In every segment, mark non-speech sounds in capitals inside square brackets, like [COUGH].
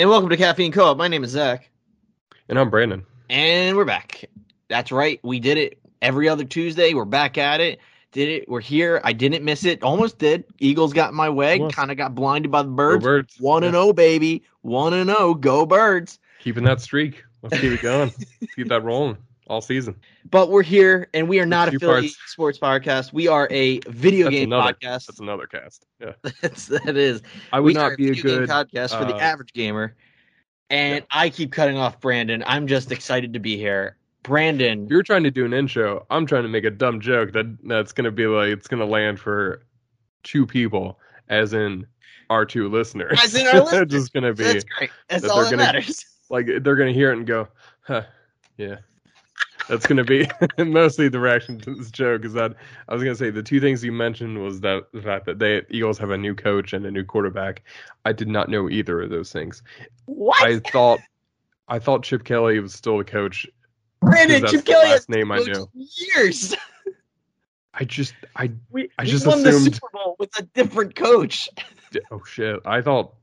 And welcome to Caffeine Co-op. My name is Zach. And I'm Brandon. And we're back. That's right. We did it every other Tuesday. We're back at it. Did it. We're here. I didn't miss it. Almost did. Eagles got in my way. Kind of got blinded by the birds. birds. One and zero, oh, baby. One and zero. Go birds. Keeping that streak. Let's keep it going. [LAUGHS] keep that rolling all season. But we're here, and we are not a Philly parts. sports podcast. We are a video That's game another, podcast. That's another cast. Yeah. [LAUGHS] That's that is. I we would are not be a good. podcast for the uh, average gamer. And I keep cutting off Brandon. I'm just excited to be here. Brandon, you're trying to do an intro, I'm trying to make a dumb joke that that's gonna be like it's gonna land for two people, as in our two listeners. As in [LAUGHS] our listeners. just gonna be that's great. That's that all that gonna- matters. like they're gonna hear it and go, huh, yeah. That's gonna be [LAUGHS] mostly the reaction to this joke. Is that I was gonna say the two things you mentioned was that the fact that they Eagles have a new coach and a new quarterback. I did not know either of those things. What? I thought I thought Chip Kelly was still the coach. Brandon, Chip the Kelly last name I knew. years. I just I We, I just won the Super Bowl with a different coach. oh shit. I thought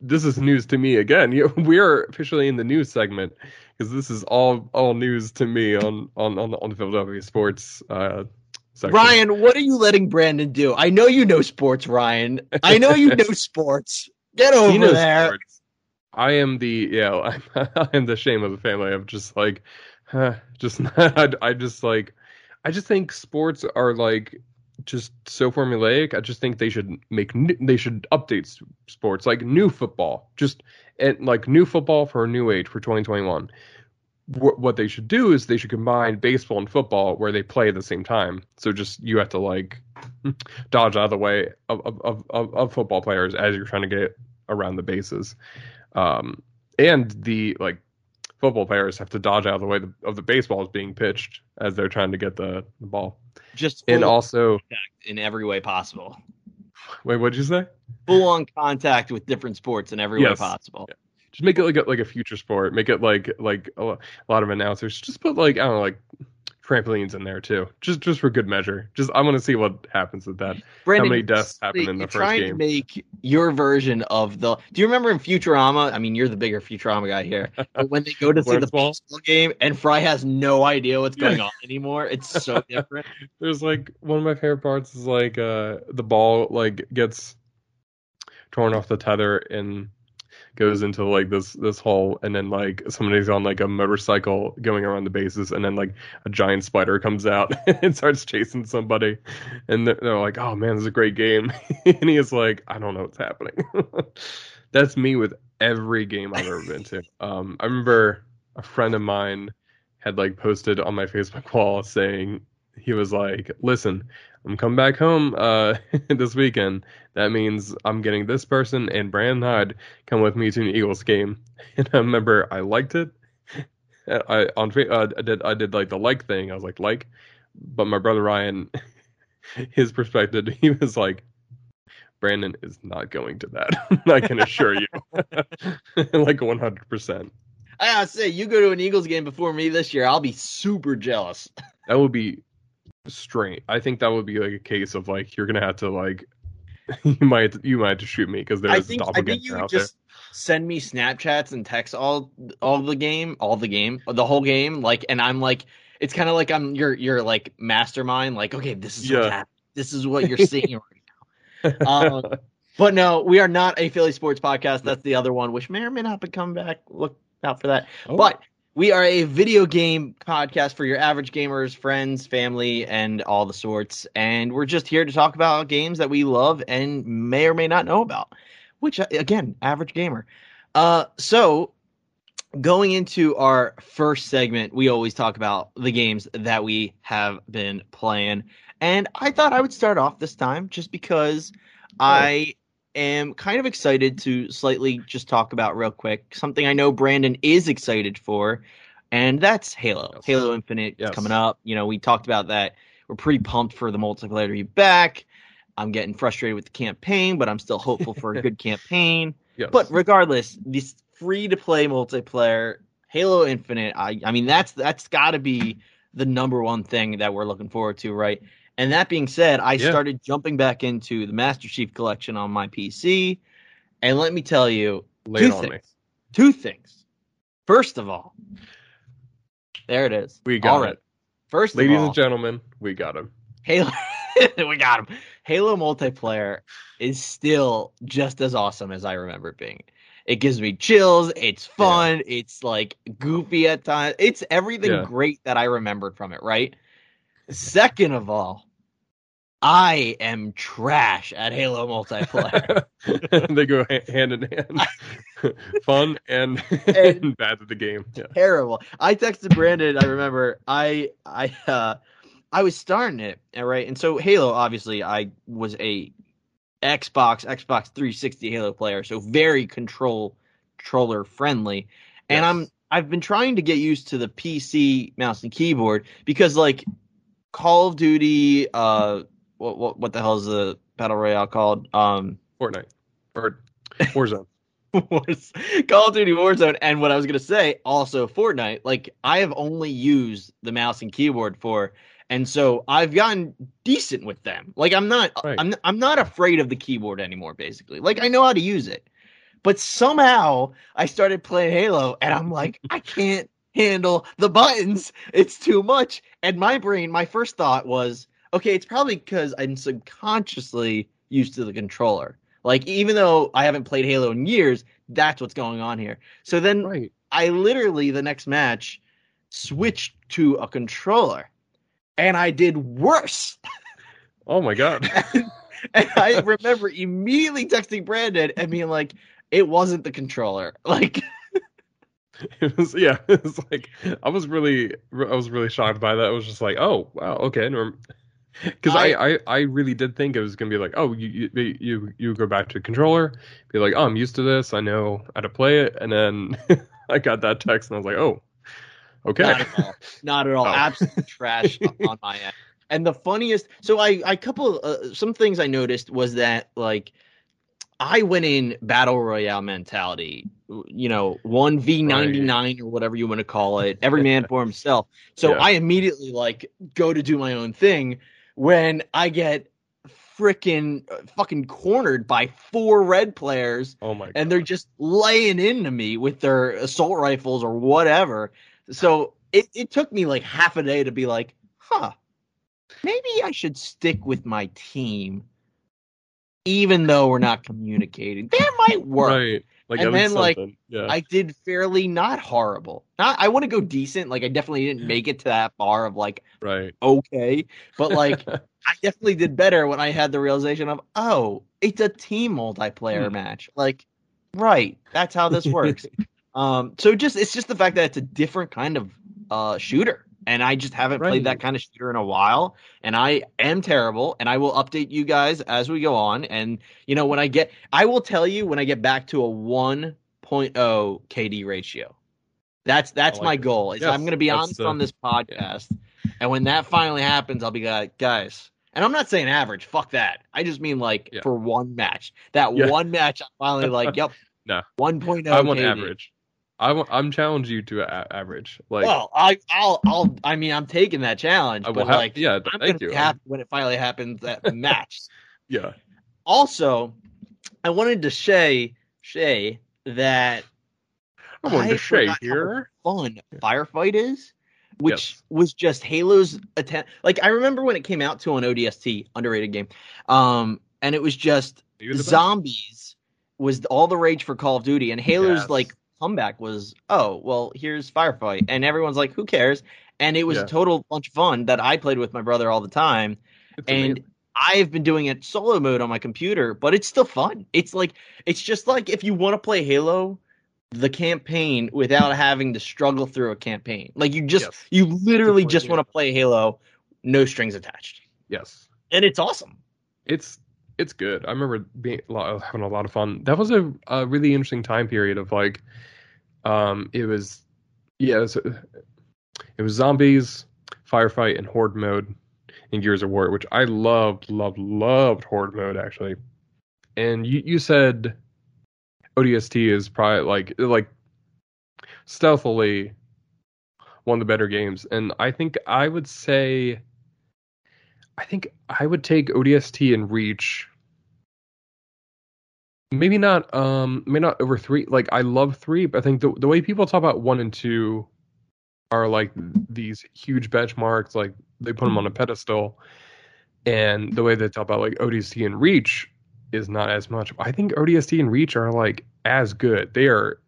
this is news to me again. [LAUGHS] We are officially in the news segment because this is all all news to me on on on the, on the Philadelphia sports uh, section. Ryan, what are you letting Brandon do? I know you know sports, Ryan. I know you [LAUGHS] know sports. Get over He there. sports. I am the yeah. [LAUGHS] I'm, I am the shame of the family. I'm just like, huh, [SIGHS] just I, I just like, I just think sports are like just so formulaic. I just think they should make new, they should update sports like new football, just and like new football for a new age for 2021. Wh- What they should do is they should combine baseball and football where they play at the same time. So just you have to like [LAUGHS] dodge out of the way of of, of, of football players as you're trying to get around the bases. Um, and the like football players have to dodge out of the way of the baseballs being pitched as they're trying to get the, the ball. Just And also, in every way possible. wait, what'd you say? Full on contact with different sports in every way Yes. possible. Just make it like a, like a future sport. Make it like like a, a lot of announcers. Just put like I don't know, like trampolines in there too. Just just for good measure. Just I want to see what happens with that. Brandon, How many deaths happen in the first trying to game? make your version of the. Do you remember in Futurama? I mean, you're the bigger Futurama guy here. [LAUGHS] But when they go to see the baseball game and Fry has no idea what's going on anymore, it's so [LAUGHS] different. There's like one of my favorite parts is like uh the ball like gets torn off the tether and goes into like this this hole and then like somebody's on like a motorcycle going around the bases and then like a giant spider comes out [LAUGHS] and starts chasing somebody. And they're, they're like oh man this is a great game. [LAUGHS] And he is like i don't know what's happening. [LAUGHS] That's me with every game i've ever been to. Um i remember a friend of mine had like posted on my facebook wall saying he was like listen i'm coming back home uh [LAUGHS] this weekend. That means i'm getting this person and brandon hyde come with me to an eagles game. [LAUGHS] And i remember i liked it. [LAUGHS] I on uh, i did i did like the like thing. I was like like? But my brother ryan his perspective he was like brandon is not going to that. I can assure you. Like 100% I say, you go to an Eagles game before me this year, I'll be super jealous. that would be strange i think that would be like a case of like you're gonna have to like [LAUGHS] you might you might have to shoot me because I there's think I think you would just send me Snapchats and texts all all the game, all the game, the whole game, like, and I'm like, it's kind of like I'm your your like mastermind, like, okay, this is Yeah. this is what you're seeing [LAUGHS] right now. Um, But no, we are not a Philly sports podcast. That's the other one, which may or may not be coming back. Look out for that. Oh. But we are a video game podcast for your average gamers, friends, family, and all the sorts. And we're just here to talk about games that we love and may or may not know about. Which, uh, again, average gamer. Uh, so going into our first segment, we always talk about the games that we have been playing. And I thought I would start off this time just because I am kind of excited to slightly just talk about real quick something I know Brandon is excited for, and that's Halo. Yes. Halo Infinite is Yes. coming up. You know, we talked about that. We're pretty pumped for the multiplayer to be back. I'm getting frustrated with the campaign, but I'm still hopeful for a [LAUGHS] good campaign. Yes. But regardless, this free to play multiplayer, Halo Infinite, I I mean that's that's got to be the number one thing that we're looking forward to, right? And that being said, I Yeah. started jumping back into the Master Chief collection on my PC, And let me tell you, Lay two on things. me. Two things. First of all, there it is. We got Alright. it. First of Ladies all, and gentlemen, we got him. Halo, [LAUGHS] we got him. Halo multiplayer is still just as awesome as I remember it being. It gives me chills. It's fun. It's like goofy at times. It's everything Yeah. great that I remembered from it, right? Second of all, I am trash at Halo multiplayer. [LAUGHS] they go hand in hand. [LAUGHS] Fun and, [LAUGHS] And- and bad at the game. Yeah. terrible. I texted Brandon. I remember I I uh I was starting it all right, and so Halo. Obviously, I was a Xbox Xbox 360 Halo player, so very control controller friendly. And Yes. I'm I've been trying to get used to the PC mouse and keyboard because like Call of Duty, uh, what what what the hell is the battle royale called? Um, Fortnite or [LAUGHS] Warzone. Call of Duty Warzone, and what I was gonna say, also Fortnite. Like I have only used the mouse and keyboard for, and so I've gotten decent with them. Like I'm not, Right. I'm, I'm not afraid of the keyboard anymore. Basically, like I know how to use it, but somehow I started playing Halo, and I'm like, I can't handle the buttons. It's too much. And my brain, my first thought was, okay, it's probably because I'm subconsciously used to the controller. Like even though I haven't played Halo in years, that's what's going on here. So then Right. I literally the next match switched to a controller and I did worse. [LAUGHS] Oh my god. [LAUGHS] and I [LAUGHS] remember immediately texting Brandon and being like, it wasn't the controller. Like it was yeah. It was like I was really I was really shocked by that. I was just like, oh wow, okay. [LAUGHS] Because I, I I really did think it was gonna be like, oh, you you you you go back to the controller, be like, oh, I'm used to this. I know how to play it, and then [LAUGHS] I got that text and I was like, oh, okay. not at all. Not at all. [LAUGHS] Oh. Absolute trash on my end. And the funniest, so I, I couple, uh, some things I noticed was that like I went in battle royale mentality, you know, one v ninety nine or whatever you want to call it, every man for himself. So Yeah. I immediately like go to do my own thing when I get freaking uh, fucking cornered by four red players oh my god. and they're just laying into me with their assault rifles or whatever. So it, it took me like half a day to be like, huh, maybe I should stick with my team, even though we're not communicating. That might work. right. Like And then, like, yeah. I did fairly not horrible. Not I want to go decent. Like I definitely didn't make it to that bar of like right. okay, but like [LAUGHS] I definitely did better when I had the realization of, oh, it's a team multiplayer Hmm. match. Like, right, that's how this works. [LAUGHS] um, so just it's just the fact that it's a different kind of uh shooter. And I just haven't played that kind of shooter in a while. And I am terrible. And I will update you guys as we go on. And you know, when I get I will tell you when I get back to a 1.0 KD ratio. That's that's like my it. goal. Is Yes, I'm gonna be honest the- on this podcast. And when that finally happens, I'll be like, guys, and I'm not saying average, fuck that. I just mean like Yeah. for one match. That Yeah. one match, I'm finally like, yep. No. 1.0. I want KD. average. I want. I'm challenging you to a- average. Like well, I, I'll, I'll, I mean, I'm taking that challenge, but have. like, yeah. I'm Thank you. happy when it finally happens at the [LAUGHS] match. Yeah. Also, I wanted to say, say that I wanted I to say here. fun Firefight is, which Yes. was just Halo's attempt. Like I remember when it came out to on ODST, underrated game, um, and it was just zombies was all the rage for Call of Duty, and Halo's Yes. like comeback was, oh well, here's Firefight, and everyone's like, who cares? And it was Yeah. a total bunch of fun that I played with my brother all the time, It's and amazing. I've been doing it solo mode on my computer, but it's still fun. It's like it's just like if you want to play Halo, the campaign without having to struggle through a campaign. Like you just Yes. you literally just want to play Halo, no strings attached, yes. and it's awesome. it's it's good. I remember being having a lot of fun. That was a, a really interesting time period of like, um, it was, yeah, it was, it was zombies, firefight, and horde mode in Gears of War, which I loved, loved, loved horde mode actually. And you you said ODST is probably like like stealthily one of the better games, and I think I would say. I think I would take ODST and Reach. Maybe not um maybe not over three like i love three but i think the, the way people talk about one and two are like these huge benchmarks like they put them on a pedestal. And the way they talk about like odst and reach is not as much. I think odst and reach are like as good. They are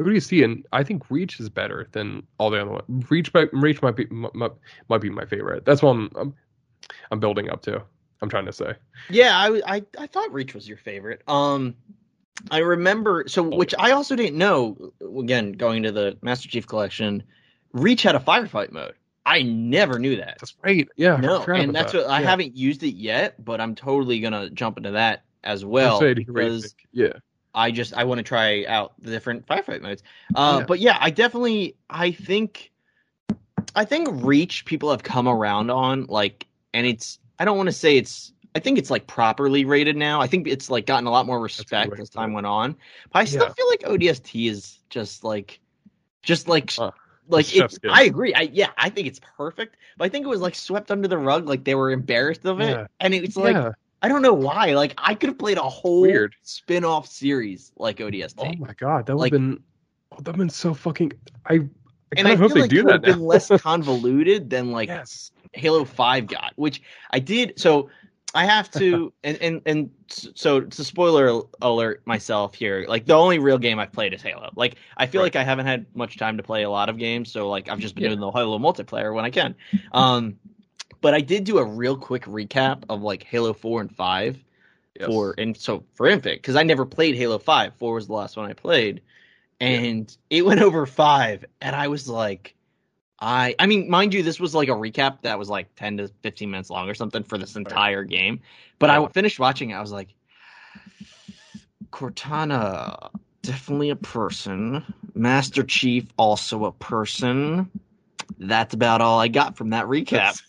odst and i think reach is better than all the other ones reach reach might be might, might be my favorite. That's what I'm, I'm i'm building up to i'm trying to say Yeah, I, I I thought Reach was your favorite. Um, I remember so which I also didn't know. Again, going to the Master Chief Collection, Reach had a firefight mode. I never knew that. that's right yeah No, and that's that. what I Yeah. haven't used it yet, but I'm totally gonna jump into that as well say it, great [LAUGHS] because yeah I just I want to try out the different firefight modes. Uh, Yeah. But yeah, I definitely I think I think Reach people have come around on like, and it's I don't want to say it's I think it's like properly rated now. I think it's like gotten a lot more respect as time went on. But I still Yeah. feel like ODST is just like just like Uh, like it's it. I agree. I yeah, I think it's perfect. But I think it was like swept under the rug, like they were embarrassed of it, Yeah. and it's like yeah I don't know why. Like I could have played a whole Weird. spin-off series like ODST. Oh my god, that would Like- have been oh, that would have been so fucking I I and kind I hope they like do it that been less [LAUGHS] convoluted than like yes. Halo Five got, which I did. So I have to, [LAUGHS] and and and so it's a spoiler alert myself here. Like the only real game I've played is Halo. Like I feel Right. like I haven't had much time to play a lot of games, so like I've just been Yeah. doing the Halo multiplayer when I can. Um, but I did do a real quick recap of like Halo Four and Five Yes. for and so for Infinite because I never played Halo Five. Four was the last one I played, and it went over five, and I was like, I I mean, mind you, this was like a recap that was like ten to fifteen minutes long or something for this entire game. But I finished watching it, I was like, Cortana, definitely a person. Master Chief, also a person. That's about all I got from that recap.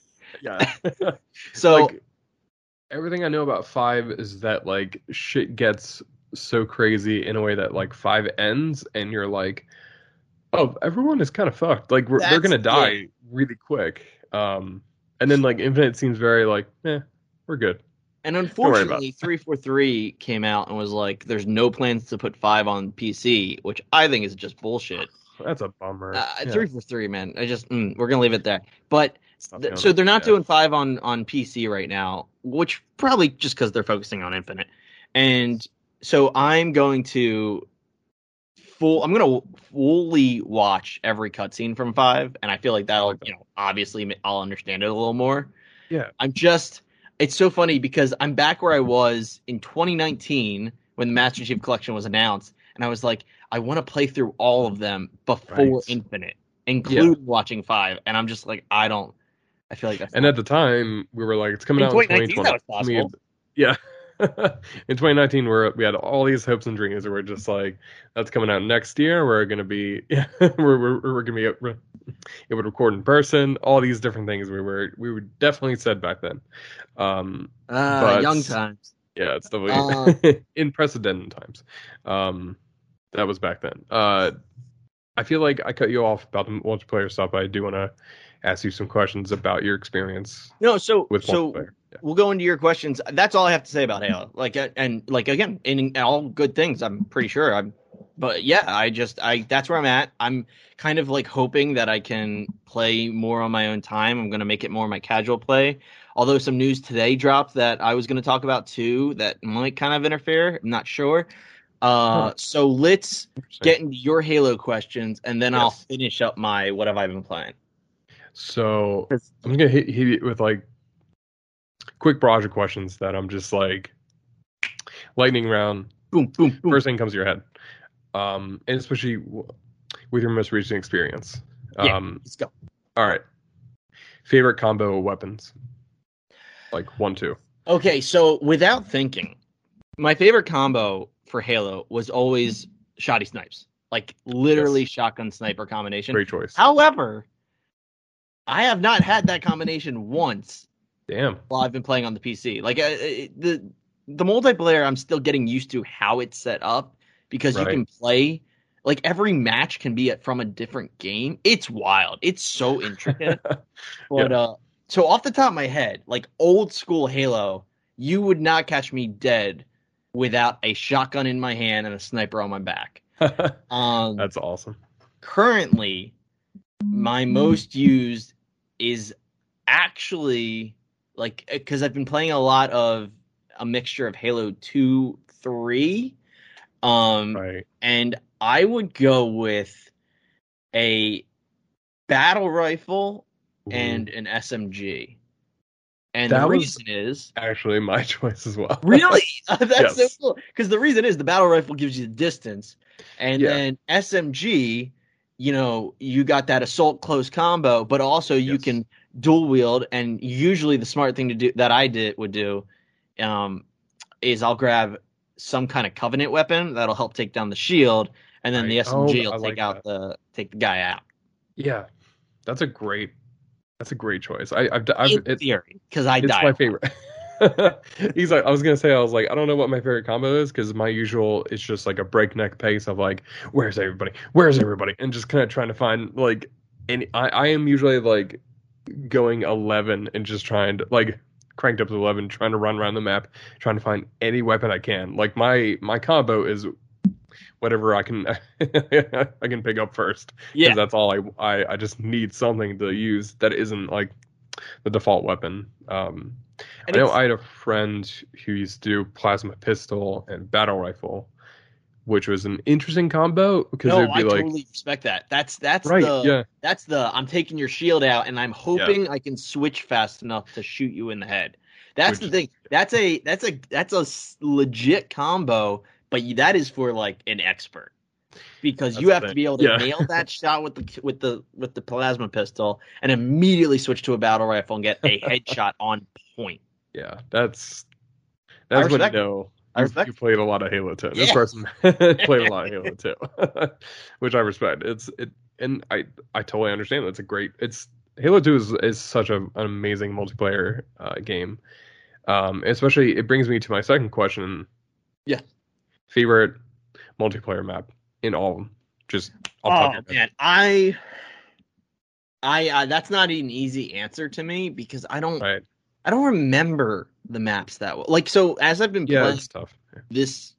yeah. [LAUGHS] [LAUGHS] So like everything I know about five is that like shit gets so crazy in a way that like five ends and you're like, oh, everyone is kind of fucked. Like we're, they're gonna die really quick. Um, and then like Infinite seems very like, eh, we're good. And unfortunately, 343 came out and was like, there's no plans to put 5 on PC, which I think is just bullshit. That's a bummer. Uh, Yeah, 343, man. I just, mm, we're going to leave it there. But, th- so they're not Yeah. doing 5 on, on PC right now, which probably just because they're focusing on Infinite. And so I'm going to full, I'm going to fully watch every cutscene from 5. And I feel like that'll, you know, obviously I'll understand it a little more. Yeah. I'm just it's so funny because I'm back where I was in 2019 when the Master Chief Collection was announced, and I was like, I want to play through all of them before Right. Infinite, including watching five, and I'm just like, I don't. I feel like that's And not- at the time, we were like, it's coming In out in 2019 2020. that was We had- possible. yeah. [LAUGHS] in 2019, we're, we had all these hopes and dreams. And we're just like, that's coming out next year. We're going to be, [LAUGHS] yeah, we're, we're, we're going to be, it would record in person, all these different things we were, we were definitely said back then. Um, Ah, but- young times. yeah, it's definitely Uh. [LAUGHS] in precedented times. Um, that was back then. Uh, I feel like I cut you off about the multiplayer stuff. But I do want to ask you some questions about your experience No, so with so multiplayer. Yeah. We'll go into your questions. That's all I have to say about Halo. Like, uh, and like again, in, in all good things, I'm pretty sure. I'm, but yeah, I just, I that's where I'm at. I'm kind of like hoping that I can play more on my own time. I'm gonna make it more my casual play. Although some news today dropped that I was gonna talk about too, that might kind of interfere. I'm not sure. Uh, Huh. so let's get into your Halo questions, and then I'll finish up my what have I been playing. So I'm gonna hit, hit you with like quick barrage of questions that I'm just like lightning round. Boom, boom, boom. First thing comes to your head, um, and especially w- with your most recent experience. Yeah. Um, Let's go. all right. Favorite combo of weapons, like one two. Okay, so without thinking, my favorite combo for Halo was always Shotty Snipes. Like literally Yes. shotgun sniper combination. Great choice. However, I have not had that combination once Damn. while I've been playing on the PC. Like uh, uh, the the multiplayer, I'm still getting used to how it's set up because you can play like every match can be at, from a different game. It's wild. It's so [LAUGHS] intricate. But uh so off the top of my head, like old school Halo, you would not catch me dead without a shotgun in my hand and a sniper on my back. [LAUGHS] Um, That's awesome. currently, my most used is actually like because I've been playing a lot of a mixture of Halo 2, 3. Um, Right. and I would go with a battle rifle Ooh. and an SMG. And That the reason is actually my [LAUGHS] choice as well. really [LAUGHS] [LAUGHS] that's so cool because the reason is the battle rifle gives you the distance, and Yeah. then SMG, you know, you got that assault close combo, but also you Yes. can dual wield. And usually, the smart thing to do that I did would do, um, is I'll grab some kind of covenant weapon that'll help take down the shield, and then the Right. Oh, SMG I will take out the take the guy out. Yeah, that's a great. That's a great choice. I, I've, I've In it, theory, because I it's died. my favorite. [LAUGHS] He's like, I was gonna say, I was like, I don't know what my favorite combo is because my usual it's just like a breakneck pace of like, where's everybody, where's everybody, and just kind of trying to find like, and I, I am usually like going eleven and just trying to like cranked up to eleven, trying to run around the map, trying to find any weapon I can. Like my my combo is whatever I can [LAUGHS] I can pick up first. Yeah, that's all I, I I just need something to use that isn't like the default weapon. Um, and I know I had a friend who used to do plasma pistol and battle rifle, which was an interesting combo because no, it'd be I like totally respect that. That's that's right, the yeah, That's the I'm taking your shield out and I'm hoping I can switch fast enough to shoot you in the head. That's Which- the thing. That's a that's a that's a legit combo, but you, that is for like an expert. Because you have to be able to Yeah. [LAUGHS] nail that shot with the with the with the plasma pistol and immediately switch to a battle rifle and get a [LAUGHS] headshot on point. yeah. That's that's when you know I respect you played a lot of Halo 2. This person [LAUGHS] played a lot of Halo [LAUGHS] 2, [LAUGHS] which I respect. It's it, and I I totally understand. That's a great. It's Halo 2 is is such a, an amazing multiplayer uh, game. Um, especially it brings me to my second question. Yeah. Favorite multiplayer map in all of them. Just off the top Oh man, I I uh, that's not an easy answer to me because I don't Right. I don't remember the maps that well. Like so, as I've been Yeah, playing tough. this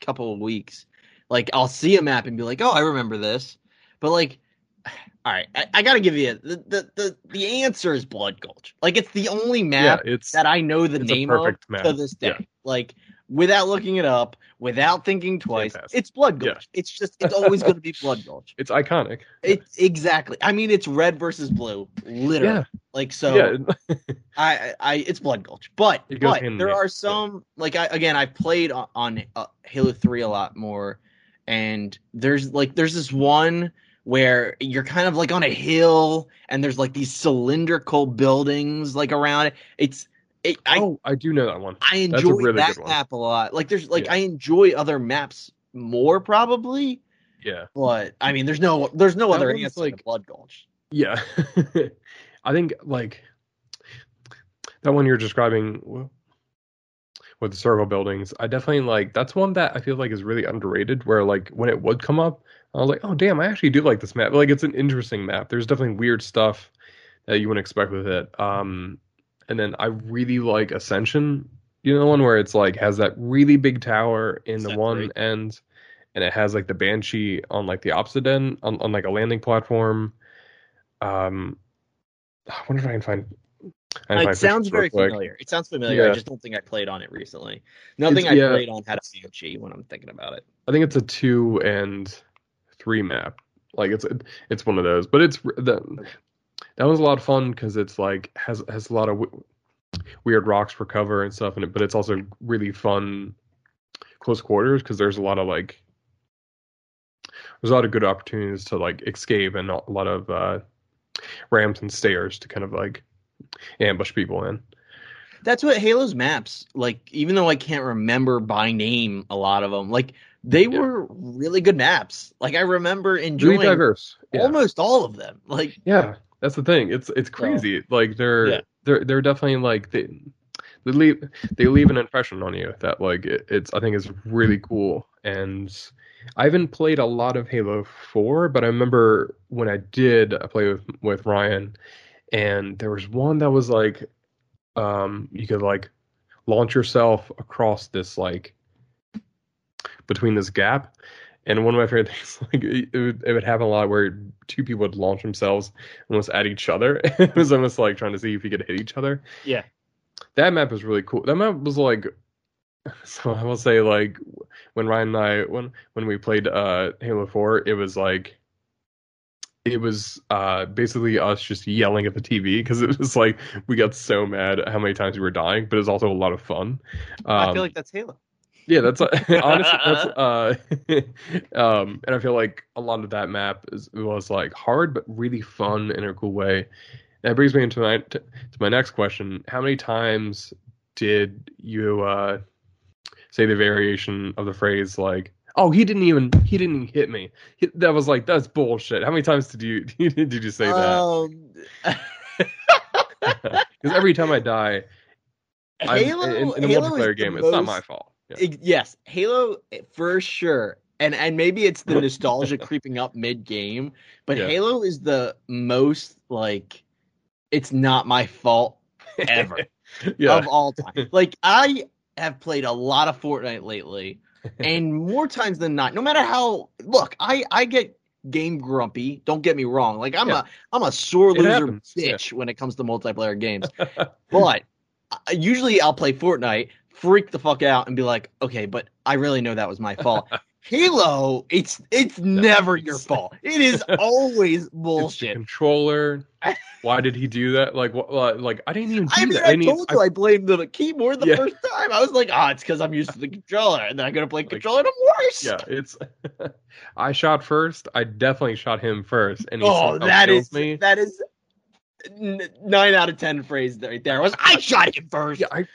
couple of weeks, like I'll see a map and be like, "Oh, I remember this," but like, [SIGHS] all right, I, I got to give you the, the the the answer is Blood Gulch. Like it's the only Yeah, map it's that I know the name of map. to this day. Yeah. Like without looking it up, without thinking twice, Fantastic. it's Blood Yeah. Gulch. It's just it's always going to be Blood [LAUGHS] Gulch. it's iconic. It exactly. I mean, it's red versus blue, literally. Yeah. Like so. yeah, [LAUGHS] I, I, it's Blood Gulch, but but there are yeah. some like I again I've played on, on uh, Halo Three a lot more, and there's like there's this one where you're kind of like on a hill and there's like these cylindrical buildings like around it. It's it, I oh, I do know that one. I enjoy really that map a lot. Like there's like Yeah. I enjoy other maps more probably, Yeah. but I mean there's no there's no That other answer like- Blood Gulch. Yeah. [LAUGHS] I think like that one you're describing with the circle buildings. I definitely like that's one that I feel like is really underrated where like when it would come up, I was like, "Oh damn, I actually do like this map." Like it's an interesting map. There's definitely weird stuff that you wouldn't expect with it. Um and then I really like Ascension. You know the one where it's like has that really big tower in the Is that one great? end and it has like the banshee on like the opposite end on, on like a landing platform. Um, I wonder if I can find. I It find sounds very quick. familiar. It sounds familiar. I just don't think I played on it recently. Nothing It's- I yeah. played on had a Banshee when I'm thinking about it. I think it's a two and three map. Like it's it's one of those, but it's that that was a lot of fun because it's like has has a lot of w- weird rocks for cover and stuff in it, but it's also really fun close quarters because there's a lot of like there's a lot of good opportunities to like escape and a lot of uh ramps and stairs to kind of like ambush people in. That's what Halo's maps like. Even though I can't remember by name a lot of them, like they Yeah. were really good maps. Like I remember enjoying Really diverse. Yeah. almost all of them. Like Yeah, that's the thing. It's it's crazy. like they're Yeah. they're they're definitely like they they leave they leave an impression on you that like it, it's I think is really cool. And I haven't played a lot of Halo Four, but I remember when I did I play with with Ryan, and there was one that was like, um, you could like launch yourself across this like between this gap. And one of my favorite [LAUGHS] things, like it would, it would happen a lot where two people would launch themselves almost at each other. [LAUGHS] it was almost like trying to see if you could hit each other. Yeah. That map was really cool. That map was like, [LAUGHS] so I will say like when Ryan and I when when we played uh Halo Four, it was like it was uh basically us just yelling at the TV because it was like we got so mad at how many times we were dying, but it was also a lot of fun. I Um, feel like that's Halo. Yeah, that's [LAUGHS] honestly that's uh [LAUGHS] um and I feel like a lot of that map is was like hard but really fun in a cool way. That brings me into my to, to my next question. How many times did you uh say the variation of the phrase like oh he didn't even he didn't even hit me. He, that was like that's bullshit. How many times did you [LAUGHS] did you say that? Um, Because every time I die Halo, in, in a Halo multiplayer game, it's not my fault. Yeah. Ex- Yes, Halo eh, for sure. And and maybe it's the nostalgia [LAUGHS] creeping up mid game, but Yeah. Halo is the most like it's not my fault [LAUGHS] ever yeah. of all time. [LAUGHS] Like I have played a lot of Fortnite lately, and more times than not, no matter how look, I I get game grumpy. Don't get me wrong. Like I'm Yeah. a I'm a sore It loser happens, yeah. bitch when it comes to multiplayer games. But I- usually I'll play Fortnite, freak the fuck out, and be like, okay, but I really know that was my fault. [LAUGHS] Halo, it's it's never your fault. It is [LAUGHS] always bullshit. controller. [LAUGHS] Why did he do that? Like, what? Like, like, I didn't even do I mean, that. I even- told you I blamed the keyboard the Yeah. first time. I was like, ah, it's because I'm used to the controller, and then I go to play Like- controller, and I'm worse. yeah, it's. I shot first. I definitely shot him first, and he Oh, that killed me. that is nine out of ten phrase right there. Was I shot him first? Yeah, I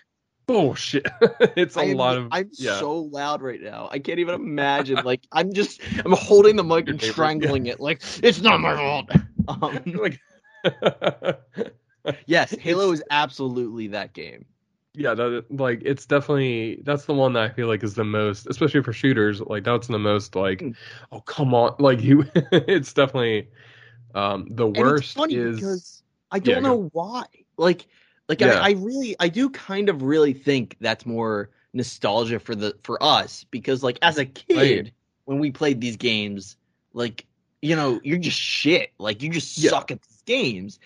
bullshit. [LAUGHS] it's a am, lot of. I'm yeah. so loud right now. I can't even imagine. Like I'm just I'm holding the mic Your and strangling it. Like it's not my fault. [LAUGHS] Um, like. [LAUGHS] yes, Halo is absolutely that game. yeah, that like it's definitely that's the one that I feel like is the most, especially for shooters. Like that's the most like, Mm. oh come on, like you. it's definitely um the And worst it's funny is because I don't Yeah, know why. Like like Yeah. I, I really I do kind of really think that's more nostalgia for the for us because like as a kid Right. when we played these games like you know you're just shit like you just Yeah. suck at these games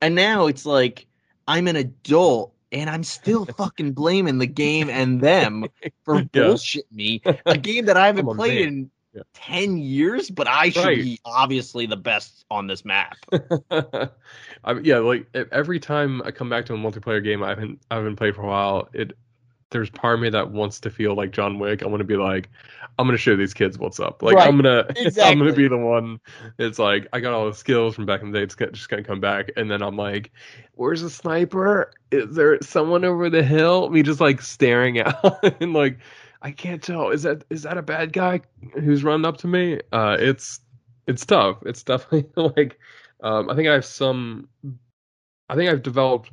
and now it's like I'm an adult and I'm still [LAUGHS] fucking blaming the game and them for Yeah. bullshit me a [LAUGHS] game that I haven't played in Yeah. 10 years but I should Right. be obviously the best on this map [LAUGHS] I, yeah, like every time I come back to a multiplayer game I haven't I haven't played for a while, it there's part of me that wants to feel like John Wick. I want to be like, I'm gonna show these kids what's up. Like Right, [LAUGHS] I'm gonna I'm gonna be the one. It's like I got all the skills from back in the day. It's just gonna come back, and then I'm like, where's the sniper? Is there someone over the hill? Me just like staring [LAUGHS] out and like. I can't tell. Is that is that a bad guy who's running up to me? Uh, it's it's tough. It's definitely [LAUGHS] like um, I think I have some. I think I've developed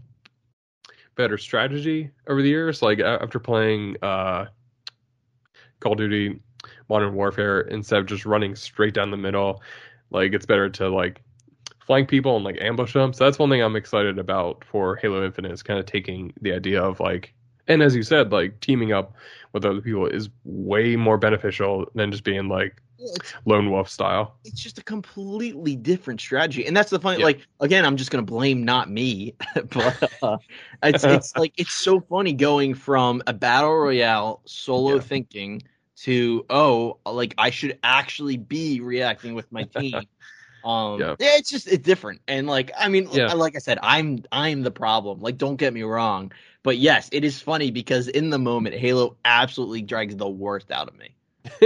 better strategy over the years. Like after playing uh, Call of Duty Modern Warfare, instead of just running straight down the middle, like it's better to like flank people and like ambush them. So that's one thing I'm excited about for Halo Infinite is kind of taking the idea of like, and as you said, like teaming up with other people is way more beneficial than just being like lone wolf style. it's just a completely different strategy and that's the funny Yeah. like again i'm just gonna blame not me [LAUGHS] but uh, it's it's like it's so funny going from a battle royale solo Yeah. thinking to oh like i should actually be reacting with my team [LAUGHS] um Yeah. yeah. it's just it's different and like i mean Yeah. like i said i'm i'm the problem like don't get me wrong but yes it is funny because in the moment halo absolutely drags the worst out of me [LAUGHS]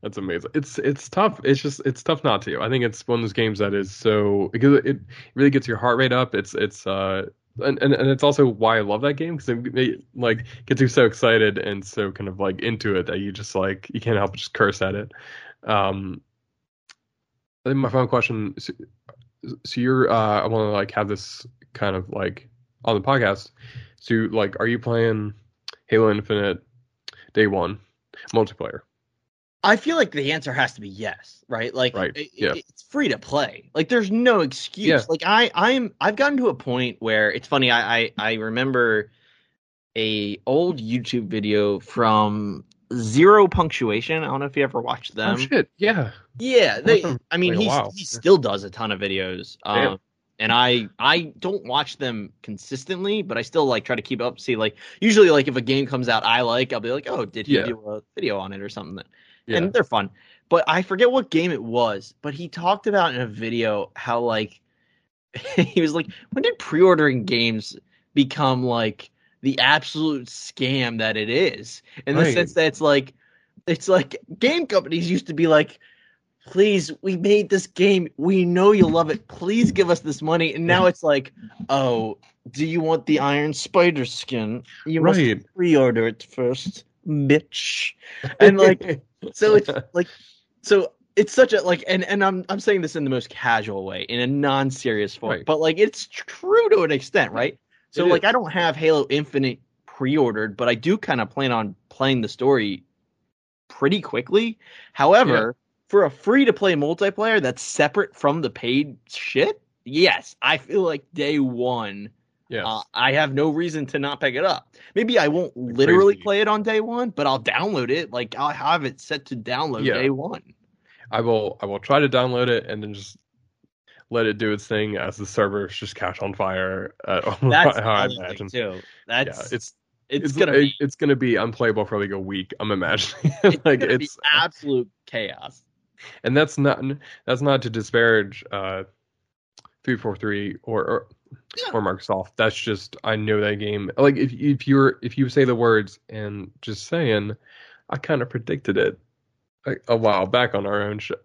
That's amazing. It's it's tough. It's just it's tough not to. I think it's one of those games that is so because it really gets your heart rate up. It's it's uh and and, and it's also why I love that game because it, it like gets you so excited and so kind of like into it that you just like you can't help but just curse at it. Um, my final question. So, so you're uh I want to like have this kind of like on the podcast. So like, are you playing Halo Infinite day one multiplayer? I feel like the answer has to be yes, right? Like, Right, it- yeah. it's free to play. Like, there's no excuse. Yeah. Like, I, I'm, I've gotten to a point where it's funny. I, I, I remember a old YouTube video from Zero Punctuation. I don't know if you ever watched them. oh shit, yeah. Yeah, they. I mean, like he's, he still does a ton of videos. Um, and I I don't watch them consistently, but I still like try to keep up. See, like usually, like if a game comes out I like, I'll be like, oh, did he Yeah. do a video on it or something? Yeah. And they're fun. But I forget what game it was. But he talked about in a video how like [LAUGHS] he was like, when did pre-ordering games become like the absolute scam that it is? In the Right. sense that it's like it's like game companies used to be like please we made this game. We know you'll love it. Please give us this money. And now it's like oh do you want the iron spider skin? You must Right. pre-order it first bitch. And like [LAUGHS] so it's like so it's such a like and and i'm i'm saying this in the most casual way in a non-serious form Right. but like it's true to an extent right? So It like is. i don't have halo infinite pre-ordered but i do kind of plan on playing the story pretty quickly. However for a free to play multiplayer that's separate from the paid shit yes i feel like day one yes. uh, I have no reason to not pick it up. Maybe I won't literally play it on day one, but I'll download it. Like I'll have it set to download Yeah. day one. I will I will try to download it and then just let it do its thing as the servers just catch on fire. Uh, [LAUGHS] That's how I imagine. too. That's yeah, it's it's, it's gonna it- be it's gonna be unplayable for like a week. I'm imagining [LAUGHS] it's like gonna be it's absolute chaos. [LAUGHS] and that's not that's not to disparage uh 343 or or, Yeah. or Microsoft. That's just I know that game. Like if if you're if you say the words and just saying, I kind of predicted it like, a while back on our own show.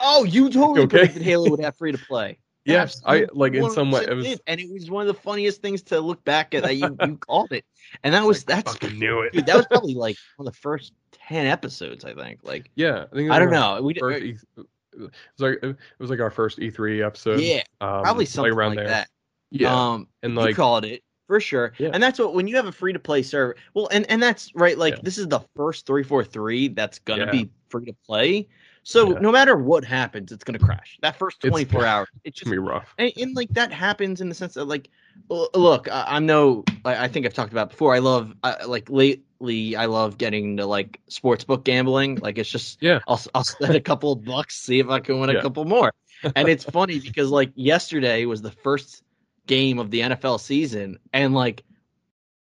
Oh, you totally [LAUGHS] Okay. predicted Halo would have free to play. Yes, I like in some way it was. did, and it was one of the funniest things to look back at that you, you [LAUGHS] called it, and that was like, that's fucking knew it. dude, that was probably [LAUGHS] like one of the first ten episodes, I think. Like yeah, I think I don't know, we First E- it was like it was like our first E3 episode. yeah, um, probably something around like there. that. Yeah, Um, and you like called it for sure Yeah. and that's what when you have a free to play server well and and that's right like Yeah. this is the first 343 that's gonna Yeah. be free to play so Yeah. no matter what happens it's gonna crash that first 24 [LAUGHS] hours it's just gonna be rough. and, and like that happens in the sense that like look I, i'm no I, I think i've talked about before i love I, like lately i love getting to like sports book gambling like it's just Yeah. i'll, I'll spend a couple of bucks see if i can win a couple more and it's funny because like yesterday was the first game of the nfl season and like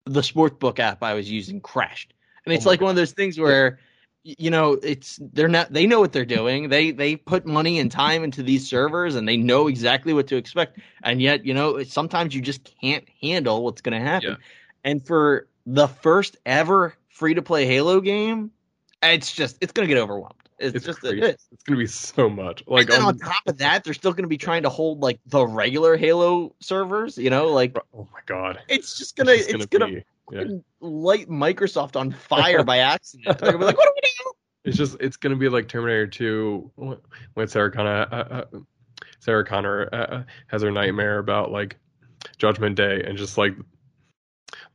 the sports book app i was using crashed and oh it's Oh like one of those things where y- you know it's they're not they know what they're doing they they put money and time into these servers and they know exactly what to expect and yet you know sometimes you just can't handle what's going to happen Yeah. and for the first ever free to play halo game it's just it's going to get overwhelmed it's, It's just crazy. it is It's gonna be so much. like then on top of that they're still going to be trying to hold like the regular halo servers you know like oh my god, it's just gonna just it's gonna, be- yeah. light microsoft on fire by accident they're gonna be like what do we do It's just it's gonna be like Terminator 2 when- when Sarah Connor uh, uh, Sarah Connor uh, uh, has her nightmare about like Judgment Day and just like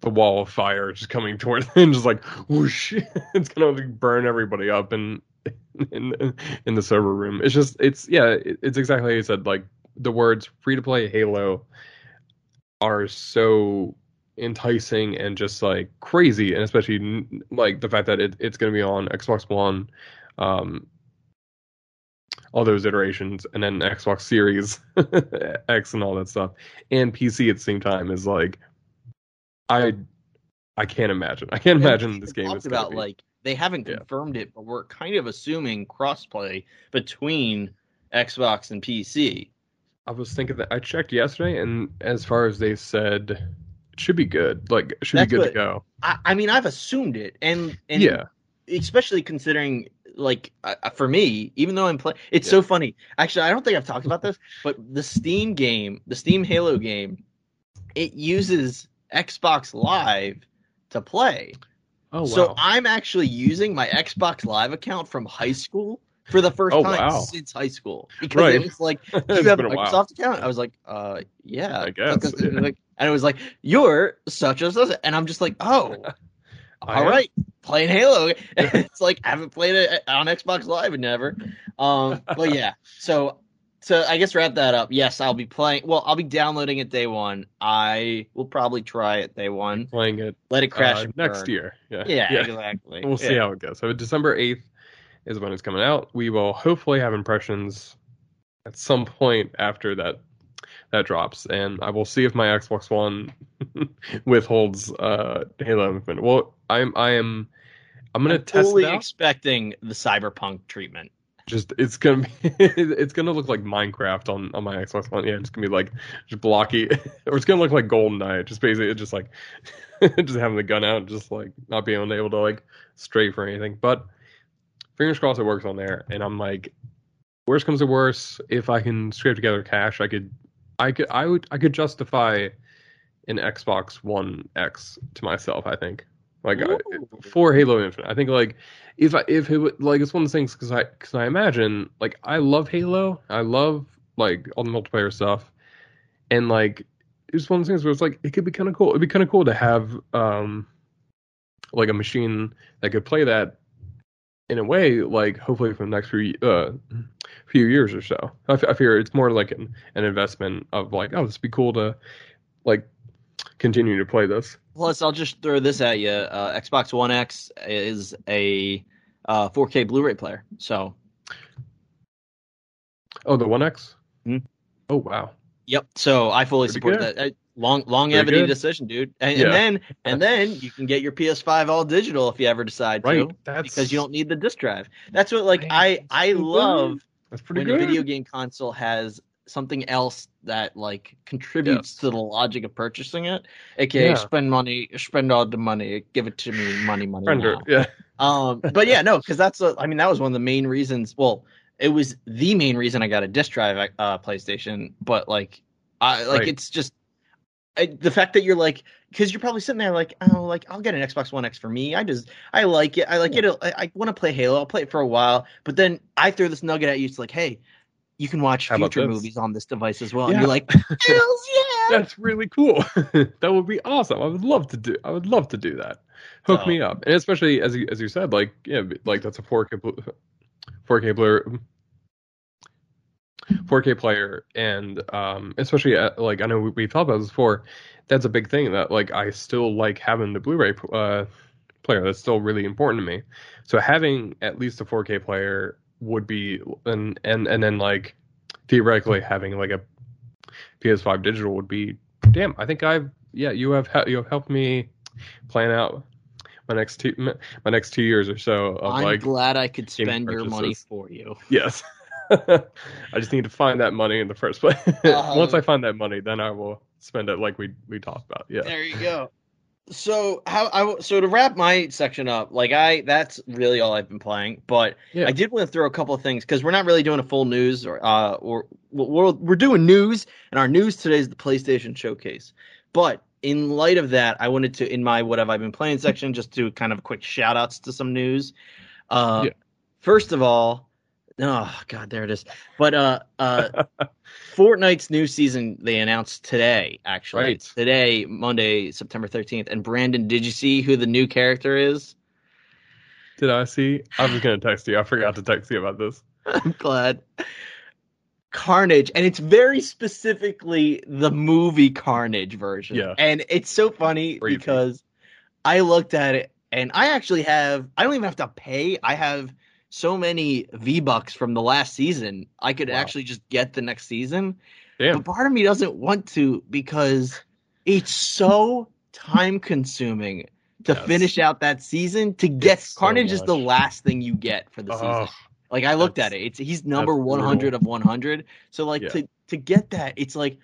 the wall of fire just coming towards [LAUGHS] and just like whoosh, [LAUGHS] it's gonna like, burn everybody up in [LAUGHS] in in the server room. It's just it's yeah, it's exactly how you said. Like the words free to play Halo are so enticing and just like crazy, and especially like the fact that it, it's going to be on Xbox One, um, all those iterations, and then Xbox Series [LAUGHS] X and all that stuff, and PC at the same time is like, I, I can't imagine. I can't imagine this game is about like they haven't Yeah. confirmed it, but we're kind of assuming crossplay between Xbox and PC. I was thinking that I checked yesterday, and as far as they said, should be good. Like, should That's be good what- to go. I, I mean, I've assumed it, and and yeah, especially considering like uh, for me, even though I'm playing, it's Yeah. so funny. Actually, I don't think I've talked about this, [LAUGHS] but the Steam game, the Steam Halo game, it uses Xbox Live to play. Oh wow. So I'm actually using my Xbox Live account from high school for the first Oh, time wow. since high school because Right. it was like, [LAUGHS] "Do you have a a while. Microsoft account?" I was like, "Uh, yeah, I guess, yeah. like- And it was like, "You're such such," and I'm just like, "Oh, [LAUGHS] all right, playing Halo." [LAUGHS] It's like I haven't played it on Xbox Live and never. Um, but yeah, so so I guess wrap that up. Yes, I'll be playing. Well, I'll be downloading it day one. I will probably try it day one. Playing it Let it crash uh, next year. Yeah. Yeah, exactly. We'll see how it goes. So December eighth is when it's coming out. We will hopefully have impressions at some point after that that drops, and I will see if my Xbox One [LAUGHS] withholds uh, Halo Infinite. Well, I'm I am I'm gonna I'm test fully it out. expecting the cyberpunk treatment. Just it's gonna be [LAUGHS] it's gonna look like Minecraft on on my Xbox One. Yeah, it's gonna be like just blocky, [LAUGHS] or it's gonna look like GoldenEye. Just basically just like just having the gun out, just like not being able to like strafe or anything. But fingers crossed it works on there. And I'm like, worst comes to worst, if I can scrape together cash, I could, I could, I would, I could justify an Xbox One X to myself. I think. Like I, for Halo Infinite, I think like if I if it would like it's one of the things because I because I imagine like I love Halo, I love like all the multiplayer stuff, and like it's one of the things where it's like it could be kind of cool. It'd be kind of cool to have um like a machine that could play that in a way like hopefully for the next few uh few years or so. I, f- I fear it's more like an an investment of like oh this would be cool to like continue to play this. Plus, I'll just throw this at you. Uh, Xbox One X is a uh, 4K Blu-ray player. So, Oh, the One X. Hmm. Oh wow. yep. So I fully Pretty support good. that. Uh, Long longevity good. decision, dude. And, Yeah. and then and then you can get your PS5 all digital if you ever decide Right. to, That's because you don't need the disc drive. That's what like. I I love That's pretty when good. a video game console has something else that like contributes to the logic of purchasing it, aka Yeah. spend money, spend all the money, give it to me, money, money. Now. Yeah. Um, but yeah, no, because that's a, I mean that was one of the main reasons. Well, it was the main reason I got a disc drive uh, PlayStation. But like, I like Right. it's just I, the fact that you're like because you're probably sitting there like oh like I'll get an Xbox One X for me. I just I like it. I like it. I, I want to play Halo. I'll play it for a while. But then I throw this nugget at you. It's like hey. You can watch How future movies on this device as well, and you're like, [LAUGHS] "Hells yeah!" That's really cool. [LAUGHS] that would be awesome. I would love to do. I would love to do that. Hook me up, and especially as you as you said, like yeah, like that's a 4K 4K player. 4K player, and um, especially uh, like I know we, we've talked about this before. That's a big thing that like I still like having the Blu-ray uh, player. That's still really important to me. So having at least a 4K player would be, and and and then like theoretically having like a PS5 digital would be damn. I think I've yeah you have you have helped me plan out my next two my next two years or so of I'm like glad I could spend your money for you. yes. [LAUGHS] I just need to find that money in the first place. Uh-huh. [LAUGHS] Once I find that money, then I will spend it like we we talked about. Yeah. There you go. So how I so to wrap my section up, like I that's really all I've been playing, but Yeah. I did want to throw a couple of things because we're not really doing a full news or uh or we're we're doing news and our news today is the PlayStation Showcase. But in light of that, I wanted to in my what have I been playing section just do kind of quick shout outs to some news. Uh Yeah. first of all, oh god, there it is. But uh uh Fortnite's new season they announced today, actually. Right. Today, Monday, September 13th. And Brandon, did you see who the new character is? Did I see? I was gonna text you. I forgot to text you about this. [LAUGHS] I'm glad. Carnage, and it's very specifically the movie Carnage version. Yeah. And it's so funny because I looked at it and I actually have I don't even have to pay. I have so many V Bucks from the last season. I could Wow. actually just get the next season. Damn. But part of me doesn't want to because it's so [LAUGHS] time consuming to Yes. finish out that season to get It's so Carnage is the last thing you get for the season. Like I looked at it. It's he's number 100 of 100. So like Yeah. to to get that, it's like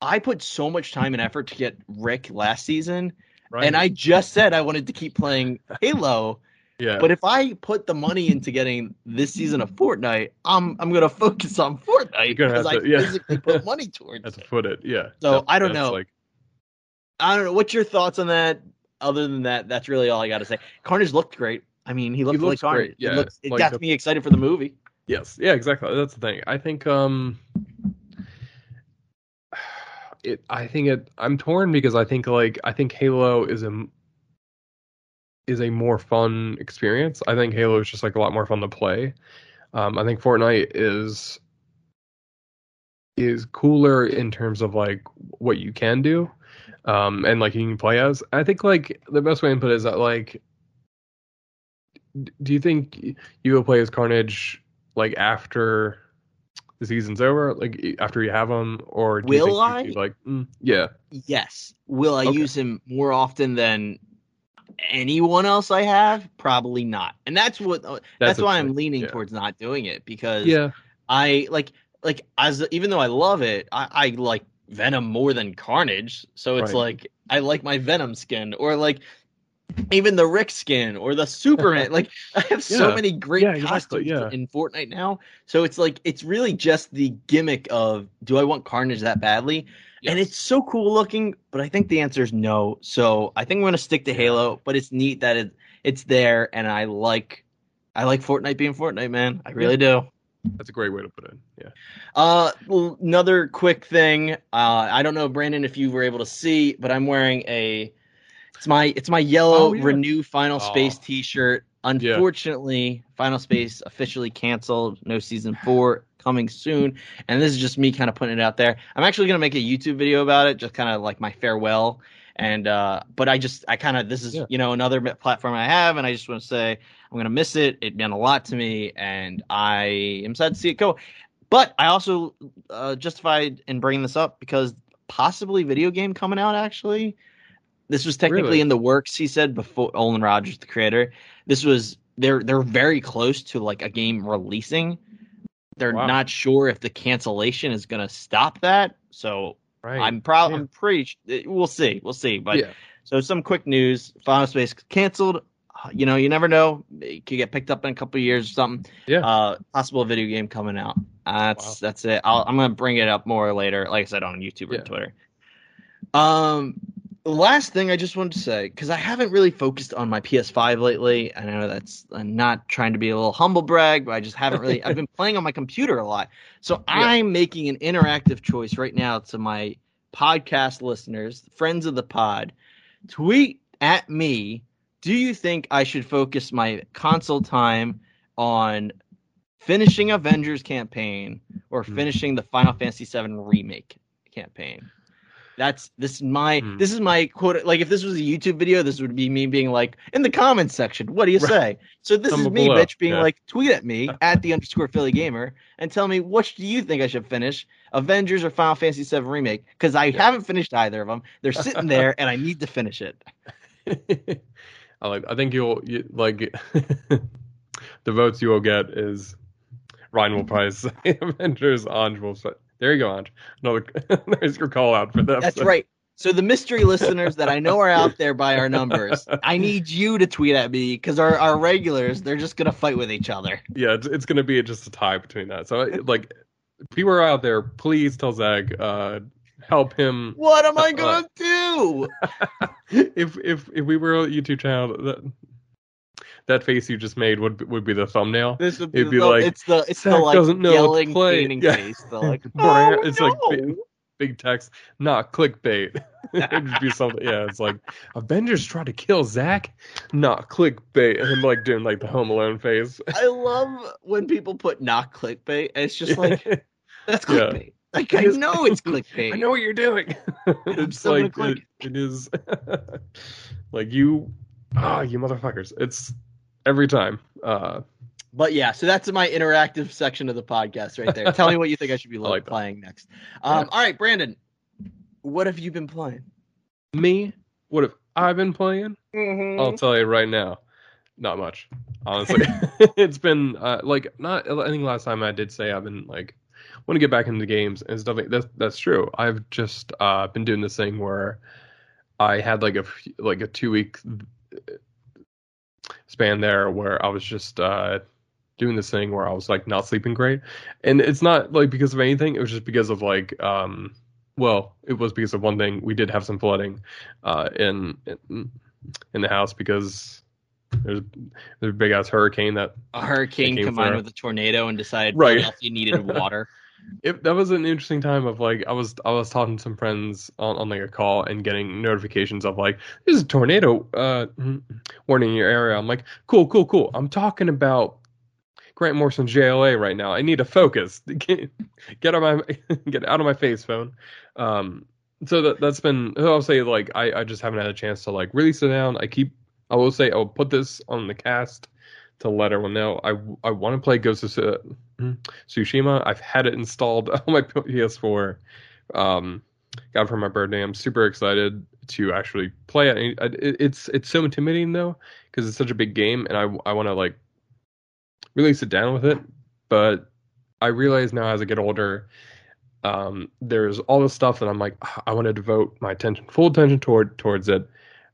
I put so much time and effort to get Rick last season, right. and I just said I wanted to keep playing Halo. Yeah. But if I put the money into getting this season of Fortnite, I'm I'm gonna focus on Fortnite because I yeah. physically put money [LAUGHS] towards That's a it. foot it. Yeah. So, That- I don't know. Like I don't know. What's your thoughts on that? Other than that, that's really all I got to say. Carnage looked great. I mean, he looked like looks great, Carnage. yeah, it, looks, it like got the- me excited for the movie. Yes, yeah, exactly. That's the thing. I think um [SIGHS] it I think it I'm torn because I think like I think Halo is a is a more fun experience. I think Halo is just like a lot more fun to play. Um I think Fortnite is is cooler in terms of like what you can do, um, and like you can play as. I think like the best way to put it is that like, do you think you will play as Carnage like after the season's over, like after you have him, or do Will you think I? like, mm, yeah, Yes. Will I Okay. use him more often than anyone else I have? Probably not. And that's what uh, that's, That's why I'm leaning yeah. towards not doing it because yeah, I like like as even though I love it, I, I like Venom more than Carnage. So it's Right. like I like my Venom skin or like even the Rick skin or the Superman. [LAUGHS] like I have so Yeah. many great Yeah, exactly, costumes yeah. in Fortnite now. So it's like it's really just the gimmick of do I want Carnage that badly? And it's so cool looking, but I think the answer is no. So I think I'm gonna stick to Halo, but it's neat that it it's there and I like I like Fortnite being Fortnite, man. I really do. that's a great way to put it. Yeah, Uh, another quick thing. Uh, I don't know, Brandon, if you were able to see, but I'm wearing a. It's my it's my yellow Oh, yeah. Renew Final Space Oh. T-shirt. Unfortunately, Final Space officially canceled. No season four coming soon, and this is just me kind of putting it out there. I'm actually gonna make a YouTube video about it, just kind of like my farewell. And uh, but I just I kind of this is Yeah. you know another platform I have, and I just want to say I'm gonna miss it. It meant a lot to me, and I am sad to see it go. But I also uh, justified in bringing this up because possibly video game coming out. Actually, this was technically Really? in the works. He said before Olan Rogers, the creator. This was they're they're very close to like a game releasing. They're Wow. not sure if the cancellation is going to stop that. So right. I'm probably Yeah. I'm pretty. We'll see. We'll see. But yeah, so some quick news: Final Space canceled. You know, you never know. It could get picked up in a couple of years or something. Yeah. Uh, possible video game coming out. Uh, that's Wow. that's it. I'll, I'm gonna bring it up more later. Like I said on YouTube or Yeah. Twitter. Um, last thing I just wanted to say because I haven't really focused on my PS5 lately. I know that's I'm not trying to be a little humble brag, but I just haven't really. I've been [LAUGHS] playing on my computer a lot, so I'm making an interactive choice right now to my podcast listeners, friends of the pod. Tweet at me. Do you think I should focus my console time on finishing Avengers campaign or Hmm. finishing the Final Fantasy VII remake campaign? That's this is my Hmm. this is my quote. Like if this was a YouTube video, this would be me being like in the comments section. What do you Right. say? So this is me, below, bitch, being yeah. like, tweet at me [LAUGHS] at the underscore Philly Gamer and tell me which do you think I should finish, Avengers or Final Fantasy VII remake? Because I Yeah. haven't finished either of them. They're sitting there, and I need to finish it. [LAUGHS] I like. I think you'll you, like [LAUGHS] the votes you will get is Ryan will probably say Avengers. Anj will say. There you go, Anj. Another. [LAUGHS] there's your call out for that. That's right. So the mystery [LAUGHS] listeners that I know are out there by our numbers, I need you to tweet at me because our, our regulars they're just gonna fight with each other. Yeah, it's, it's gonna be just a tie between that. So like, people are out there. Please tell Zach. Uh, help him. What am I gonna do? [LAUGHS] if if if we were a YouTube channel, that that face you just made would would be the thumbnail. This would be, It'd be the, like, it's the it's the like doesn't know yelling painting Yeah. face. The like [LAUGHS] oh, it's like big, big text, not clickbait. [LAUGHS] It'd be something. Yeah, it's like Avengers try to kill Zach, not clickbait. And him like doing like the Home Alone face. I love when people put not clickbait. and It's just like that's Yeah. clickbait. Like I know it's clickbait. [LAUGHS] I know what you're doing. it's like it, it is like you ah you motherfuckers. It's every time. Uh But yeah, so that's my interactive section of the podcast right there. Tell me what you think I should be [LAUGHS] like that. playing next. Um, Yeah. All right, Brandon, what have you been playing? me, what have I been playing? Mm-hmm. I'll tell you right now, not much. Honestly, [LAUGHS] it's been uh, like not. I think last time I did say I've been like want to get back into games and stuff. Like, that's that's true. I've just uh, been doing this thing where I had like a like a two week span there where I was just uh, doing this thing where I was like not sleeping great, and it's not like because of anything. It was just because of like um. Well, it was because of one thing. We did have some flooding uh, in, in in the house because there's there's a big ass hurricane that A hurricane That combined through. with a tornado and decided Right. you needed water. [LAUGHS] it, that was an interesting time of like I was I was talking to some friends on, on like a call and getting notifications of like there's a tornado uh warning in your area. I'm like cool cool cool. I'm talking about Grant Morrison JLA right now. I need to focus. [LAUGHS] Get, get out of my [LAUGHS] get out of my face, phone. Um, so that that's been. I'll say like I I just haven't had a chance to like really sit down. I keep. I will say I'll put this on the cast to let everyone know. I I want to play Ghost of Tsushima. I've had it installed [LAUGHS] on my PS4. Um, got it for my birthday. I'm super excited to actually play it. It's it's so intimidating though because it's such a big game, and I I want to like really sit down with it. But I realize now as I get older, um, there's all this stuff that I'm like I want to devote my attention, full attention toward towards it.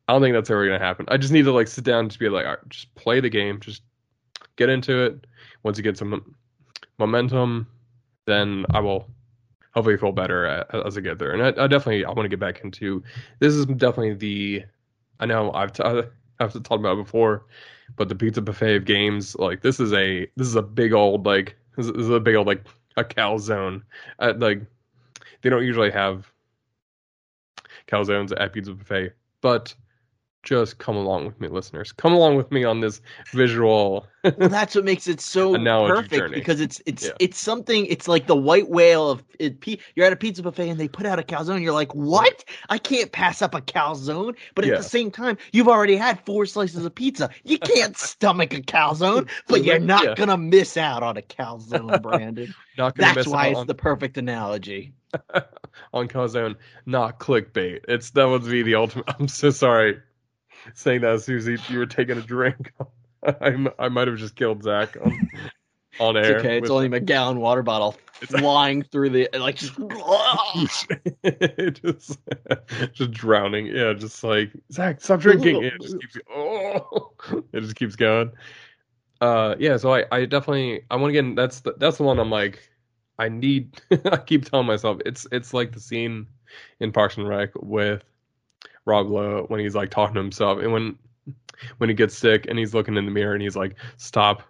I don't think that's ever gonna happen. I just need to like sit down and just be like, right, just play the game, just get into it. Once you get some momentum, then I will hopefully feel better as I get there. And I, I definitely I want to get back into this is definitely the I know I've t- I've talked about before, but the pizza buffet of games like this is a this is a big old like this is a big old like a calzone. Uh, like they don't usually have calzones at pizza buffet, but just come along with me, listeners. Come along with me on this visual. well, that's what makes it so [LAUGHS] perfect journey. because it's it's yeah. it's something. It's like the white whale of it. You're at a pizza buffet and they put out a calzone. You're like, what? I can't pass up a calzone. But yeah. at the same time, you've already had four slices of pizza. You can't [LAUGHS] stomach a calzone, but you're not yeah. gonna miss out on a calzone, [LAUGHS] Brandon. That's why it's on... the perfect analogy. on calzone, not clickbait. It's that would be the ultimate. I'm so sorry saying that, Susie, you were taking a drink. [LAUGHS] I, I might have just killed Zach on, on air. It's okay. It's only a gallon water bottle It's flying through the like just [LAUGHS] [LAUGHS] just just drowning. Yeah, just like Zach, stop drinking. It just keeps oh, it just keeps going. Uh, yeah. So I I definitely I want to get that's the, that's the one I'm like I need. I keep telling myself it's it's like the scene in Parks and Rec with Rob Lowe when he's like talking to himself, and when when he gets sick and he's looking in the mirror and he's like, "Stop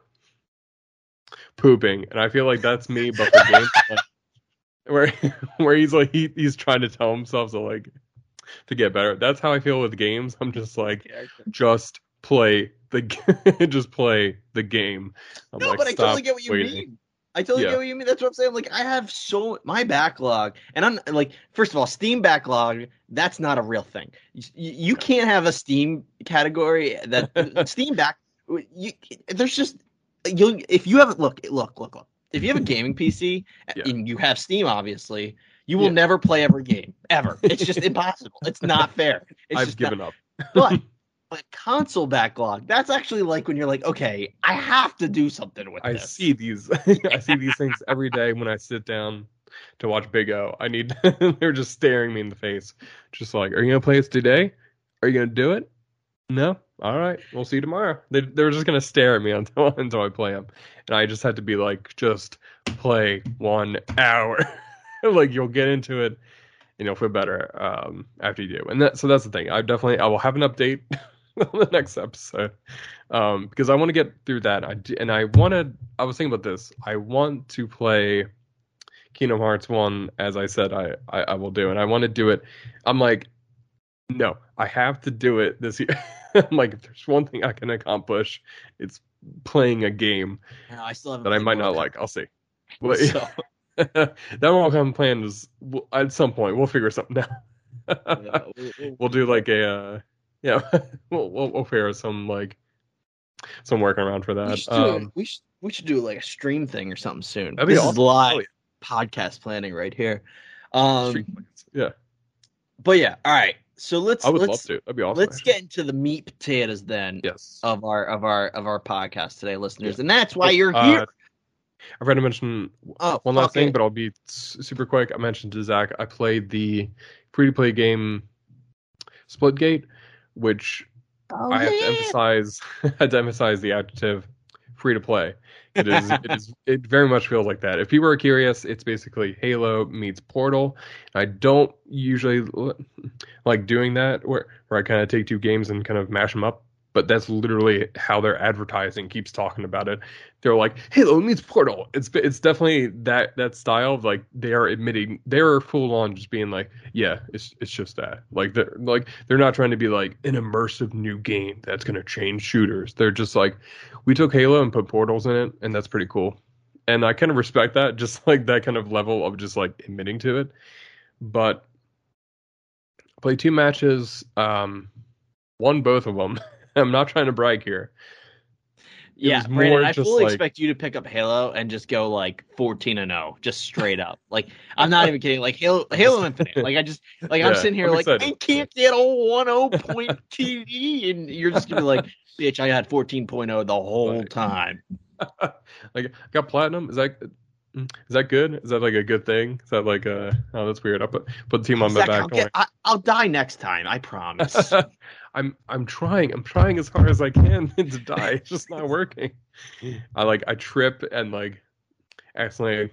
pooping," and I feel like that's me, but for games like, where [LAUGHS] where he's like he, he's trying to tell himself to like to get better. That's how I feel with games. I'm just like, just play the [LAUGHS] just play the game. I'm no, like, but I totally get what you waiting. mean. I totally yeah. get what you mean. That's what I'm saying. Like I have so my backlog, and I'm like, first of all, Steam backlog. That's not a real thing. You, you can't have a Steam category that [LAUGHS] Steam back. You, there's just you. If you have look, look, look, look. If you have a gaming PC yeah. and you have Steam, obviously, you will yeah. never play every game ever. It's just [LAUGHS] impossible. It's not fair. It's I've given not, up. but but console backlog, that's actually like when you're like, okay, I have to do something with I this. see these [LAUGHS] I see these things every day when I sit down to watch Big O. I need [LAUGHS] they're just staring me in the face. Just like, are you gonna play this today? Are you gonna do it? No? All right, we'll see you tomorrow. They they were just gonna stare at me [LAUGHS] until until I play them. And I just had to be like, just play one hour. like you'll get into it and you'll feel better um, after you do. And that so that's the thing. I definitely I will have an update [LAUGHS] on the next episode um, because I want to get through that. I and I wanted. I was thinking about this. I want to play Kingdom Hearts one, as I said I, I, I will do, and I want to do it. I'm like, no, I have to do it this year. [LAUGHS] I'm like, if there's one thing I can accomplish, it's playing a game I still that I might not like. I'll see. [LAUGHS] But, so. that one I'm playing is at some point we'll figure something out. yeah, we'll, we'll, we'll, do like a uh, yeah, [LAUGHS] we'll, we'll, we'll figure some like some working around for that. We should, um, do, we should we should do like a stream thing or something soon. This awesome. is live oh, yeah. podcast planning right here. Um, yeah. But yeah, all right. So let's. I would let's, love to. That'd be awesome. Let's actually. get into the meat potatoes then. Yes. Of our of our of our podcast today, listeners, yeah. and that's why oh, you're uh, here. I forgot to mention oh, one last okay. thing, but I'll be super quick. I mentioned to Zach I played the free to play game Splitgate, which oh, I have to emphasize. [LAUGHS] To emphasize the adjective free to play. It is. it is. It very much feels like that. If people are curious, it's basically Halo meets Portal. I don't usually like doing that, where where I kind of take two games and kind of mash them up but that's literally how their advertising keeps talking about it. They're like "Hey, Halo meets Portal. It's it's definitely that that style of like they are admitting they're full on just being like yeah it's it's just that like they're like they're not trying to be like an immersive new game that's gonna change shooters. They're just like we took Halo and put portals in it and that's pretty cool. And I kind of respect that, [LAUGHS] just like that kind of level of just like admitting to it. But play two matches, um, won both of them. [LAUGHS] [LAUGHS] I'm not trying to brag here. It yeah, Brandon, I fully like- expect you to pick up Halo and just go like 14 and 0, just straight up. Like I'm not even kidding. Like Halo, Halo [LAUGHS] Infinite. Like I just like I'm sitting here I'm like excited. I can't get a 1.0 point TD, and you're just gonna be like, bitch, I had 14.0 the whole time. [LAUGHS] like I got platinum. Is that is that good? Is that like a good thing? Is that like uh oh that's weird. I'll put put the team on my back. I'll, get, I, I'll die next time. I promise. [LAUGHS] I'm I'm trying. I'm trying as hard as I can [LAUGHS] to die. It's just not working. [LAUGHS] I like I trip and like accidentally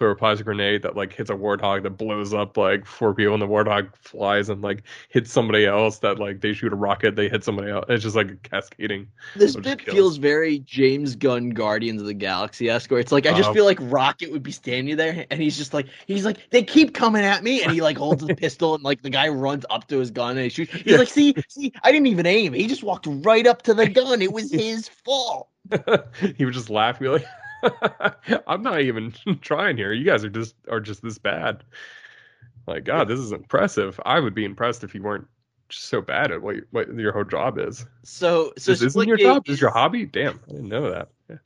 throw a grenade that like hits a warthog that blows up like four people and the warthog flies and like hits somebody else that like they shoot a rocket they hit somebody else it's just like cascading This bit feels very James Gunn Guardians of the Galaxy esque, where it's like I just Oh. feel like Rocket would be standing there, and he's just like he's like they keep coming at me, and he like holds his [LAUGHS] pistol, and like the guy runs up to his gun and he shoots. He's Yeah. like, see, see, I didn't even aim. He just walked right up to the gun. It was [LAUGHS] his fault. [LAUGHS] he would just laugh and be like [LAUGHS] i'm not even [LAUGHS] trying here you guys are just are just this bad like god this is impressive i would be impressed if you weren't just so bad at what, you- what your whole job is So, so this isn't your job this is your hobby damn i didn't know that Yeah.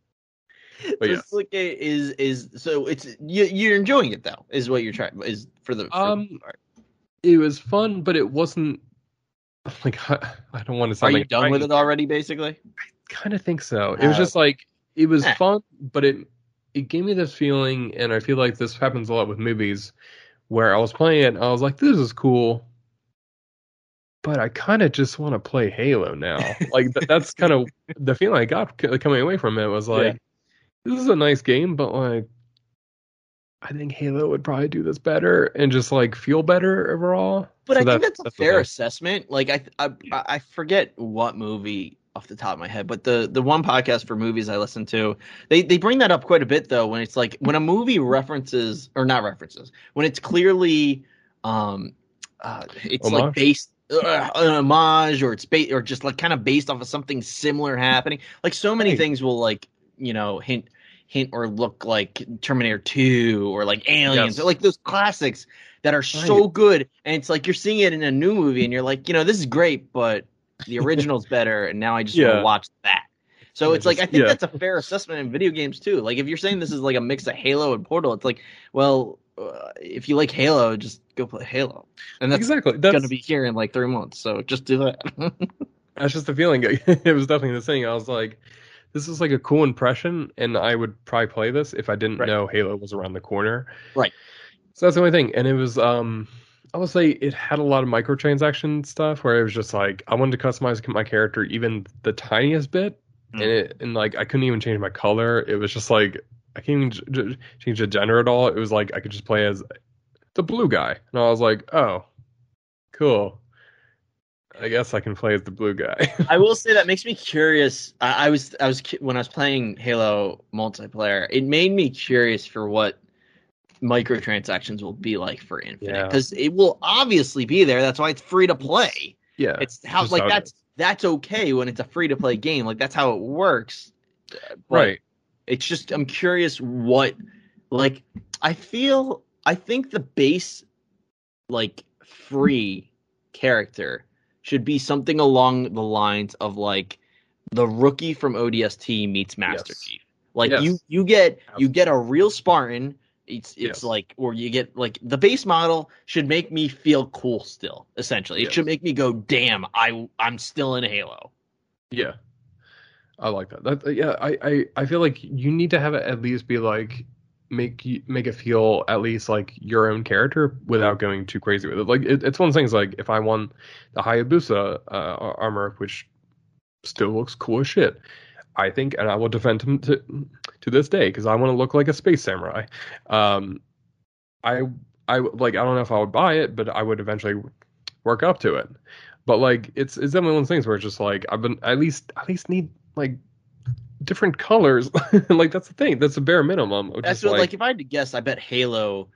but so yeah. Is is so it's you, you're enjoying it though, is what you're trying is for the for Um, part. it was fun but it wasn't [LAUGHS] like i, I don't want to Are sound you like done with it already? Basically, I kind of think so. It was just like it was Eh. fun, but it it gave me this feeling, and I feel like this happens a lot with movies, where I was playing it, and I was like, "This is cool," but I kind of just want to play Halo now. [LAUGHS] like th- that's kind of the feeling I got c- coming away from it was like, "This is a nice game, but like." I think Halo would probably do this better and just like feel better overall. But So I think that's- that's a fair assessment. Like I, I, I forget what movie off the top of my head, but the the one podcast for movies I listen to, they they bring that up quite a bit though. When it's like when a movie references or not references, when it's clearly, um, uh, it's like based. Uh, an homage or it's ba- or just like kind of based off of something similar happening like so many Right. things will like you know hint hint or look like terminator 2 or like aliens Yes. or like those classics that are so good and it's like you're seeing it in a new movie and you're like you know this is great but the original's better and now i just want to watch that so Yeah, it's like i think yeah. that's a fair assessment in video games too like if you're saying this is like a mix of halo and portal it's like well uh, if you like halo just go play halo and that's exactly. That's going to be here in like three months so just do that [LAUGHS] That's just the feeling. [LAUGHS] it was definitely the thing. I was like, this is like a cool impression, and I would probably play this if I didn't Right. know Halo was around the corner. Right. So that's the only thing. And it was, um, I would say it had a lot of microtransaction stuff where it was just like I wanted to customize my character even the tiniest bit, Mm. and it and like I couldn't even change my color. It was just like I can't even j- j- change the gender at all. It was like I could just play as the blue guy, and I was like, oh, cool. I guess I can play as the blue guy. [LAUGHS] I will say that makes me curious. I, I was I was when I was playing Halo multiplayer, it made me curious for what microtransactions will be like for Infinite Yeah. because it will obviously be there. That's why it's free to play. yeah. It's how like how it that's that's okay when it's a free to play game. Like that's how it works. But right. It's just I'm curious what like I feel I think the base like free character should be something along the lines of like the rookie from ODST meets Master Yes. Chief. Like Yes. you you get you get a real Spartan. It's it's Yes. like or you get like the base model should make me feel cool still. Essentially, it Yes. should make me go, "Damn, I I'm still in Halo." Yeah. I like that. That yeah, I, I I feel like you need to have it at least be like make you make it feel at least like your own character without going too crazy with it. Like it, it's one of those things like if I won the Hayabusa uh, armor, which still looks cool as shit, I think, and I will defend him to to this day because I want to look like a space samurai. Um, I I like I don't know if I would buy it, but I would eventually work up to it. But like it's it's definitely one of those things where it's just like I've been at least at least need like different colors. [LAUGHS] like that's the thing. That's the bare minimum. That's what, like, if I had to guess, I bet Halo,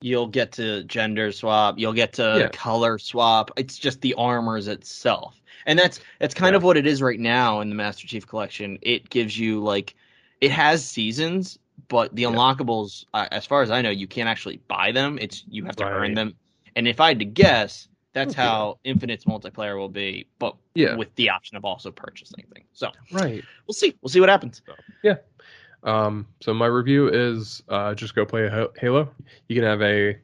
you'll get to gender swap, you'll get to Yeah. color swap. It's just the armors itself, and that's that's kind Yeah. of what it is right now in the Master Chief Collection. It gives you like, it has seasons, but the Yeah. unlockables, uh, as far as I know, you can't actually buy them. It's you have to earn them. And if I had to guess, that's Okay. how Infinite's multiplayer will be, but Yeah. with the option of also purchasing things. So right. we'll see. We'll see what happens. Yeah. Um, so my review is uh, just go play Halo. You can have a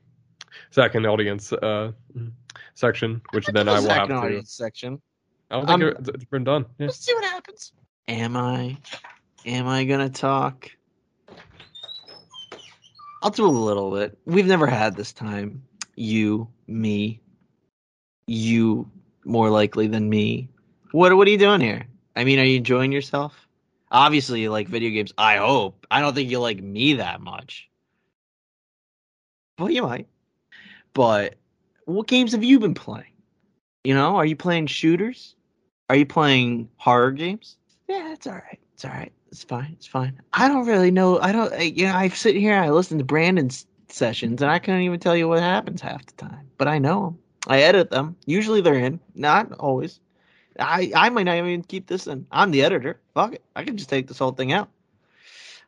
second audience uh, section, which then I will have Second to. audience section. I don't think it's been done. Yeah. Let's see what happens. Am I? Am I gonna talk? I'll do a little bit. We've never had this time. You, me, you more likely than me. What what are you doing here? I mean, are you enjoying yourself? Obviously, you like video games. I hope. I don't think you like me that much. Well, you might. But what games have you been playing? You know, are you playing shooters? Are you playing horror games? Yeah, that's all right. It's all right. It's fine. It's fine. I don't really know. I don't. I, you know, I sit here. I listen to Brandon's sessions, and I can't even tell you what happens half the time. But I know them. I edit them. Usually they're in. Not always. I I might not even keep this in. I'm the editor. Fuck it. I can just take this whole thing out.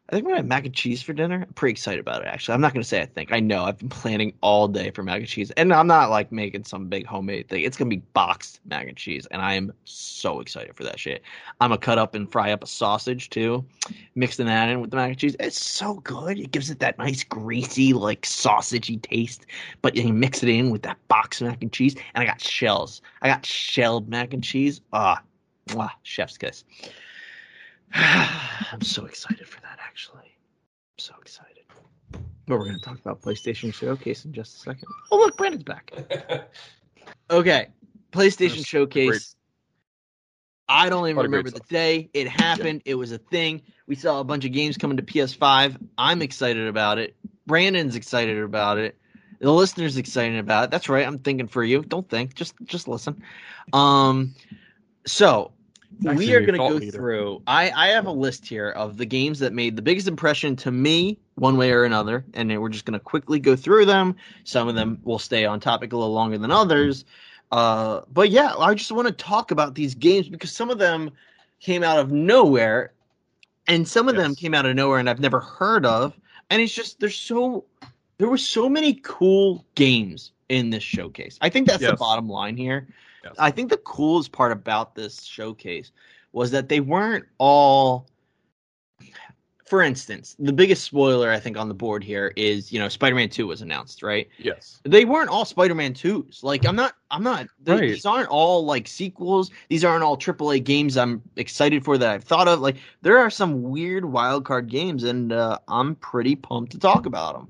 I think gonna have mac and cheese for dinner. I'm pretty excited about it. Actually, I'm not gonna say I think. I know. I've been planning all day for mac and cheese, and I'm not like making some big homemade thing. It's gonna be boxed mac and cheese, and I am so excited for that shit. I'm gonna cut up and fry up a sausage too, mixing that in with the mac and cheese. It's so good. It gives it that nice greasy, like sausagey taste. But you mix it in with that boxed mac and cheese, and I got shells. I got shelled mac and cheese. Ah, mwah, chef's kiss. [SIGHS] I'm so excited for that. Actually, I'm so excited. But we're gonna talk about PlayStation Showcase in just a second. Oh look, Brandon's back. [LAUGHS] Okay, PlayStation That's Showcase. great. I don't even What a great remember the day it happened. It was a thing. We saw a bunch of games coming to PS5. I'm excited about it. Brandon's excited about it. The listeners excited about it. That's right. I'm thinking for you. Don't think. Just just listen. Um, so we are going to go through. I I have a list here of the games that made the biggest impression to me, one way or another, and we're just going to quickly go through them. Some of them will stay on topic a little longer than others. Uh, but yeah, I just want to talk about these games because some of them came out of nowhere, and some of them came out of nowhere and I've never heard of. And it's just there's so there were so many cool games in this showcase. I think that's the bottom line here. I think the coolest part about this showcase was that they weren't all. For instance, the biggest spoiler I think on the board here is you know Spider-Man Two was announced, right? yes. They weren't all Spider-Man Twos. Like I'm not, I'm not. they- Right. These aren't all like sequels. These aren't all AAA games I'm excited for that I've thought of. Like there are some weird wild card games, and uh, I'm pretty pumped to talk about them.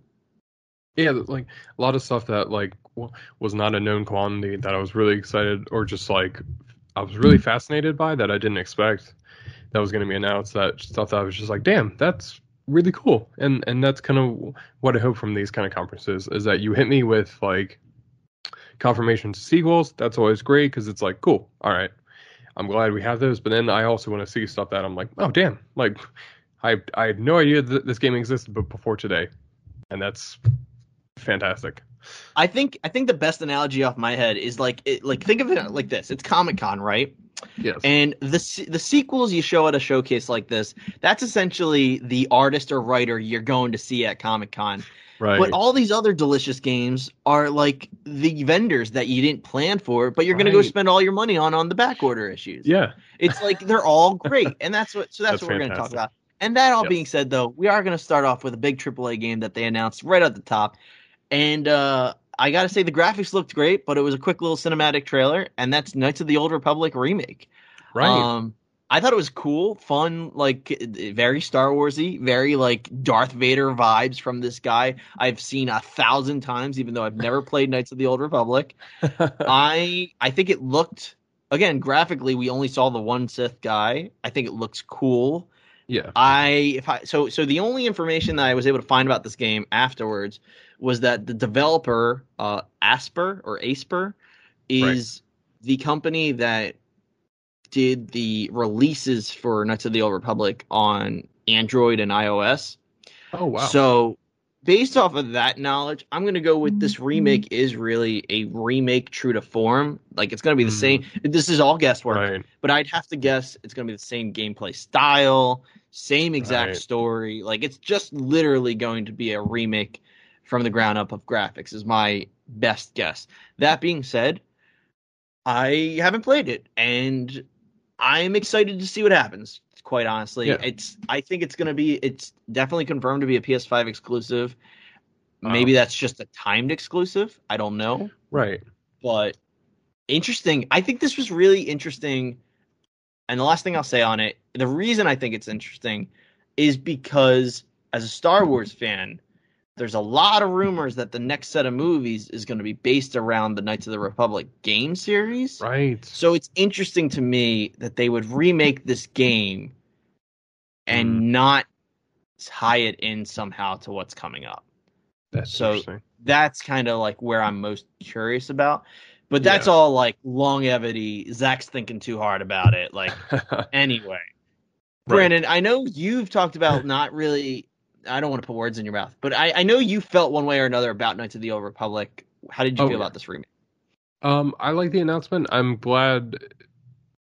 Yeah, like a lot of stuff that like was not a known quantity that I was really excited or just like I was really fascinated by that I didn't expect that was going to be announced. That stuff that I was just like, damn, that's really cool. And and that's kind of what I hope from these kind of conferences is that you hit me with like confirmations sequels. That's always great because it's like cool. All right, I'm glad we have those. But then I also want to see stuff that I'm like, oh damn, like I I had no idea that this game existed, but before today, and that's fantastic. I think I think the best analogy off my head is like it, like think of it like this. It's Comic Con, right? Yes. And the the sequels you show at a showcase like this, that's essentially the artist or writer you're going to see at Comic Con. right. But all these other delicious games are like the vendors that you didn't plan for, but you're going to go spend all your money on on the back order issues. yeah. It's like they're all great, and that's what. So that's, That's what we're going to talk about. And that all Yes. being said, though, we are going to start off with a big AAA game that they announced right at the top, and uh, I got to say the graphics looked great, but it was a quick little cinematic trailer, and that's Knights of the Old Republic remake. Right. Um, I thought it was cool, fun, like very Star Warsy, very like Darth Vader vibes from this guy I've seen a thousand times, even though I've never [LAUGHS] played Knights of the Old Republic. I I think it looked again graphically. We only saw the one Sith guy. I think it looks cool. Yeah. I if I so so the only information that I was able to find about this game afterwards was that the developer uh Aspyr or Aspyr is the company that did the releases for Knights of the Old Republic on Android and iOS. Oh wow. So, based off of that knowledge, I'm going to go with this remake is really a remake true to form. Like it's going to be the Mm. same. This is all guesswork, right. but I'd have to guess it's going to be the same gameplay style, same exact Right. story. Like it's just literally going to be a remake from the ground up of graphics is my best guess. That being said, I haven't played it and I'm excited to see what happens. Quite honestly, Yeah. it's I think it's going to be it's definitely confirmed to be a PS5 exclusive. Wow. Maybe that's just a timed exclusive. I don't know Right. but interesting. I think this was really interesting. And the last thing I'll say on it, the reason I think it's interesting is because as a Star Wars fan, there's a lot of rumors that the next set of movies is going to be based around the Knights of the Republic game series. Right. So it's interesting to me that they would remake this game and Mm. not tie it in somehow to what's coming up That's so- that's kind of like where I'm most curious about. But that's Yeah. all like longevity. Zach's thinking too hard about it. Like [LAUGHS] anyway, Right. Brandon, I know you've talked about [LAUGHS] not really. I don't want to put words in your mouth, but I, I know you felt one way or another about Knights of the Old Republic. How did you Oh, feel yeah. about this remake? Um, I like the announcement. I'm glad,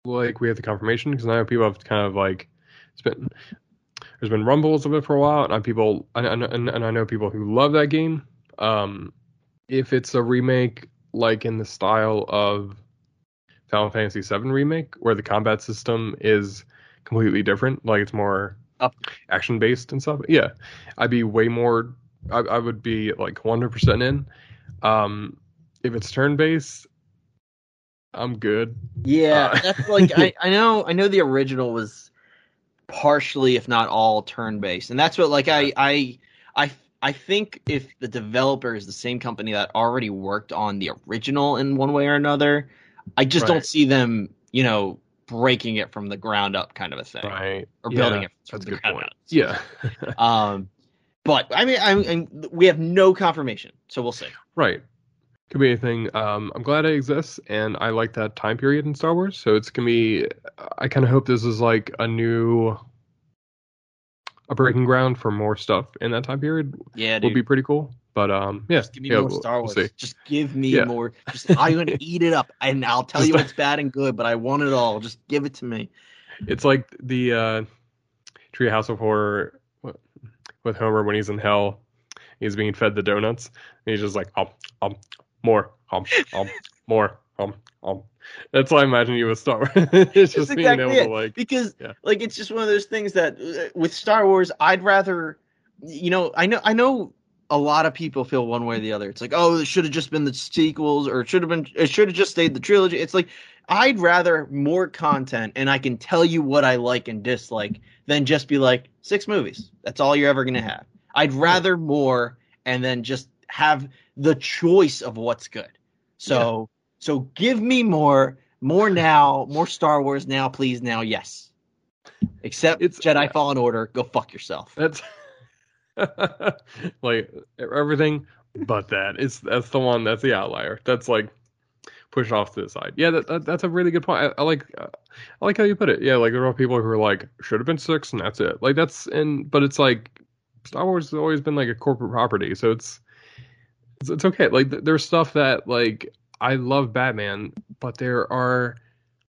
like we have the confirmation because I know people have kind of like it's been there's been rumbles of it for a while, and I people and, and and I know people who love that game. Um, if it's a remake like in the style of Final Fantasy VII remake, where the combat system is completely different, like it's more Up. action based and stuff. Yeah, I'd be way more. I, I would be like 100 percent in. Um, if it's turn based, I'm good. Yeah, Uh, that's like I, [LAUGHS] I know I know the original was partially, if not all, turn based, and that's what like I I I I think if the developer is the same company that already worked on the original in one way or another, I just Right. don't see them, you know, breaking it from the ground up, kind of a thing, Right. or Yeah, building it from That's a the good ground point. up. Yeah. [LAUGHS] Um, but I mean, I, I we have no confirmation, so we'll see. right. Could be anything. Um, I'm glad it exists, and I like that time period in Star Wars. So it's gonna be. I kind of hope this is like a new, a breaking ground for more stuff in that time period. Yeah, dude. Will be pretty cool. But um, yeah, Just give me yeah, more we'll- Star we'll Wars. Just give me Yeah. more. Just I'm gonna [LAUGHS] eat it up, and I'll tell Just- you what's bad and good. But I want it all. Just give it to me. It's like the uh, Treehouse of Horror with Homer when he's in hell. He's being fed the donuts. And he's just like, um, um, more, um, um, more, um, um. That's why I imagine you with Star Wars. it's just being able it. to like, Because Yeah. like it's just one of those things that uh, with Star Wars, I'd rather, you know, I know I know a lot of people feel one way or the other. It's like, oh, it should have just been the sequels, or it should have been, it should have just stayed the trilogy. It's like I'd rather more content, and I can tell you what I like and dislike than just be like six movies. That's all you're ever gonna have. I'd rather more, and then just have the choice of what's good. So, so give me more, more now, more Star Wars now, please now, yes. Except It's- Jedi yeah. Fallen Order, go fuck yourself. that's [LAUGHS] like everything but that. It's that's the one that's the outlier. That's like pushed off to the side. Yeah, that, that that's a really good point. I, I like uh, I like how you put it. Yeah, like there are people who are like should have been six and that's it. Like that's and but it's like Star Wars has always been like a corporate property, so it's it's, it's okay. Like th- there's stuff that like I love Batman, but there are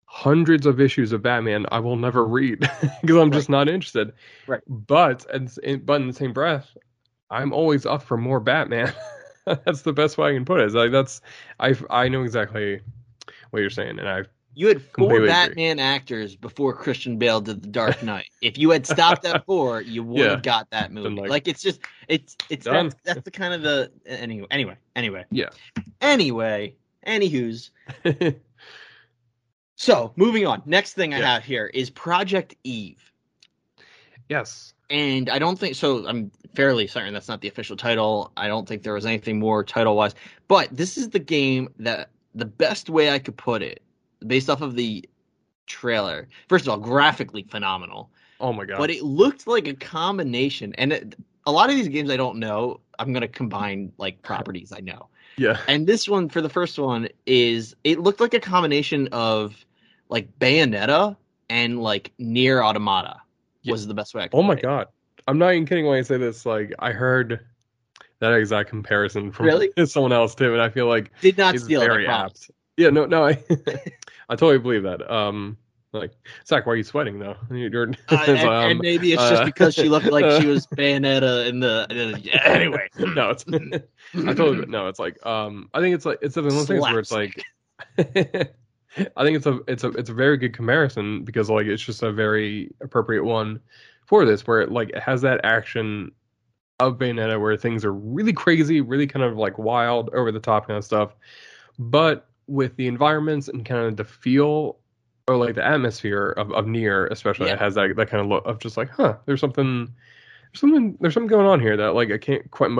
hundreds of issues of Batman I will never read [LAUGHS] because I'm just not interested. Right. But and in, but in the same breath, I'm always up for more Batman. [LAUGHS] that's the best way I can put it. It's like that's I I know exactly what you're saying, and I You had four Completely agree. Batman actors before Christian Bale did The Dark Knight. if you had stopped at four, you would have got that movie. like- Like, it's just it's it's that's, that's the kind of the anyway anyway anyway Yeah. anyway anywho's [LAUGHS] so moving on. Next thing I Yeah. have here is Project Eve. yes, and I don't think so. I'm fairly certain that's not the official title. I don't think there was anything more title wise. But this is the game that the best way I could put it, based off of the trailer. First of all, graphically phenomenal, oh my god, but it looked like a combination. And it, a lot of these games I don't know. I'm gonna combine like properties I know. Yeah. And this one for the first one is it looked like a combination of like Bayonetta and like NieR: Automata Yeah. was the best way. I could Oh my it. god. I'm not even kidding when I say this. Like I heard that exact comparison from Really? [LAUGHS] someone else too, and I feel like Did not steal it. Very apt. Yeah, no, no, I, [LAUGHS] [LAUGHS] I totally believe that. Um, like Zach, why are you sweating though? [LAUGHS] You're, Uh, [LAUGHS] and, um, and maybe it's just uh, because she looked like she [LAUGHS] was Bayonetta in the. uh, anyway, no, it's I totally no. It's like um, I think it's like it's one of those things where it's like, I think it's a it's a it's a very good comparison because like it's just a very appropriate one for this where it like it has that action of Bayonetta where things are really crazy, really kind of like wild, over the top kind of stuff, but with the environments and kind of the feel or like the atmosphere of, of NieR especially Yeah. it has that that kind of look of just like huh there's something there's something there's something going on here that like I can't quite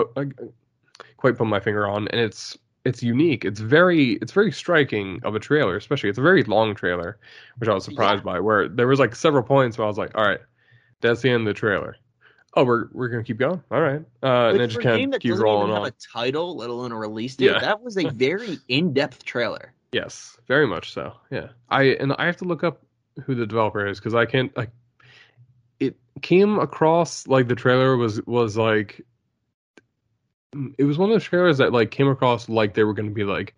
quite put my finger on and it's it's unique it's very it's very striking of a trailer especially it's a very long trailer which I was surprised by where there was like several points where I was like all right that's the end of the trailer oh we're we're gonna keep going all right uh and But then just kind of keep rolling even have on a title, let alone a release date, Yeah. that was a [LAUGHS] very in-depth trailer. Yes, very much so. Yeah, I and I have to look up who the developer is because I can't like. It came across like the trailer was was like. It was one of those trailers that like came across like they were going to be like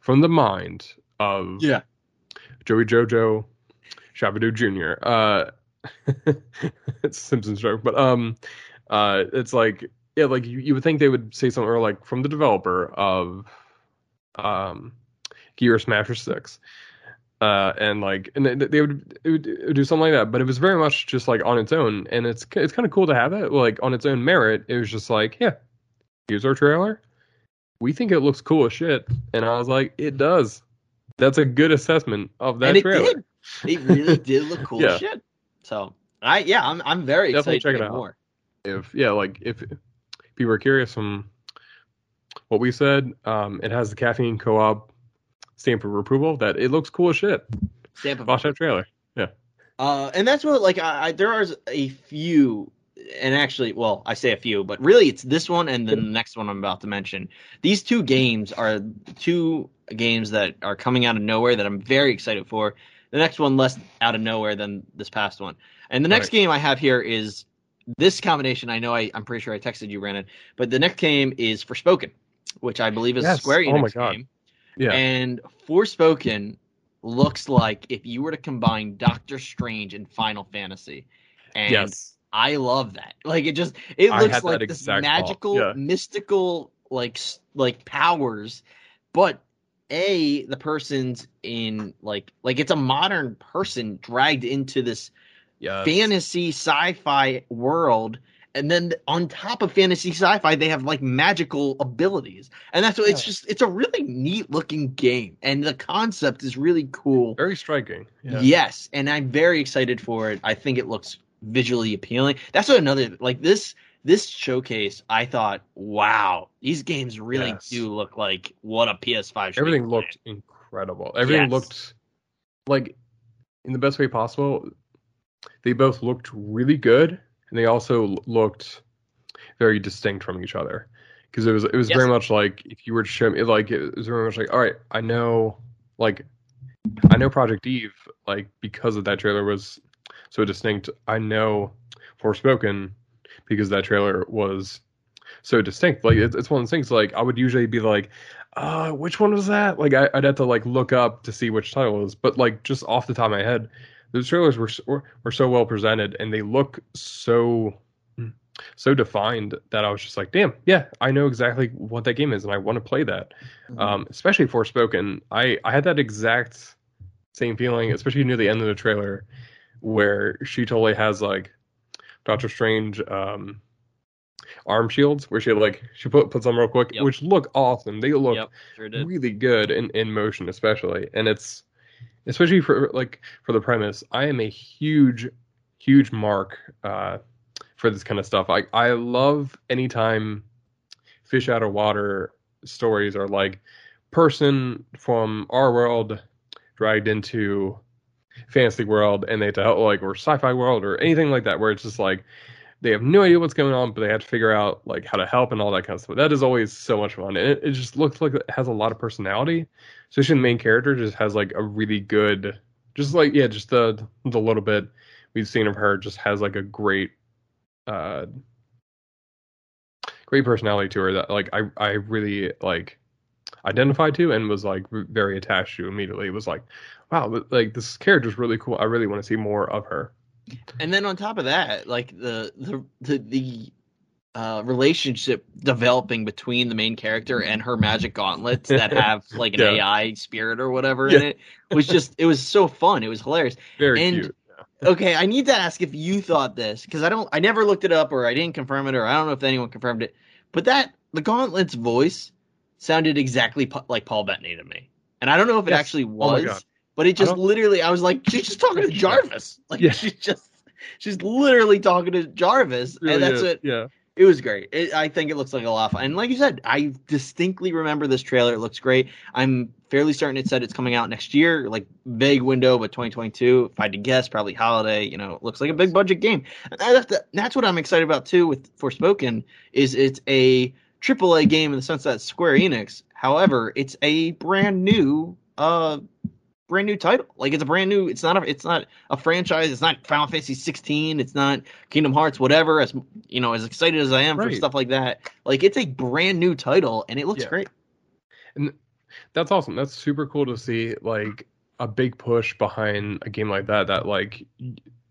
from the mind of Yeah. Joey Jojo Shabadoo Jr. Uh, [LAUGHS] it's a Simpsons joke, but um, uh, it's like yeah, like you, you would think they would say something or like from the developer of um, Gear Smasher Six, uh, and like and they, they would, it would it would do something like that, but it was very much just like on its own, and it's it's kind of cool to have it like on its own merit. It was just like yeah, here's our trailer. We think it looks cool as shit, and I was like, it does. That's a good assessment of that and it trailer. did. It really did look cool [LAUGHS] Yeah. as shit. So I yeah, I'm I'm very Definitely excited check to it out. more. if yeah, like if people are curious from what we said, um, it has the caffeine co-op stamp for approval. That it looks cool as shit. Stamp of Watch that trailer. Yeah. Uh, and that's what like I, I there are a few, and actually, well, I say a few, but really it's this one and then the next one I'm about to mention. These two games are two games that are coming out of nowhere that I'm very excited for. The next one less out of nowhere than this past one. And the next Right. game I have here is this combination. I know I, I'm pretty sure I texted you, Brandon, but the next game is Forspoken, which I believe is a Yes. Square Oh Enix my God. game. Yeah. And Forspoken looks like if you were to combine Doctor Strange and Final Fantasy. And yes. I love that. Like it just it looks like this magical, yeah. mystical like like powers, but a the person's in like like it's a modern person dragged into this Yes. fantasy sci-fi world and then on top of fantasy sci-fi they have like magical abilities and that's what it's just it's a really neat looking game and the concept is really cool Very striking. Yeah. yes and i'm very excited for it i think it looks visually appealing that's what another like this this showcase i thought wow these games really Yes. do look like what a ps5 should be Everything playing. looked incredible. Everything Yes. looked like in the best way possible. They both looked really good, and they also looked very distinct from each other. Because it was it was Yes. very much like if you were to show me like it was very much like all right, I know like I know Project Eve like because of that trailer was so distinct. I know Forspoken because that trailer was so distinct. Like it's, it's one of those things. Like I would usually be like, uh, which one was that? Like I, I'd have to like look up to see which title it was. But like just off the top of my head, those trailers were so- were, so well presented and they look so so defined that I was just like, damn, yeah, I know exactly what that game is and I want to play that. Mhm. Um, especially Forspoken, I I had that exact same feeling, especially near the end of the trailer, where she totally has like Doctor Strange um arm shields, where she like she put puts them real quick, Yep. which look awesome. They look yep sure really good in in motion, especially, and it's especially for like for the premise. I am a huge, huge mark uh, for this kind of stuff. I I love anytime fish out of water stories are like person from our world dragged into fantasy world and they have to help like or sci-fi world or anything like that where it's just like they have no idea what's going on, but they have to figure out like how to help and all that kind of stuff. That is always so much fun. And it, it just looks like it has a lot of personality. Especially the main character just has like a really good, just like yeah, just the the little bit we've seen of her just has like a great, uh, great personality to her that like I I really like identified to and was like very attached to immediately. It was like, wow, like this character is really cool. I really want to see more of her. And then on top of that, like the the the, the uh, relationship developing between the main character and her magic gauntlets that [LAUGHS] have like an yeah. AI spirit or whatever yeah. in it was just it was so fun. It was hilarious. Very and, cute. okay, I need to ask if you thought this because I don't. I never looked it up or I didn't confirm it or I don't know if anyone confirmed it. But that the gauntlet's voice sounded exactly like Paul Bettany to me, and I don't know if it yes. actually oh was. Oh but it just literally, I was like, she's just talking to [LAUGHS] Jarvis. Like yeah. she's just, she's literally talking to Jarvis, really and that's is. it. Yeah, it was great. It, I think it looks like a lot of fun. And like you said, I distinctly remember this trailer. It looks great. I'm fairly certain it said it's coming out next year, like vague window, but 2022. If I had to guess, probably holiday. You know, it looks like a big budget game. That's, that's what I'm excited about too with Forspoken. Is it's a AAA game in the sense that Square Enix. However, it's a brand new uh brand new title. Like it's a brand new. It's not a. It's not a franchise. It's not Final Fantasy 16. It's not Kingdom Hearts. Whatever. As you know, as excited as I am right. for stuff like that, like it's a brand new title and it looks yeah. great. And that's awesome. That's super cool to see. Like a big push behind a game like that. That like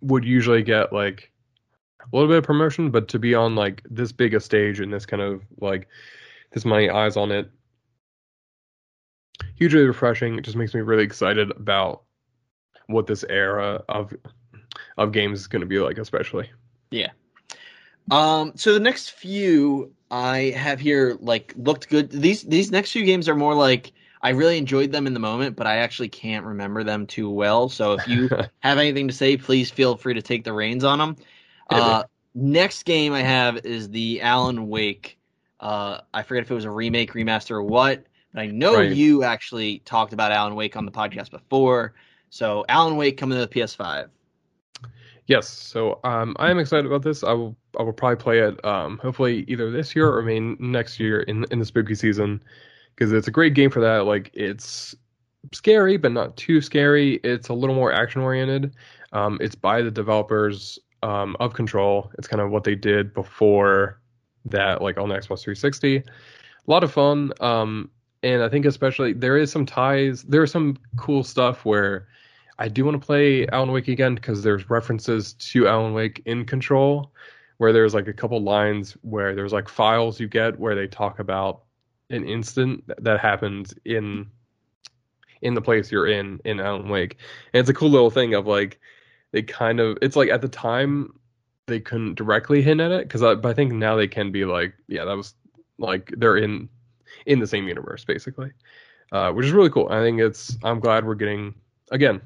would usually get like a little bit of promotion, but to be on like this big a stage and this kind of like this many eyes on it hugely refreshing. It just makes me really excited about what this era of of games is going to be like, especially. Yeah. Um. So the next few I have here like looked good. These these next few games are more like I really enjoyed them in the moment, but I actually can't remember them too well. So if you [LAUGHS] have anything to say, please feel free to take the reins on them. Uh, next game I have is the Alan Wake. Uh, I forget if it was a remake, remaster, or what. I know right. you actually talked about Alan Wake on the podcast before. So Alan Wake coming to the PS5. Yes, so um, I am excited about this. I will I will probably play it um, hopefully either this year or maybe next year in in the spooky season because it's a great game for that. Like it's scary but not too scary. It's a little more action oriented. Um, it's by the developers um, of Control. It's kind of what they did before that, like on the Xbox 360. A lot of fun. Um, and I think especially there is some ties. There is some cool stuff where I do want to play Alan Wake again because there's references to Alan Wake in Control, where there's like a couple lines where there's like files you get where they talk about an incident that happens in in the place you're in in Alan Wake, and it's a cool little thing of like they kind of it's like at the time they couldn't directly hint at it because I, I think now they can be like yeah that was like they're in in the same universe, basically, uh, which is really cool. I think it's. I'm glad we're getting again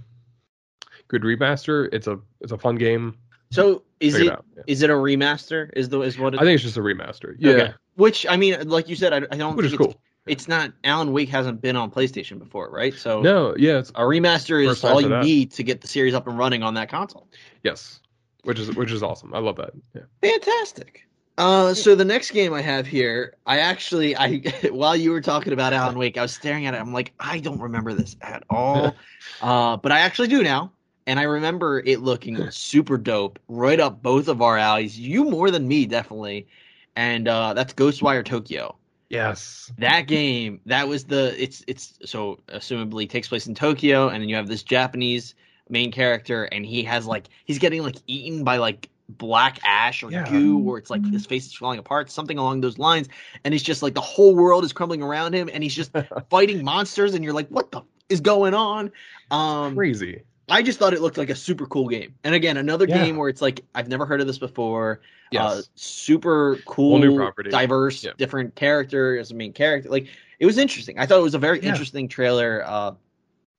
good remaster. It's a it's a fun game. So is Check it, it yeah. is it a remaster? Is the is what it, I think it's just a remaster. Yeah. Okay. Which I mean, like you said, I, I don't. Which is it's, cool. It's not Alan Wake hasn't been on PlayStation before, right? So no, yeah, a remaster is all you that. need to get the series up and running on that console. Yes, which is which is awesome. I love that. Yeah, fantastic. Uh, so the next game I have here, I actually, I [LAUGHS] while you were talking about Alan Wake, I was staring at it. I'm like, I don't remember this at all, [LAUGHS] uh, but I actually do now, and I remember it looking super dope, right up both of our alleys. You more than me, definitely, and uh, that's Ghostwire Tokyo. Yes, that game. That was the. It's it's so assumably takes place in Tokyo, and then you have this Japanese main character, and he has like he's getting like eaten by like black ash or yeah. goo or it's like his face is falling apart something along those lines and he's just like the whole world is crumbling around him and he's just [LAUGHS] fighting monsters and you're like what the f- is going on um crazy i just thought it looked like a super cool game and again another yeah. game where it's like i've never heard of this before yes. Uh, super cool new property. diverse yep. different character as a main character like it was interesting i thought it was a very yeah. interesting trailer uh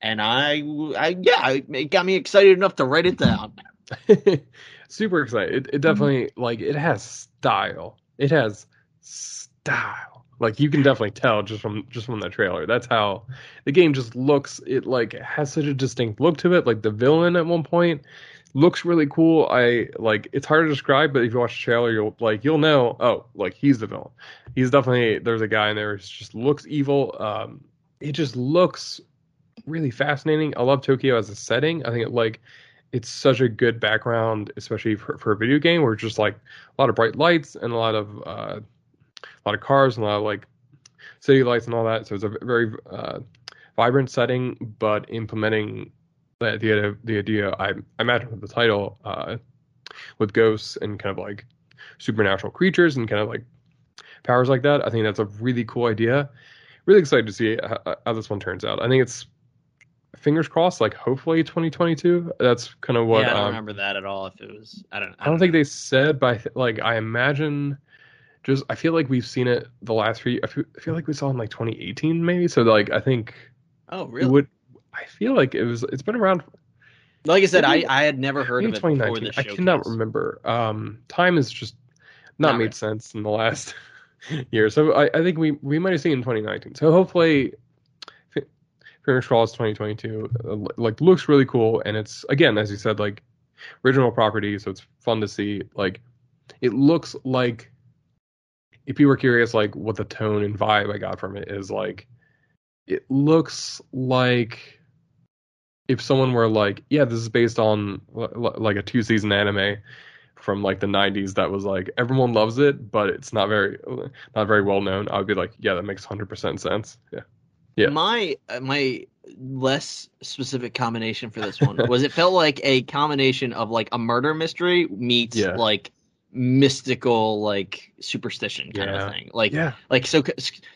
and i i yeah it got me excited enough to write it down [LAUGHS] super excited. It, it mm-hmm. definitely mm-hmm. like it has style. It has style. Like you can definitely tell just from just from the trailer. That's how the game just looks. It like has such a distinct look to it. Like the villain at one point looks really cool. I like it's hard to describe, but if you watch the trailer, you'll like you'll know. Oh, like he's the villain. He's definitely there's a guy in there who just looks evil. Um, it just looks really fascinating. I love Tokyo as a setting. I think it like it's such a good background, especially for, for a video game where it's just like a lot of bright lights and a lot of uh, a lot of cars and a lot of like city lights and all that. So it's a very uh, vibrant setting, but implementing the idea, the idea I, I imagine with the title, uh, with ghosts and kind of like supernatural creatures and kind of like powers like that. I think that's a really cool idea. Really excited to see how, how this one turns out. I think it's fingers crossed, like hopefully 2022. That's kind of what. yeah, I don't um, remember that at all. If it was, I don't. I don't think they said, but I th- like I imagine. Just I feel like we've seen it the last few. I feel, I feel like we saw it in like 2018 maybe. So like I think Oh, really? would. I feel like it was. It's been around like I said, I, maybe- I had never heard of it before 2019. this I cannot remember. Um, time has just not Not made really. sense in the last [LAUGHS] year. So I, I think we we might have seen it in 2019. So hopefully, fingers crossed, 2022. uh, Like looks really cool, and it's again as you said, like original property. So it's fun to see. Like it looks like if you were curious, like what the tone and vibe I got from it is like. It looks like if someone were like, yeah, this is based on like a two season anime from like the 90s that was like everyone loves it, but it's not very not very well known. I would be like, yeah, that makes 100% sense. Yeah. Yeah. My uh, my less specific combination for this one was it felt like a combination of like a murder mystery meets Yeah. like mystical like superstition kind Yeah. of thing. Like Yeah. like so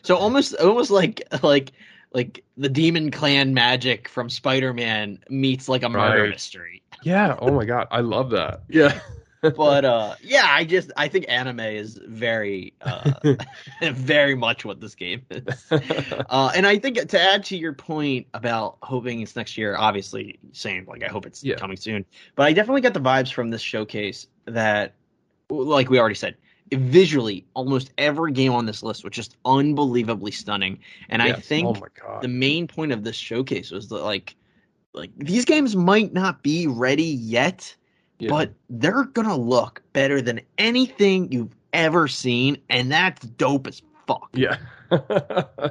so almost almost like like like the demon clan magic from spider-man meets like a murder Right. mystery Yeah. Oh my god, I love that. Yeah. But [LAUGHS] uh yeah i just i think anime is very uh [LAUGHS] very much what this game is. [LAUGHS] Uh and i think to add to your point about hoping it's next year obviously same like i hope it's Yeah. coming soon. But i definitely got the vibes from this showcase that like we already said visually almost every game on this list was just unbelievably stunning. And i think Oh the main point of this showcase was that like like these games might not be ready yet Yeah. but they're gonna look better than anything you've ever seen and that's dope as fuck Yeah. [LAUGHS]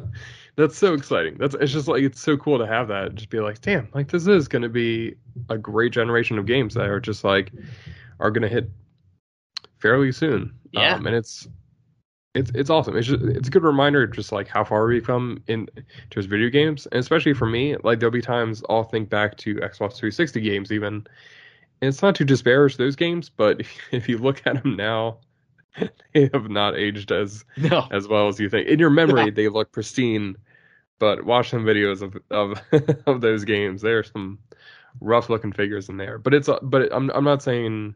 That's so exciting. That's it's just like it's so cool to have that. Just be like, damn, like this is gonna be a great generation of games that are just like are gonna hit fairly soon. Yeah. Um, and it's it's it's awesome. It's just it's a good reminder just like how far we've come in towards video games. And especially for me, like there'll be times I'll think back to Xbox 360 games even. It's not to disparage those games, but [LAUGHS] if, you look at them now, [LAUGHS] they have not aged as no as well as you think. In your memory, they look pristine, but watch some videos of of [LAUGHS] of those games. There are some rough looking figures in there, but it's uh, but I'm I'm not saying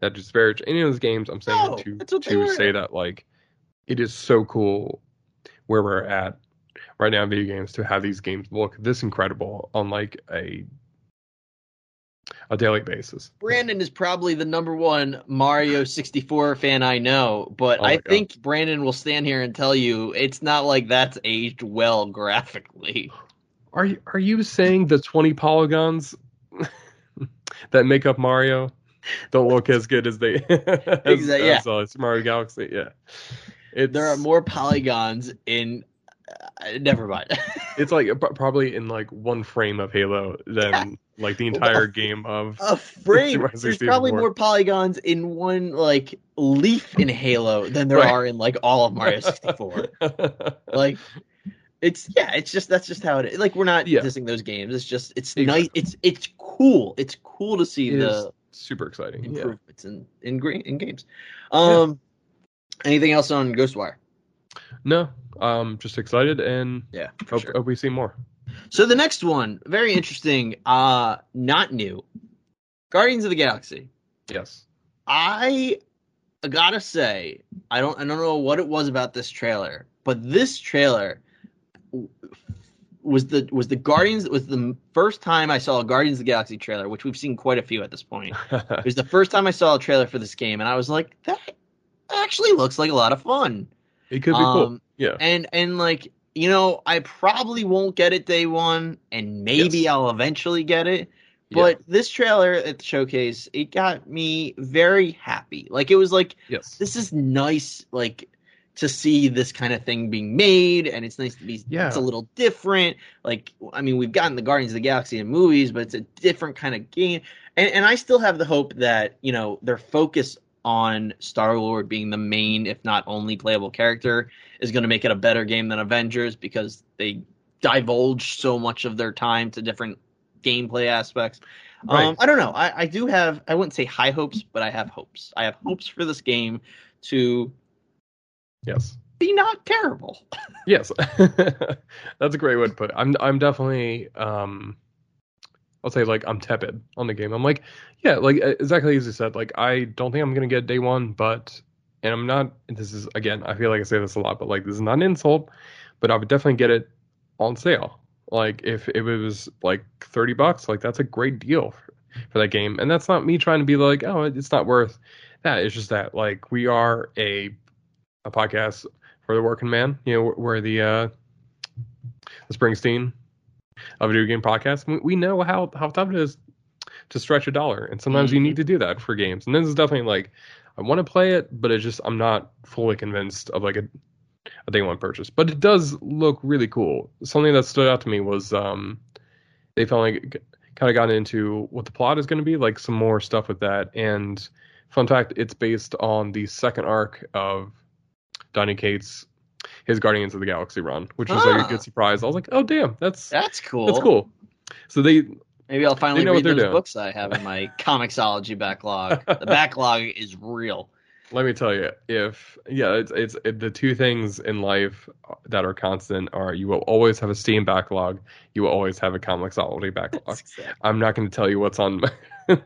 that to disparage any of those games. I'm saying No, to that's what they to say that like it is so cool where we're at right now in video games to have these games look this incredible on like a a daily basis. brandon is probably the number one mario 64 fan i know but Oh i God. think brandon will stand here and tell you it's not like that's aged well graphically Are you are you saying the 20 polygons [LAUGHS] that make up Mario don't look as good as they [LAUGHS] as, Exa- yeah. as, uh, Mario Galaxy? Yeah. It's, there are more polygons in uh, never mind [LAUGHS] It's like probably in like one frame of Halo than like the entire [LAUGHS] game of. a frame. There's 64. probably more polygons in one like leaf in Halo than there Right. are in like all of Mario 64. [LAUGHS] like it's yeah, it's just that's just how it is. Like we're not Yeah. dissing those games. It's just it's Exactly. nice. It's it's cool. It's cool to see It the super exciting. Yeah. improvements in in gra- in games. Um, anything else on Ghostwire? No, I'm just excited and Yeah, hope, sure. hope we see more. So the next one, very interesting. Uh, not new. Guardians of the Galaxy. Yes. I gotta say, I don't I don't know what it was about this trailer, but this trailer was the was the Guardians was the first time I saw a Guardians of the Galaxy trailer, which we've seen quite a few at this point. [LAUGHS] It was the first time I saw a trailer for this game, and I was like, that actually looks like a lot of fun. It could be cool. Um, Yeah. And and like you know, I probably won't get it day one, and maybe Yes. I'll eventually get it. But this trailer at the showcase, it got me very happy. Like it was like yes, this is nice. Like to see this kind of thing being made and it's nice to be Yeah. it's a little different like i mean we've gotten the guardians of the galaxy in movies but it's a different kind of game and, and i still have the hope that you know their focus on star lord being the main if not only playable character is going to make it a better game than avengers because they divulge so much of their time to different gameplay aspects um, i don't know I, I do have i wouldn't say high hopes but i have hopes i have hopes for this game to yes. be not terrible. [LAUGHS] Yes, [LAUGHS] that's a great way to put it. I'm I'm definitely um, I'll say like I'm tepid on the game. I'm like, yeah, like uh, exactly as you said. Like I don't think I'm gonna get day one, but and I'm not. This is again, I feel like I say this a lot, but like this is not an insult, but I would definitely get it on sale. Like if, it was like thirty bucks, like that's a great deal for, for that game. And that's not me trying to be like, oh, it's not worth that. It's just that like we are a a podcast for the working man. You know, we're the uh, the Springsteen of video game podcast. We, we know how how tough it is to stretch a dollar, and sometimes you Mhm. need to do that for games. And this is definitely like I want to play it, but it's just I'm not fully convinced of like a a day one purchase. But it does look really cool. Something that stood out to me was um they finally kind of got into what the plot is going to be, like some more stuff with that. And fun fact, it's based on the second arc of Donny Cates, his Guardians of the Galaxy run, which was like Ah. a good surprise. I was like, oh damn, that's That's cool. that's cool. So they Maybe I'll finally read those doing. books I have in my [LAUGHS] Comixology backlog. the [LAUGHS] backlog is real. let me tell you, if yeah, it's it's it, the two things in life that are constant are you will always have a Steam backlog, you will always have a Comixology [LAUGHS] backlog. I'm not going to tell you what's on my,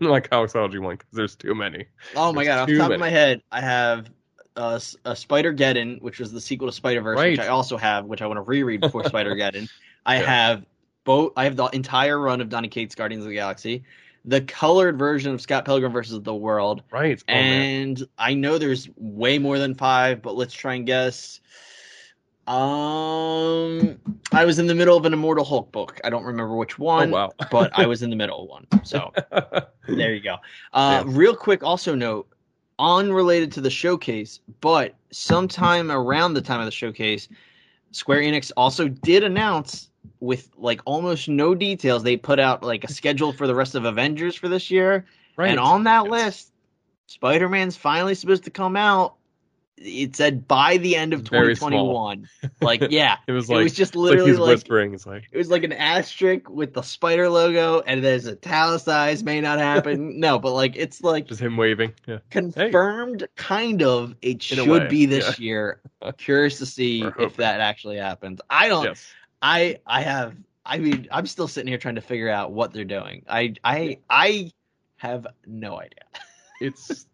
my Comixology one because there's too many. Oh my There's god! Off the top many. of my head, I have uh, a Spider Geddon, which was the sequel to Spider Verse, which I also have, which I want to reread before [LAUGHS] Spider Geddon. I Yeah. have both. I have the entire run of Donny Cates Guardians of the Galaxy, the colored version of Scott Pilgrim versus the World, Right. Oh, man. and I know there's way more than five, but let's try and guess. Um, I was in the middle of an Immortal Hulk book. I don't remember which Oh one, wow. but I was in the middle of one. So [LAUGHS] there you go. Uh, Real quick, also note, unrelated to the showcase, but sometime around the time of the showcase, Square Enix also did announce with like almost no details. They put out like a schedule for the rest of Avengers for this year, right. and on that Yes. list, Spider Man's finally supposed to come out. It said by the end of Very small. 2021. Like, [LAUGHS] yeah, it was like it was just like literally he's like whispering. It's like it was like an asterisk with the spider logo, and there's a italicized may not happen. [LAUGHS] no, but like it's like just him waving. Yeah. confirmed, kind of. It In should be this yeah. year. [LAUGHS] Curious to see if that actually happens. I don't. Yes. I I have. I mean, I'm still sitting here trying to figure out what they're doing. I I I have no idea. It's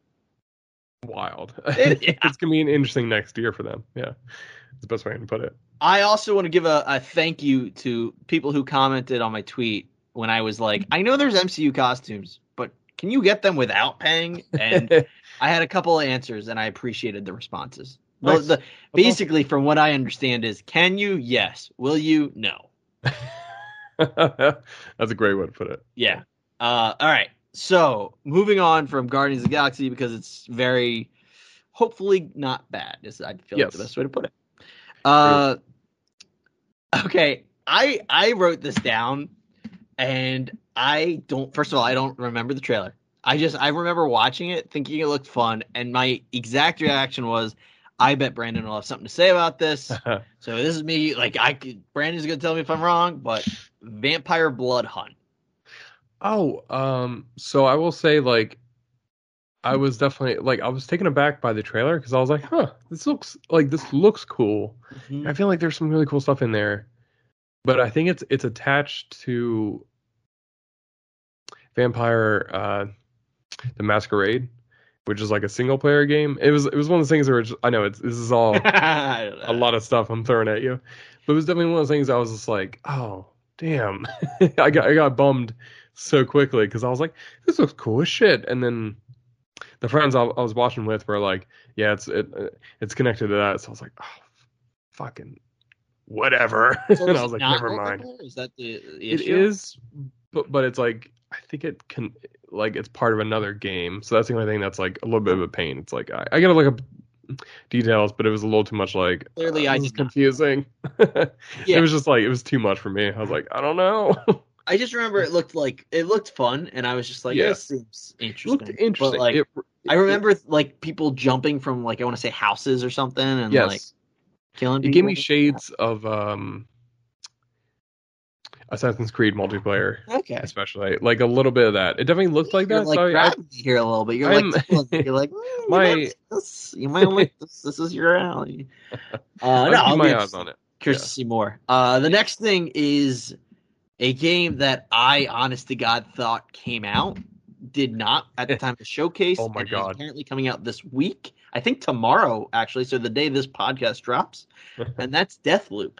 wild. [LAUGHS] It- yeah. it's gonna be an interesting next year for them. Yeah. It's the best way to put it. I also want to give a, a thank you to people who commented on my tweet when I was like, I know there's MCU costumes, but can you get them without paying? And [LAUGHS] I had a couple of answers, and I appreciated the responses. The- Nice. the- basically, from what I understand, is can you? Yes. Will you? No. [LAUGHS] That's a great way to put it. Yeah. Uh, all right. So moving on from Guardians of the Galaxy because it's very, hopefully not bad. Is I feel like the best way to put it. Uh, okay. I I wrote this down, and I don't. First of all, I don't remember the trailer. I just I remember watching it, thinking it looked fun, and my exact reaction was, "I bet Brandon will have something to say about this." [LAUGHS] So this is me. Like I could, Brandon's gonna tell me if I'm wrong, but Vampire Blood Hunt. Oh, um, so I will say like I was definitely like I was taken aback by the trailer because I was like, huh, this looks like this looks cool. I feel like there's some really cool stuff in there, but I think it's it's attached to Vampire uh, the Masquerade, which is like a single player game. It was it was one of those things where it's, I know it's this is all [LAUGHS] a lot of stuff I'm throwing at you, but it was definitely one of those things I was just like, oh damn, [LAUGHS] I got I got bummed so quickly because I was like, this looks cool as shit, and then the friends I, I was watching with were like, yeah, it's it, it's connected to that, so I was like, oh, fucking whatever, [LAUGHS] So and I was like, never mind. Is that the, the It issue? is, but but it's like I think it can like it's part of another game. So that's the only thing that's like a little bit of a pain. It's like I, I gotta look up details, but it was a little too much. Like Clearly uh, I this is did not. confusing. [LAUGHS] Yeah. It was just like it was too much for me. I was like, I don't know. [LAUGHS] I just remember it looked like it looked fun, and I was just like, Yeah. "This seems it interesting." looked interesting. But, like, It- I remember like people jumping from like I want to say houses or something, and yes, like killing. it gave me people. shades of um Assassin's Creed multiplayer, Okay, especially like a little bit of that. It definitely looked like You're, that. like so I, I, grabbing me here a little bit. You're I'm- like, [LAUGHS] you're like, "Mm, My- you might this. You might like [LAUGHS] this. This is your alley. [LAUGHS] Uh, no, keep I'll my eyes on it. Curious Yeah. to see more. Uh, the next thing is a game that I, honest to God, thought came out. Did not at the [LAUGHS] time of the showcase. Oh my God. Apparently coming out this week. I think tomorrow, actually. So the day this podcast drops, [LAUGHS] and that's Deathloop.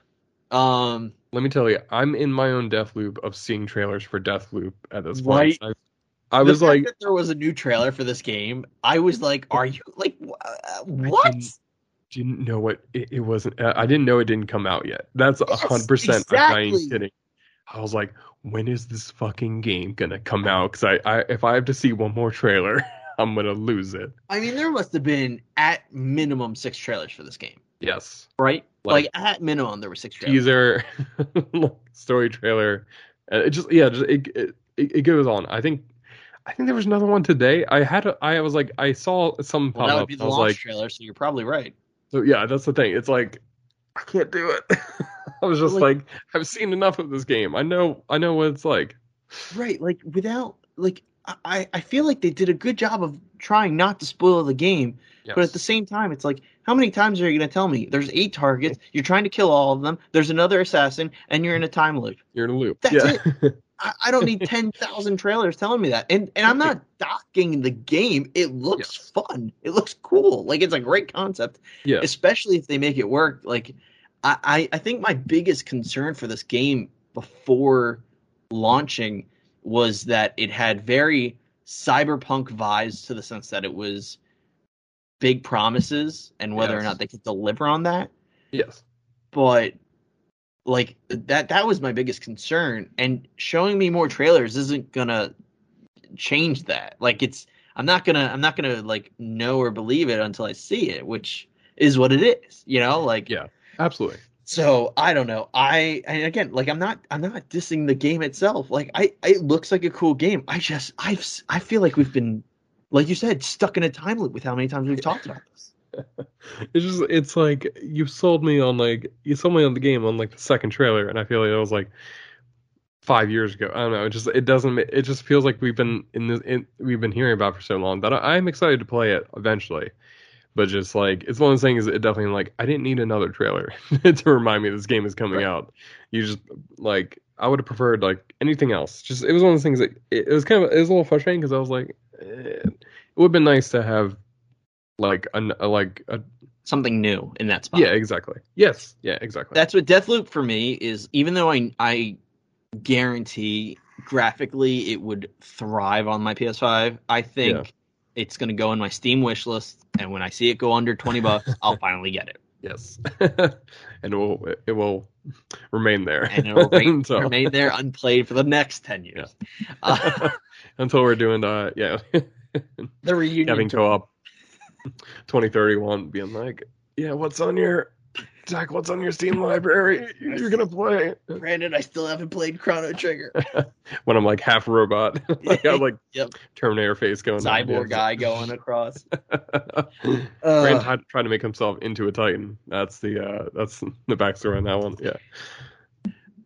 Um, Let me tell you, I'm in my own death loop of seeing trailers for Deathloop at this Right. point. I, I the was fact like, that there was a new trailer for this game. I was like, "Are you like wh- uh, what?" didn't- didn't know what it, it wasn't. uh, I didn't know it didn't come out yet. That's a Yes, hundred percent. I'm not even kidding. I was like, when is this fucking game gonna come out? Because I, I, if I have to see one more trailer, [LAUGHS] I'm gonna lose it. I mean, there must have been at minimum six trailers for this game, Yes. right? Like, Like- at minimum, there were six trailers. Teaser, [LAUGHS] story trailer, and it just yeah, just, it, it it goes on. I think. I think there was another one today. I had a, I was like I saw some Well, pop that would up. be the launch like, trailer, so you're probably right. So yeah, that's the thing. It's like I can't do it. [LAUGHS] I was just Like- like, I've seen enough of this game. I know I know what it's like. Right, like without like I I feel like they did a good job of trying not to spoil the game, Yes. but at the same time, it's like how many times are you going to tell me there's eight targets, you're trying to kill all of them, there's another assassin, and you're in a time loop. You're in a loop. That's yeah. [LAUGHS] I, I don't need ten thousand trailers telling me that, and and I'm not [LAUGHS] docking the game. It looks Yes. fun. It looks cool. Like it's a great concept. yeah. especially if they make it work. Like, I, I, think my biggest concern for this game before launching was that it had very cyberpunk vibes to the sense that it was big promises and whether or not they could deliver on that. Yes. But like that that was my biggest concern and showing me more trailers isn't gonna change that like it's i'm not gonna i'm not gonna like know or believe it until i see it which is what it is you know like Yeah. Absolutely. so i don't know i and again like i'm not i'm not dissing the game itself like i it looks like a cool game i just i've s- i feel like we've been like you said stuck in a time loop with how many times we've talked about this [LAUGHS] It's just it's like you sold me on like you sold me on the game on like the second trailer, and I feel like it was like five years ago. I don't know. It just it doesn't. It just feels like we've been in this. In, we've been hearing about it for so long that I, I'm excited to play it eventually. But just like it's one of those things. It definitely like I didn't need another trailer [LAUGHS] to remind me this game is coming Right. out. You just like I would have preferred like anything else. Just it was one of those things that it, it was kind of it was a little frustrating because I was like, eh, it would have been nice to have like an a, like a something new in that spot yeah, exactly. Yes. Yeah, exactly. That's what Deathloop for me is. Even though I I guarantee graphically it would thrive on my PS5, I think Yeah. It's going to go in my Steam wish list, and when I see it go under twenty bucks, I'll [LAUGHS] finally get it, yes. [LAUGHS] and it will it will remain there. and it will remain, [LAUGHS] until, remain there unplayed for the next ten years. Uh, until we're doing uh yeah the reunion. having tour. co-op 2031 being like yeah what's on your Zach what's on your Steam library you're gonna play Granted, I still haven't played Chrono Trigger. [LAUGHS] when I'm like half robot [LAUGHS] like I have like Yep. Terminator face going on. Cyborg Yeah. guy going across. [LAUGHS] Uh, tried to make himself into a Titan. That's the uh, that's the backstory on that one. Yeah.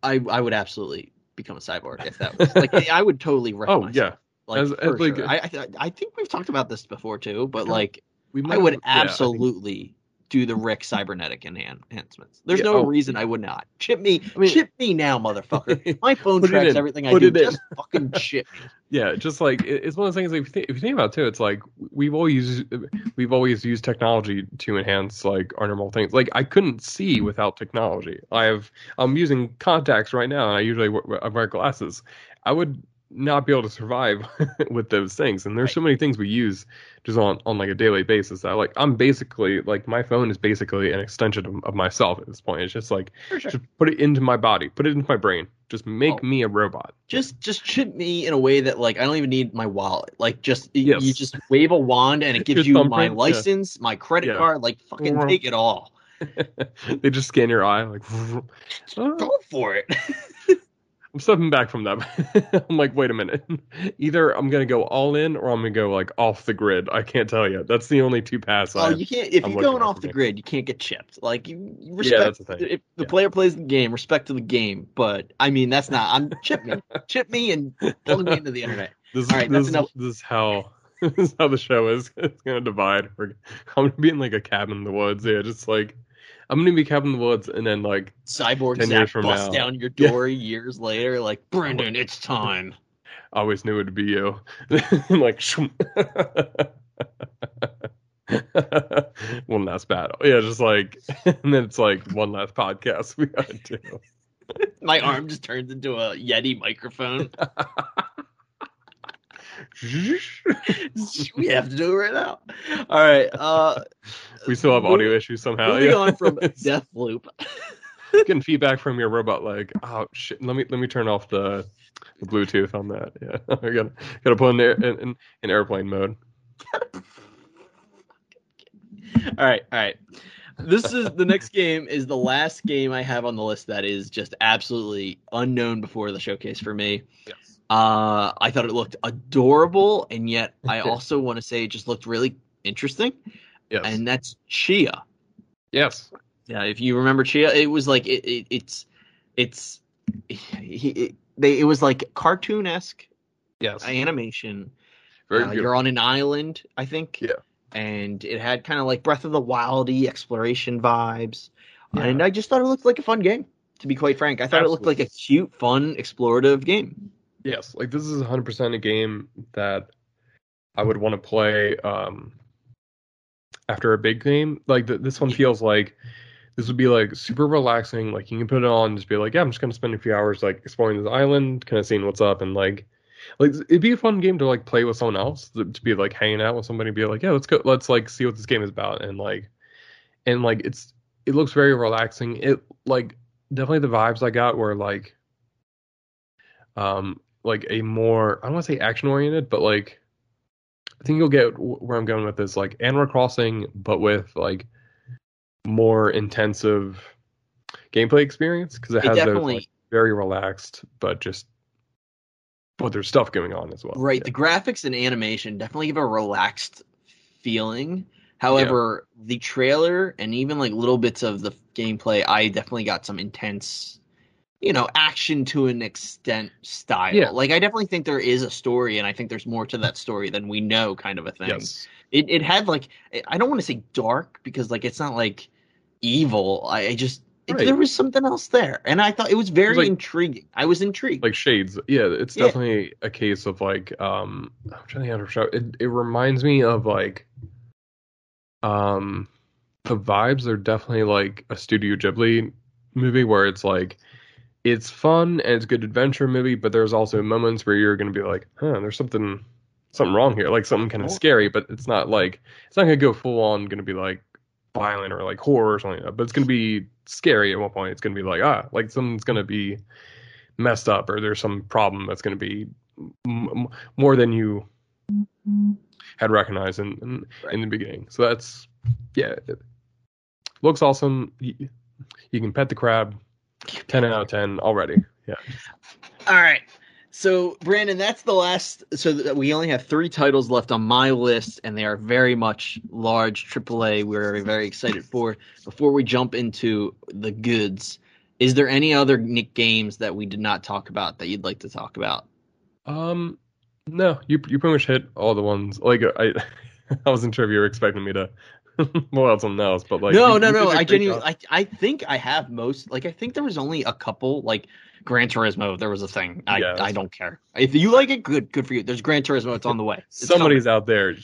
I I would absolutely become a cyborg if that was like I would totally Oh myself. yeah. Like, As- as, like, sure. I, I I think we've talked about this before too, but like We I might would I think- absolutely do the Rick cybernetic enhancements. There's Yeah, no oh. reason I would not. Chip me, I mean- chip me now, motherfucker. [LAUGHS] My phone tracks in. everything I Put do. in. Just fucking chip me. [LAUGHS] yeah, just like it's one of those things. If you think, if you think about it too, it's like we've always we've always used technology to enhance like our normal things. Like I couldn't see without technology. I have I'm using contacts right now, and I usually wear, I wear glasses. I would not be able to survive [LAUGHS] with those things. And there's Right. so many things we use just on on like a daily basis that like I'm basically like my phone is basically an extension of, of myself at this point. It's just like sure. just put it into my body, put it into my brain, just make Oh. me a robot. Just just chip me in a way that like I don't even need my wallet. Like just Yes. you just wave a wand and it [LAUGHS] gives you my thumbprint, yeah. license, my credit Yeah. card. Like fucking take it all. [LAUGHS] they just scan your eye like. "Oh, Go for it. I'm stepping back from that. [LAUGHS] I'm like, wait a minute. [LAUGHS] Either I'm gonna go all in or I'm gonna go like off the grid. I can't tell you. That's the only two paths oh, I Oh, have. you can't. If I'm you're going off the me. grid, you can't get chipped. Like you, you respect. that's the thing. If the Yeah. player plays the game, respect to the game. But I mean, that's not. I'm chip me, [LAUGHS] chip me, and plug me into the internet. This, All right, this, enough. this is how this is how the show is. It's gonna divide. We're, I'm gonna be in like a cabin in the woods. Yeah, just like I'm gonna be cabin in the woods, and then like Cyborg 10 years Zap busts now. down your Yeah. door years later, like Brendan, it's time. [LAUGHS] I always knew it'd be you. [LAUGHS] like, [LAUGHS] one last battle. Yeah, just like, and then it's like one last podcast we gotta do. My arm just turns into a Yeti microphone. [LAUGHS] we have to do it right now. All right. Uh, we still have audio issues somehow. moving yeah. on from [LAUGHS] Death Loop. [LAUGHS] getting feedback from your robot leg. Oh shit! Let me let me turn off the, the Bluetooth on that. Yeah, I gotta gotta put in, in, in in airplane mode. All right, all right. This is the next game is the last game I have on the list that is just absolutely unknown before the showcase for me. Yes. Uh, I thought it looked adorable, and yet I [LAUGHS] also want to say it just looked really interesting, Yes. and that's Tchia. yes. Yeah, if you remember Tchia, it was like it, it it's it's he it, they it was like cartoon esque Yes. animation. Very Uh, you're on an island, I think. Yeah. And it had kind of like Breath of the Wildy exploration vibes. Yeah. And I just thought it looked like a fun game, to be quite frank. I thought it looked like a cute, fun, explorative game. Yes, like this is 100% a game that I would want to play um after a big game. Like th- this one feels like this would be like super relaxing. Like you can put it on, and just be like, yeah, I'm just gonna spend a few hours like exploring this island, kind of seeing what's up, and like, like it'd be a fun game to like play with someone else, to to be like hanging out with somebody, and be like, yeah, let's go, let's like see what this game is about, and like, and like it's it looks very relaxing. It like definitely the vibes I got were like, um, like a more I don't want to say action oriented, but like I think you'll get where I'm going with this, like Animal Crossing, but with like more intensive gameplay experience because it It has those like, very relaxed, but just but there's stuff going on as well. right. Yeah. The graphics and animation definitely give a relaxed feeling. However, the trailer and even like little bits of the gameplay, I definitely got some intense, you know, action to an extent style. Yeah. Like I definitely think there is a story, and I think there's more to that story than we know, kind of a thing. Yes. It it had like I don't want to say dark because like it's not like evil. I, just it, there was something else there, and I thought it was very like- intriguing. I was intrigued. Like shades. Yeah, it's Yeah. definitely a case of like um I'm trying to think how to show it. It reminds me of like um the vibes are definitely like a Studio Ghibli movie where it's like it's fun and it's a good adventure movie, but there's also moments where you're gonna be like, huh, there's something something wrong here, like something kind of scary, but it's not like it's not gonna go full on gonna be like violent or like horror or something like that, but it's gonna be scary at one point. It's gonna be like ah, like something's gonna be messed up or there's some problem that's gonna be m- more than you had recognized in in, in the beginning. So that's yeah, it looks awesome. You, you can pet the crab. Ten out of ten already. Yeah. All right. So, Brandon, that's the last. So, we only have three titles left on my list, and they are very much large AAA. We're very excited for. Before we jump into the goods, is there any other Nick games that we did not talk about that you'd like to talk about? Um, no, you you pretty much hit all the ones. Like I, [LAUGHS] I wasn't sure if you were expecting me to [LAUGHS] pull out something else, but like no, you- no, you no. I genuinely. I, I think I have most. Like, I think there was only a couple. Like Gran Turismo, there was a thing. I, Yeah, I don't care. If you like it, good, good for you. There's Gran Turismo. It's on the way. It's somebody's out there.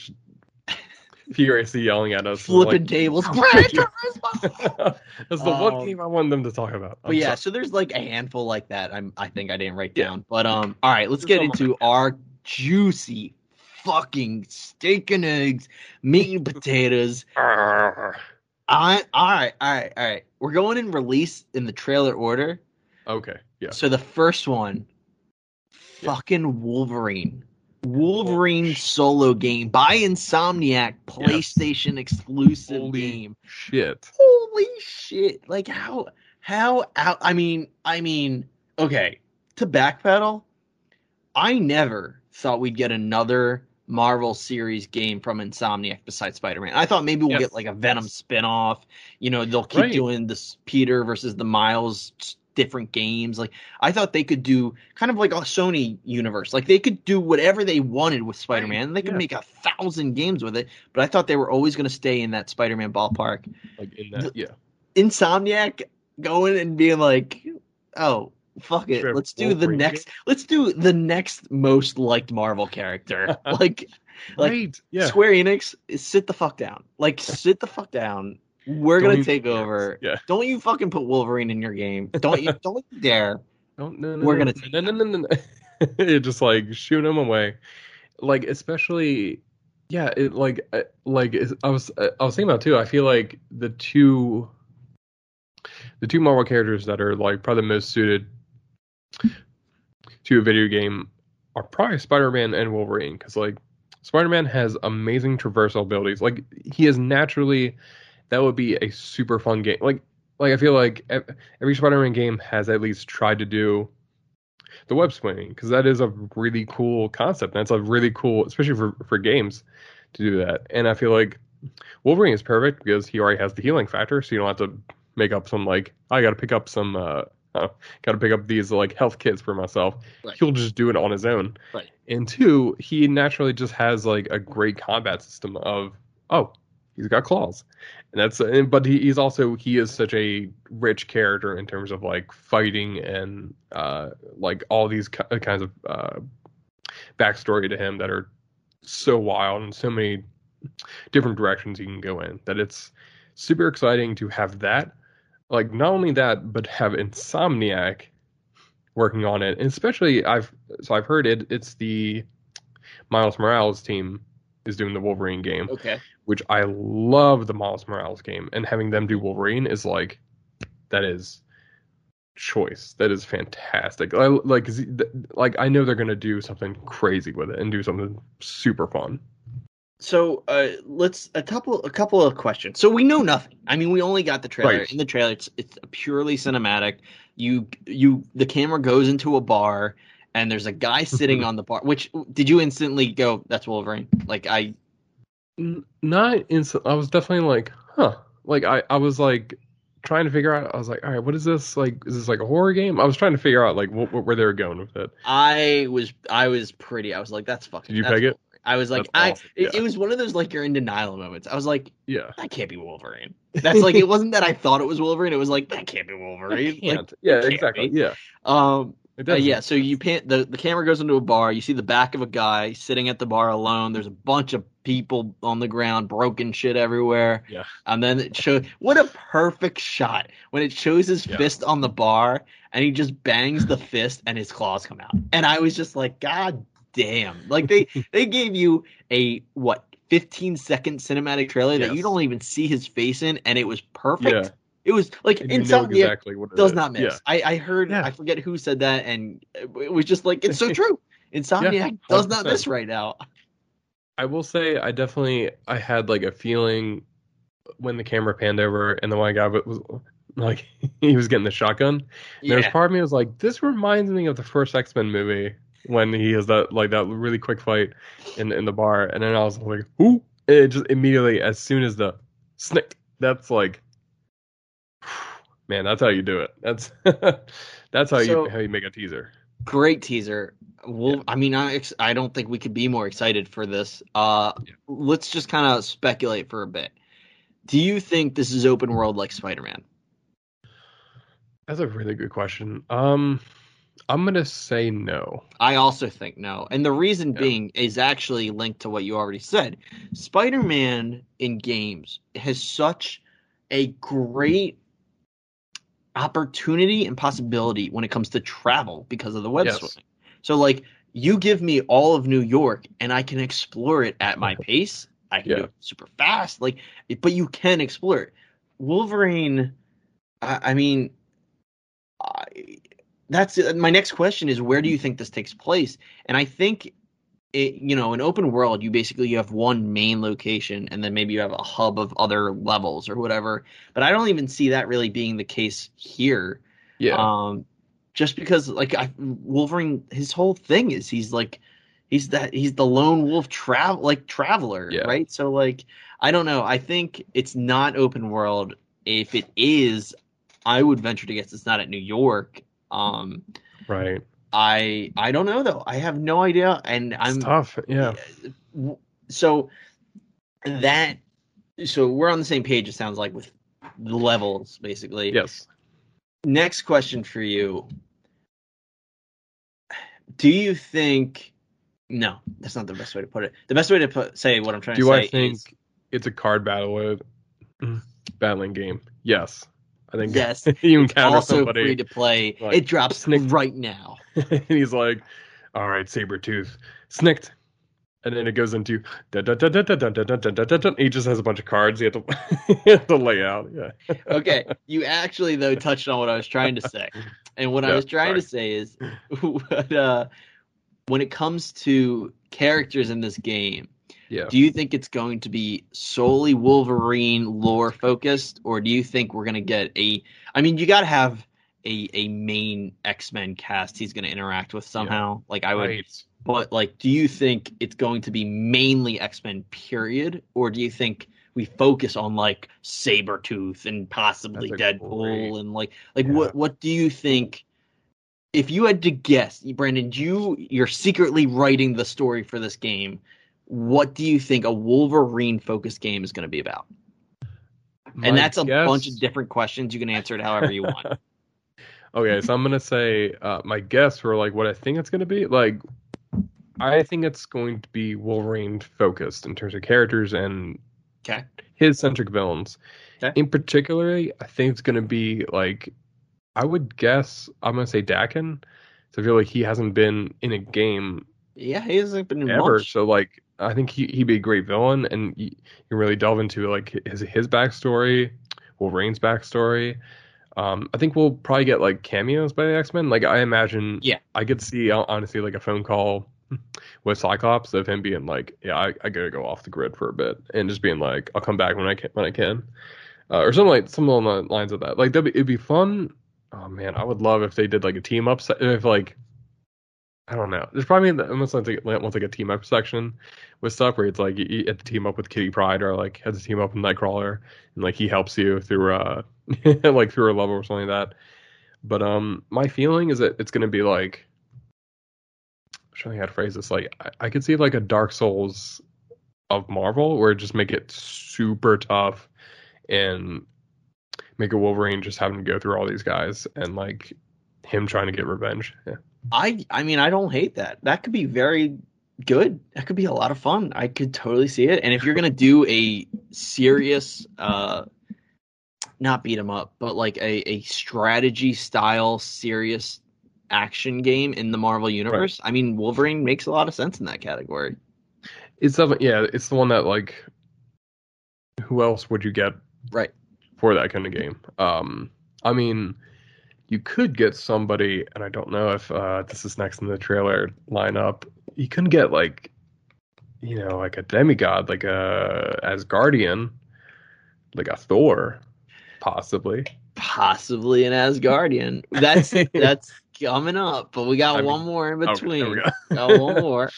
furiously yelling at us. flipping like, tables. "Oh, [LAUGHS] Gran. Turismo! [LAUGHS] That's the one Um, game I wanted them to talk about. I'm But yeah, sorry. so there's like a handful like that. I'm I think I didn't write Yeah. down. But um, all right, let's get into our juicy fucking steak and eggs, meat and potatoes. [LAUGHS] I all right, all right, all right. We're going in release in the trailer order. okay, yeah. So the first one, Yeah. fucking Wolverine. Wolverine solo game by Insomniac, PlayStation exclusive Holy game. Shit. Holy shit! Like how how out? I mean, I mean, okay. To backpedal, I never thought we'd get another Marvel series game from Insomniac besides Spider-Man. I thought maybe we'll Yes. get like a Venom spin-off. You know, they'll keep Right. doing this Peter versus the Miles different games. Like I thought they could do kind of like a Sony universe. Like they could do whatever they wanted with Spider-Man. They could yeah. make a thousand games with it. But I thought they were always going to stay in that Spider-Man ballpark. Like in that, yeah. Insomniac going and being like, "Oh, fuck it, let's do the next, let's do the next most liked Marvel character." [LAUGHS] like, like right. Yeah. Square Enix, sit the fuck down. Like, [LAUGHS] sit the fuck down. We're Don't gonna take over. Yeah. Don't you fucking put Wolverine in your game. Don't you? [LAUGHS] don't you dare. No, no, no, We're no, gonna no, no, no, no, no. just like shoot them away, like especially, yeah. It like, uh, like I was, uh, I was thinking about too. I feel like the two, the two Marvel characters that are like probably the most suited to a video game are probably Spider-Man and Wolverine because like Spider-Man has amazing traversal abilities. Like he is naturally, that would be a super fun game. Like like I feel like every Spider-Man game has at least tried to do the web swinging because that is a really cool concept. That's a really cool, especially for for games, to do that. And I feel like Wolverine is perfect because he already has the healing factor, so you don't have to make up some like I got to pick up some. uh uh, got to pick up these like health kits for myself. Right. He'll just do it on his own. Right. And two, he naturally just has like a great combat system of oh, he's got claws, and that's and, but he, he's also he is such a rich character in terms of like fighting and uh like all these ki- kinds of uh backstory to him that are so wild and so many different directions you can go in that it's super exciting to have that like not only that but have insomniac working on it. And especially i've so i've heard it it's the miles morales team is doing the wolverine game Okay. which i love the miles morales game and having them do wolverine is like that is choice. That is fantastic. I, like like i know they're gonna do something crazy with it and do something super fun So uh, let's a couple a couple of questions. So we know nothing. I mean, we only got the trailer. Right. In the trailer, it's it's purely cinematic. You you the camera goes into a bar and there's a guy sitting on the bar. Which did you instantly go? That's Wolverine. Like I N- not instant. I was definitely like, huh. Like I, I was like trying to figure out. I was like, all right, what is this? Like, is this like a horror game? I was trying to figure out like what, what where they were going with it. I was I was pretty. I was like, that's fucking. Did you peg it? I was like, That's I. It, yeah. it was one of those like you're in denial moments. I was like, Yeah. that can't be Wolverine. That's like it wasn't that I thought it was Wolverine. It was like that can't be Wolverine. Can't. [LAUGHS] yeah, can't exactly. be. Yeah. um, Uh, yeah, so you pan the the camera goes into a bar. You see the back of a guy sitting at the bar alone. There's a bunch of people on the ground, broken shit everywhere. Yeah. And then it shows what a perfect shot when it shows his Yeah. fist on the bar and he just bangs the fist and his claws come out. And I was just like, God damn! Like they [LAUGHS] they gave you a what 15 second cinematic trailer that you don't even see his face in, and it was perfect. Yeah. It was like And exactly what it does is. not miss. Yeah. I, I heard Yeah. I forget who said that, and it was just like it's so [LAUGHS] true. Insomniac does not miss right now. I will say I definitely I had like a feeling when the camera panned over and the one guy was like [LAUGHS] he was getting the shotgun. There's Yeah, part of me was like, this reminds me of the first X Men movie when he has that like that really quick fight in in the bar, and then I was like, who? It just immediately as soon as the snick, that's like, [SIGHS] man, that's how you do it. That's [LAUGHS] that's how So- you how you make a teaser. great teaser. Well, I mean, I ex- I don't think we could be more excited for this. Uh, Yeah. let's just kind of speculate for a bit. Do you think this is open world like Spider Man? That's a really good question. Um, I'm gonna say no. I also think no. And the reason Yeah. being is actually linked to what you already said. Spider Man in games has such a great opportunity and possibility when it comes to travel because of the web Yes. swinging. So, like, you give me all of New York and I can explore it at my [LAUGHS] pace. I can do it super fast. Like, but you can explore it. Wolverine, I, I mean, that's my next question is where do you think this takes place? And I think it, you know, an open world, you basically you have one main location and then maybe you have a hub of other levels or whatever. But I don't even see that really being the case here. Yeah. Um, just because like I, Wolverine, his whole thing is he's like he's that he's the lone wolf travel like traveler, Yeah. right? So like I don't know. I think it's not open world. If it is, I would venture to guess it's not at New York. Um, right. I I don't know though. I have no idea, and It's I'm tough. Yeah. so that so we're on the same page. It sounds like with the levels basically. Yes. Next question for you. Do you think? No, that's not the best way to put it. The best way to put say what I'm trying to say. Do I think is it's a card battle with battling game? Yes and then yes, [LAUGHS] you encounter also somebody. free to play. Like, it drops snicked. right now. [LAUGHS] and he's like, "All right, saber tooth, snicked." And then it goes into he just has a bunch of cards you have to, [LAUGHS] to lay out. Yeah. okay, you actually though touched on what I was trying to say, and what yeah, I was trying sorry. to say is, what, uh, when it comes to characters in this game, yeah. do you think it's going to be solely Wolverine lore focused, or do you think we're gonna get a? I mean, you got to have a a main X Men cast he's gonna interact with somehow. Like I would, Right. but like, do you think it's going to be mainly X Men period, or do you think we focus on like Sabretooth and possibly Deadpool great- and like like Yeah. what what do you think? If you had to guess, Brandon, you you're secretly writing the story for this game. What do you think a Wolverine focused game is going to be about? My and that's a guess- bunch of different questions. You can answer it however you want. [LAUGHS] okay, so I'm gonna say uh, my guess for like what I think it's gonna be. Like, I think it's going to be Wolverine focused in terms of characters and Okay. his centric villains. Okay. In particular, I think it's going to be like, I would guess, I'm going to say Daken. So I feel like he hasn't been in a game Yeah, he hasn't been in ever. much. So like, I think he, he'd be a great villain, and you, can really delve into like his his backstory, Wolverine's backstory. Um, I think we'll probably get like cameos by the X Men. Like I imagine, Yeah. I could see honestly like a phone call [LAUGHS] with Cyclops of him being like, "Yeah, I, I gotta go off the grid for a bit," and just being like, "I'll come back when I can." When I can, uh, or something like something along the lines of that. Like that'd be, it'd be fun. Oh man, I would love if they did like a team up. If like, I don't know. There's probably almost like almost like a team up section with stuff where it's like you, have to team up with Kitty Pryde or like has to team up with Nightcrawler and like he helps you through uh [LAUGHS] like through a level or something like that. But um, my feeling is that it's gonna be like I'm trying how to phrase this. Like I, I could see like a Dark Souls of Marvel where just make it super tough and make a Wolverine just having to go through all these guys and like him trying to get revenge. Yeah. I I mean I don't hate that. That could be very good. That could be a lot of fun. I could totally see it. And if you're gonna do a serious uh not beat 'em up, but like a, a strategy style serious action game in the Marvel universe, I mean Wolverine makes a lot of sense in that category. It's definitely yeah, it's the one that like who else would you get Right. for that kind of game? Um I mean you could get somebody and I don't know if uh this is next in the trailer lineup. You can get like you know, like a demigod, like a Asgardian, like a Thor, possibly. Possibly an Asgardian. That's [LAUGHS] that's coming up, but we got I mean- one more in Okay, between. we go. got one [LAUGHS] more.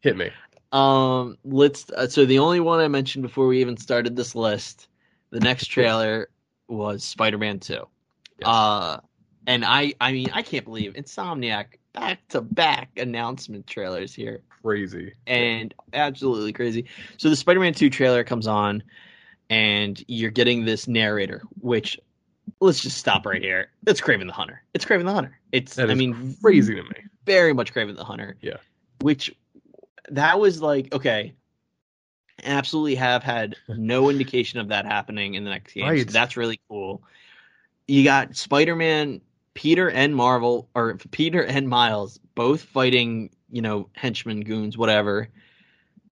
Hit me. Um, let's. Uh, so the only one I mentioned before we even started this list, the next [LAUGHS] trailer was Spider-Man Two. Yes. Uh, and I, I mean, I can't believe Insomniac back to back announcement trailers here, Crazy. and absolutely crazy. So the Spider-Man Two trailer comes on, and you're getting this narrator, which let's just stop right here. It's Kraven the Hunter. It's Kraven the Hunter. It's I mean crazy to me. very much Kraven the Hunter. Yeah. Which that was like okay. Absolutely have had [LAUGHS] no indication of that happening in the next game. So that's really cool. You got Spider-Man, Peter and Marvel or Peter and Miles both fighting, you know, henchmen, goons, whatever.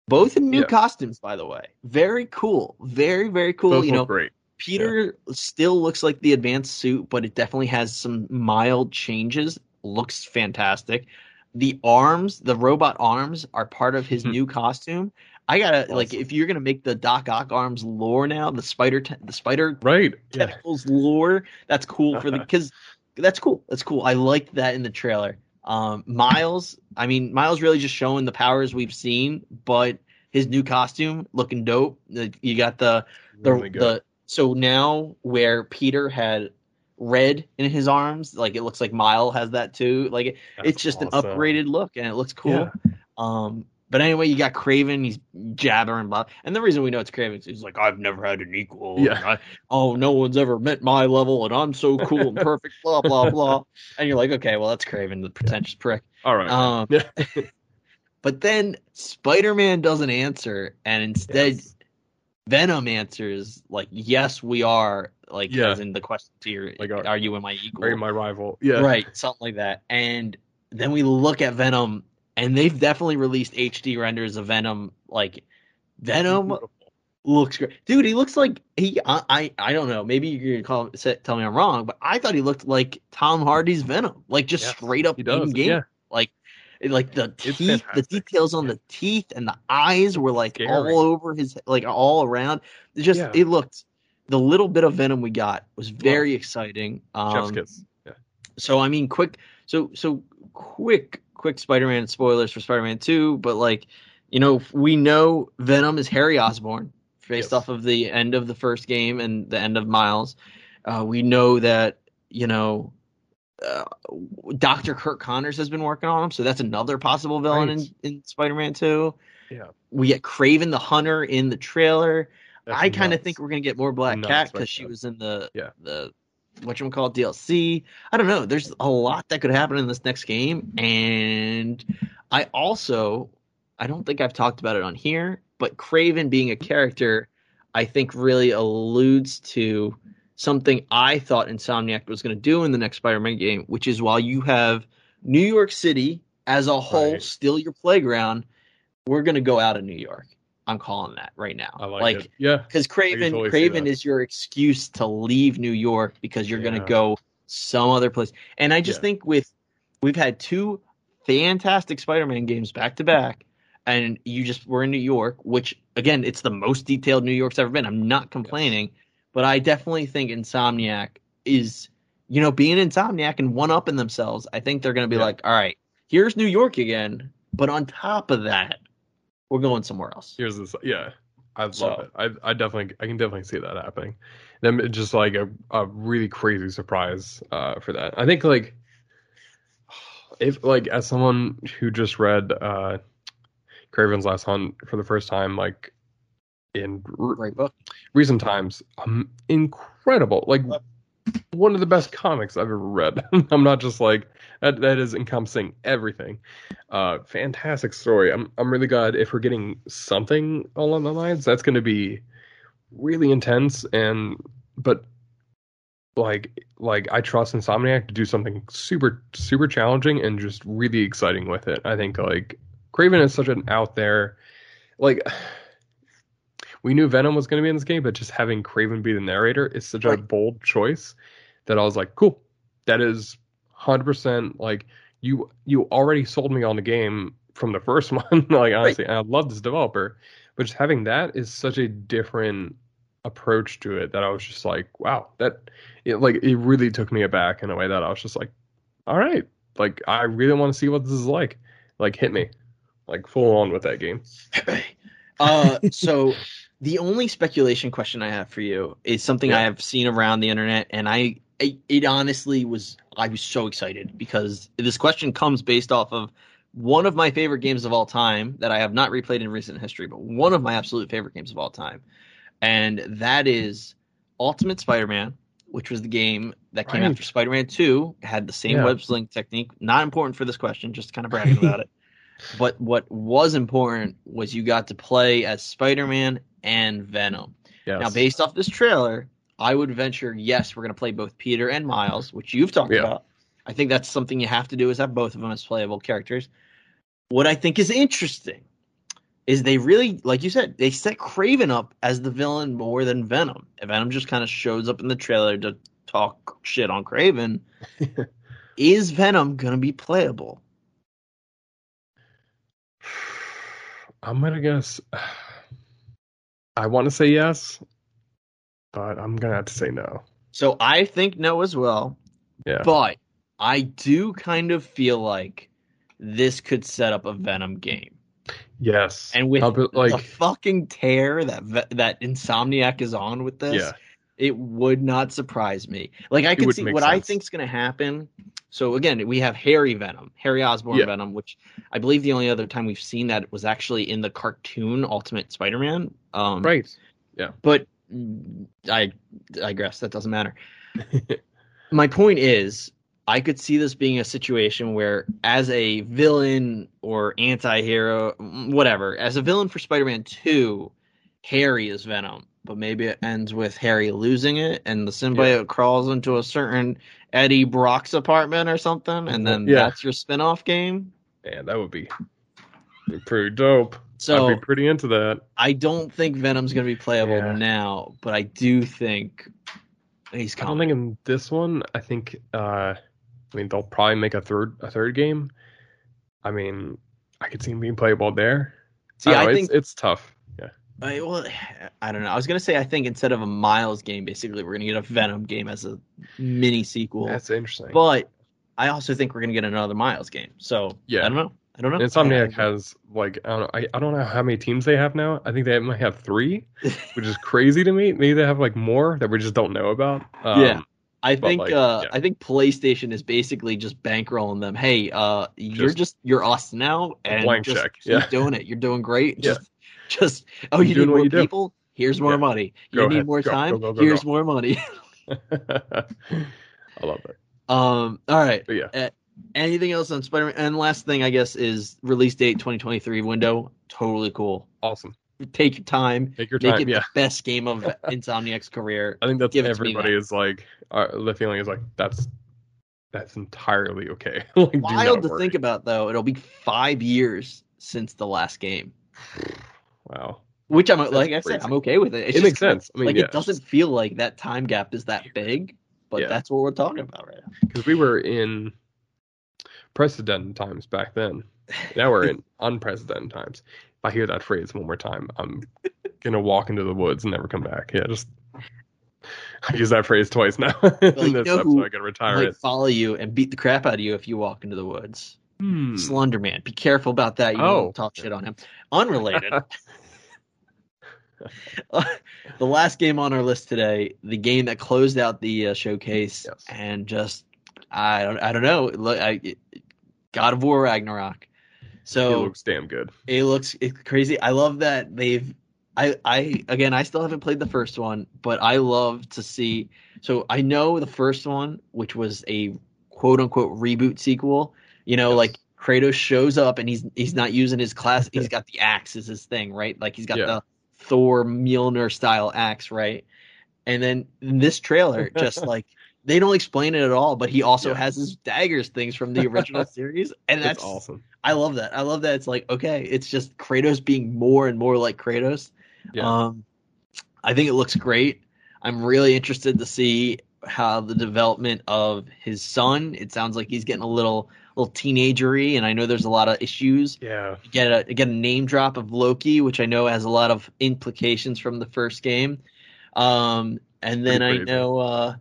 Both in new Yeah. costumes, by the way. Very cool. Very, very cool. Both you know, great. Peter still looks like the advanced suit, but it definitely has some mild changes. Looks fantastic. The arms, the robot arms, are part of his Mhm. new costume. I gotta like if you're gonna make the Doc Ock arms lore now, the spider, te- the spider Right. Yeah. tentacles lore. That's cool for the [LAUGHS] because that's cool. That's cool. I liked that in the trailer. Um, Miles, I mean, Miles really just showing the powers we've seen, but his new costume looking dope. You got the the Really the so now where Peter had red in his arms, like it looks like Mile has that too. Like it, it's just awesome. an upgraded look and it looks cool. Yeah. Um, but anyway, you got Kraven. He's jabbering, blah. And the reason we know it's Kraven is he's like, I've never had an equal. Yeah. I- oh, no one's ever met my level, and I'm so cool and perfect. Blah blah [LAUGHS] blah. And you're like, okay, well, that's Kraven, the pretentious prick. All right. Um, Yeah. [LAUGHS] but then Spider-Man doesn't answer, and instead Yes. Venom answers like, "Yes, we are." Like, Yeah. as in the question to your, Like, are, are- you in my equal? Are you my rival? Yeah. Right, something like that. And then we look at Venom, and they've definitely released HD renders of Venom. Like, Venom looks great, dude. He looks like he. I I, I don't know. Maybe you can call say, tell me I'm wrong, but I thought he looked like Tom Hardy's Venom, like just Yes, straight up in game. Yeah. Like, like the It's teeth, the details on the teeth and the eyes were like Scary. all over his, like all around. It just Yeah. it looked. The little bit of Venom we got was very exciting. Chef's Um, kiss. Yeah. so I mean, quick. So so quick, quick Spider-Man spoilers for Spider-Man Two, but like, you know, we know Venom is Harry Osborn based off of the end of the first game and the end of Miles. Uh, we know that you know. Uh, Dr. Curt Connors has been working on him, so that's another possible villain Right. in, in Spider-Man 2. Yeah. We get Kraven the Hunter in the trailer. That's I kind of think we're gonna get more Black Cat because she was in the Yeah. the what you call DLC. I don't know. There's a lot that could happen in this next game, and I also I don't think I've talked about it on here, but Kraven being a character, I think really alludes to something I thought Insomniac was going to do in the next Spider-Man game, which is while you have New York City as a whole Right. still your playground, we're going to go out of New York. I'm calling that right now. I like, it. Yeah. because Kraven totally Kraven is your excuse to leave New York because you're gonna go some other place. And I just Yeah. think with we've had two fantastic Spider-Man games back to back, and you just were in New York, which again, it's the most detailed New York's ever been. I'm not complaining, but I definitely think Insomniac is, you know, being Insomniac and one upping themselves. I think they're going to be Yeah. like, all right, here's New York again, but on top of that, we're going somewhere else. Here's this. Yeah. I love So- it. I I definitely I can definitely see that happening. Them it's just like a, a really crazy surprise uh, for that. I think like if like as someone who just read uh Kraven's Last Hunt for the first time, like in r- Great book. recent times, um, incredible. Like one of the best comics I've ever read. [LAUGHS] I'm not just like that. That is encompassing everything. Uh, fantastic story. I'm I'm really glad if we're getting something along the lines. That's going to be really intense and but like like I trust Insomniac to do something super super challenging and just really exciting with it. I think like Kraven is such an out there like we knew Venom was going to be in this game, but just having Kraven be the narrator is such a bold choice that I was like, cool. That is 100% like you you already sold me on the game from the first [LAUGHS] one. like honestly, and I love this developer, but just having that is such a different approach to it that I was just like, wow, that it like it really took me aback in a way that I was just like, all right, like I really want to see what this is like. Like hit me. Like full on with that game. [CLEARS THROAT] uh, so the only speculation question I have for you is something Yeah. I have seen around the internet, and I, I it honestly was I was so excited because this question comes based off of one of my favorite games of all time that I have not replayed in recent history, but one of my absolute favorite games of all time, and that is Ultimate Spider-Man, which was the game that came Right. after Spider-Man 2, had the same Yeah. web sling technique. Not important for this question, just kind of bragging about it. [LAUGHS] But what was important was you got to play as Spider-Man and Venom. Yes. Now, based off this trailer, I would venture yes, we're going to play both Peter and Miles, which you've talked Yeah. about. I think that's something you have to do is have both of them as playable characters. What I think is interesting is they really, like you said, they set Kraven up as the villain more than Venom. Venom just kind of shows up in the trailer to talk shit on Kraven. [LAUGHS] is Venom going to be playable? I'm gonna guess. I want to say yes, but I'm gonna have to say no. So I think no as well. Yeah. But I do kind of feel like this could set up a Venom game. Yes. And with be- the like, fucking tear that that Insomniac is on with this, yeah, it would not surprise me. Like I could see what I sense. think's going to happen. So again, we have Harry Venom, Harry Osborn Yeah. Venom, which I believe the only other time we've seen that was actually in the cartoon Ultimate Spider-Man. Um, right. Yeah. But I digress. That doesn't matter. [LAUGHS] My point is, I could see this being a situation where, as a villain or anti-hero, whatever, as a villain for Spider-Man Two, Harry is Venom, but maybe it ends with Harry losing it, and the symbiote crawls into a certain Eddie Brock's apartment or something, and then Yeah. that's your spin-off game. Man, that would be pretty dope. So I'd be pretty into that. I don't think Venom's going to be playable Yeah. now, but I do think he's I don't coming. think in this one. I think. uh I mean, they'll probably make a third a third game. I mean, I could see him being playable there. See, I, I know, it's- think it's, tough. I, well, I don't know. I was gonna say I think instead of a Miles game, basically we're gonna get a Venom game as a mini sequel. That's interesting. but I also think we're gonna get another Miles game. So Yeah. I don't know. I don't know. Insomniac has like I don't know I, I don't know how many teams they have now. I think they might have three, [LAUGHS] which is crazy to me. Maybe they have like more that we just don't know about. Um, Yeah. I think like, uh, yeah. I think PlayStation is basically just bankrolling them. Hey, uh, you're Just just you're us now, and blank just check. Yeah. doing it. You're doing great. Yeah. Just, just oh, you need more you do. people. Here's more Yeah. money. You Go need ahead. more Go, time. go, Here's more money. [LAUGHS] [LAUGHS] I love it. um. All right. But yeah, Anything else on Spider-Man? And last thing, I guess, is release date 2023 window. Totally cool. awesome. Take your time. Take your Make time. it Yeah, the best game of [LAUGHS] Insomniac's career. I think that's give it to me everybody is like. Uh, the feeling is like that's that's entirely okay. like, Wild to worry. think about, though. It'll be five years since the last game, [SIGHS] [SIGHS] Wow. which I'm That's like I said. I'm okay with it. It's it makes sense. I mean, like yeah, it doesn't feel like that time gap is that big, but Yeah. that's what we're talking about right now. because we were in precedented times back then. Now we're in [LAUGHS] unprecedented times. If I hear that phrase one more time, I'm gonna walk into the woods and never come back. Yeah, just [LAUGHS] I use that phrase twice now [LAUGHS] in you this episode. who I gotta retire might it. follow you and beat the crap out of you if you walk into the woods. Hmm. Slenderman. Be careful about that. You don't Oh. talk shit on him. Unrelated. [LAUGHS] [LAUGHS] the last game on our list today, the game that closed out the uh, showcase, Yes. and just I don't I don't know. Look, I, it- God of War Ragnarok. So it looks damn good. it looks it's crazy. I love that they've. I I again I still haven't played the first one, but I love to see. So I know the first one, which was a quote unquote reboot sequel. You know, Yes. like Kratos shows up and he's he's not using his class. He's got the axe as his thing, right? Like he's got Yeah. the Thor Mjolnir style axe, right? And then in this trailer, just [LAUGHS] like they don't explain it at all, but he also Yeah. has his daggers things from the [LAUGHS] original series, and That's that's awesome. I love that. I love that it's like okay, it's just Kratos being more and more like Kratos. Yeah. Um, I think it looks great. I'm really interested to see how the development of his son. It sounds like he's getting a little little teenagery, and I know there's a lot of issues. Yeah. You get a you get a name drop of Loki, which I know has a lot of implications from the first game. Um, and then I know, uh,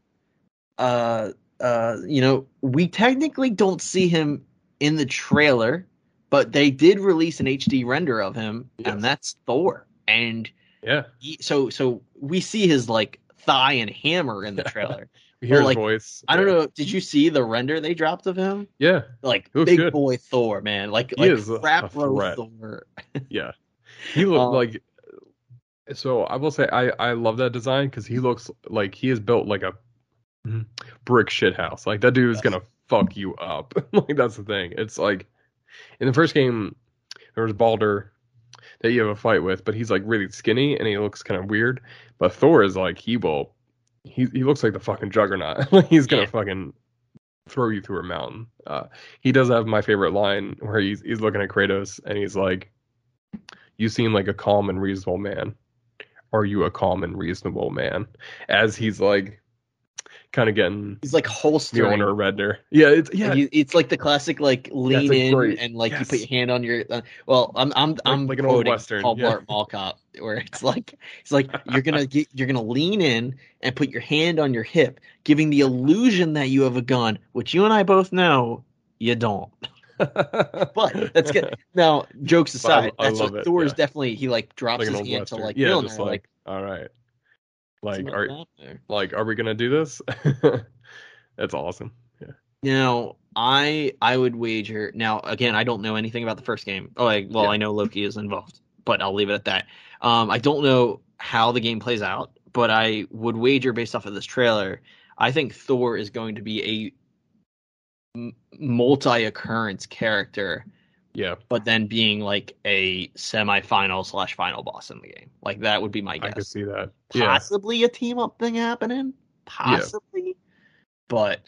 uh, uh, you know, we technically don't see him in the trailer, but they did release an HD render of him, Yes. and that's Thor. And Yeah. he, so, so we see his like thigh and hammer in the [LAUGHS] trailer. Hear his voice. I don't know. Did you see the render they dropped of him? Yeah. Like big good. boy Thor, man. Like He like crap a row threat. Thor. [LAUGHS] Yeah. He looked Um, like so I will say I I love that design cuz he looks like he is built like a brick shit house. Like that dude is Yes. gonna fuck you up. [LAUGHS] like that's the thing. It's like in the first game there was Baldur that you have a fight with, but he's like really skinny and he looks kind of weird. But Thor is like he will he he looks like the fucking juggernaut. [LAUGHS] he's gonna Yeah. fucking throw you through a mountain. Uh he does have my favorite line where he's he's looking at Kratos and he's like You seem like a calm and reasonable man. Are you a calm and reasonable man? As he's like kind of getting He's like the holstering. owner Redner. Yeah, it's yeah, you- it's like the classic like lean a in great- and like you put your hand on your. Uh, well, I'm I'm I'm like an old quoting Western, Paul yeah. Blart Mall Cop, where it's like it's like you're gonna get you're gonna lean in and put your hand on your hip, giving the illusion that you have a gun, which you and I both know you don't. [LAUGHS] But that's good. Now, jokes But I- aside, I that's what it, Thor is yeah. definitely he like drops like his hand to like yeah, just like, like all right, like are like are we gonna do this? [LAUGHS] That's awesome. Yeah, Now, I I would wager. Now, again, I don't know anything about the first game. Oh, I, well, Yeah. I know Loki is involved, but I'll leave it at that. Um, I don't know how the game plays out, but I would wager based off of this trailer. I think Thor is going to be a m- multi-occurrence character, yeah. but then being like a semi-final slash final boss in the game. Like that would be my guess. I could see that. Yeah, Possibly a team up thing happening. Possibly, but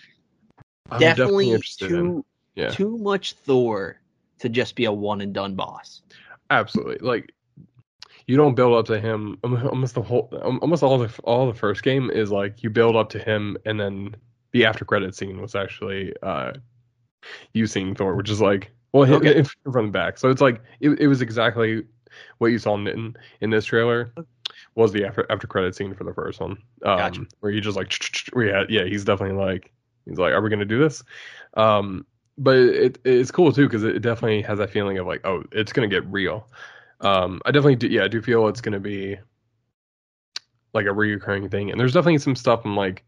I'm definitely, in. too Yeah, too much Thor to just be a one and done boss. absolutely. Like you don't build up to him almost the whole almost all the all the first game is like you build up to him and then the after credit scene was actually uh you seeing Thor, which is like well him Okay. from the back. So it's like it, it was exactly what you saw in in this trailer was the after after credit scene for the first one. Um Gotcha. where you just like [TSK] yeah, yeah, he's definitely like he's like, Are we gonna do this? Um but it it's cool too because it definitely has that feeling of like, oh, it's gonna get real. Um, I definitely do. Yeah, I do feel it's gonna be like a reoccurring thing, and there's definitely some stuff I'm like,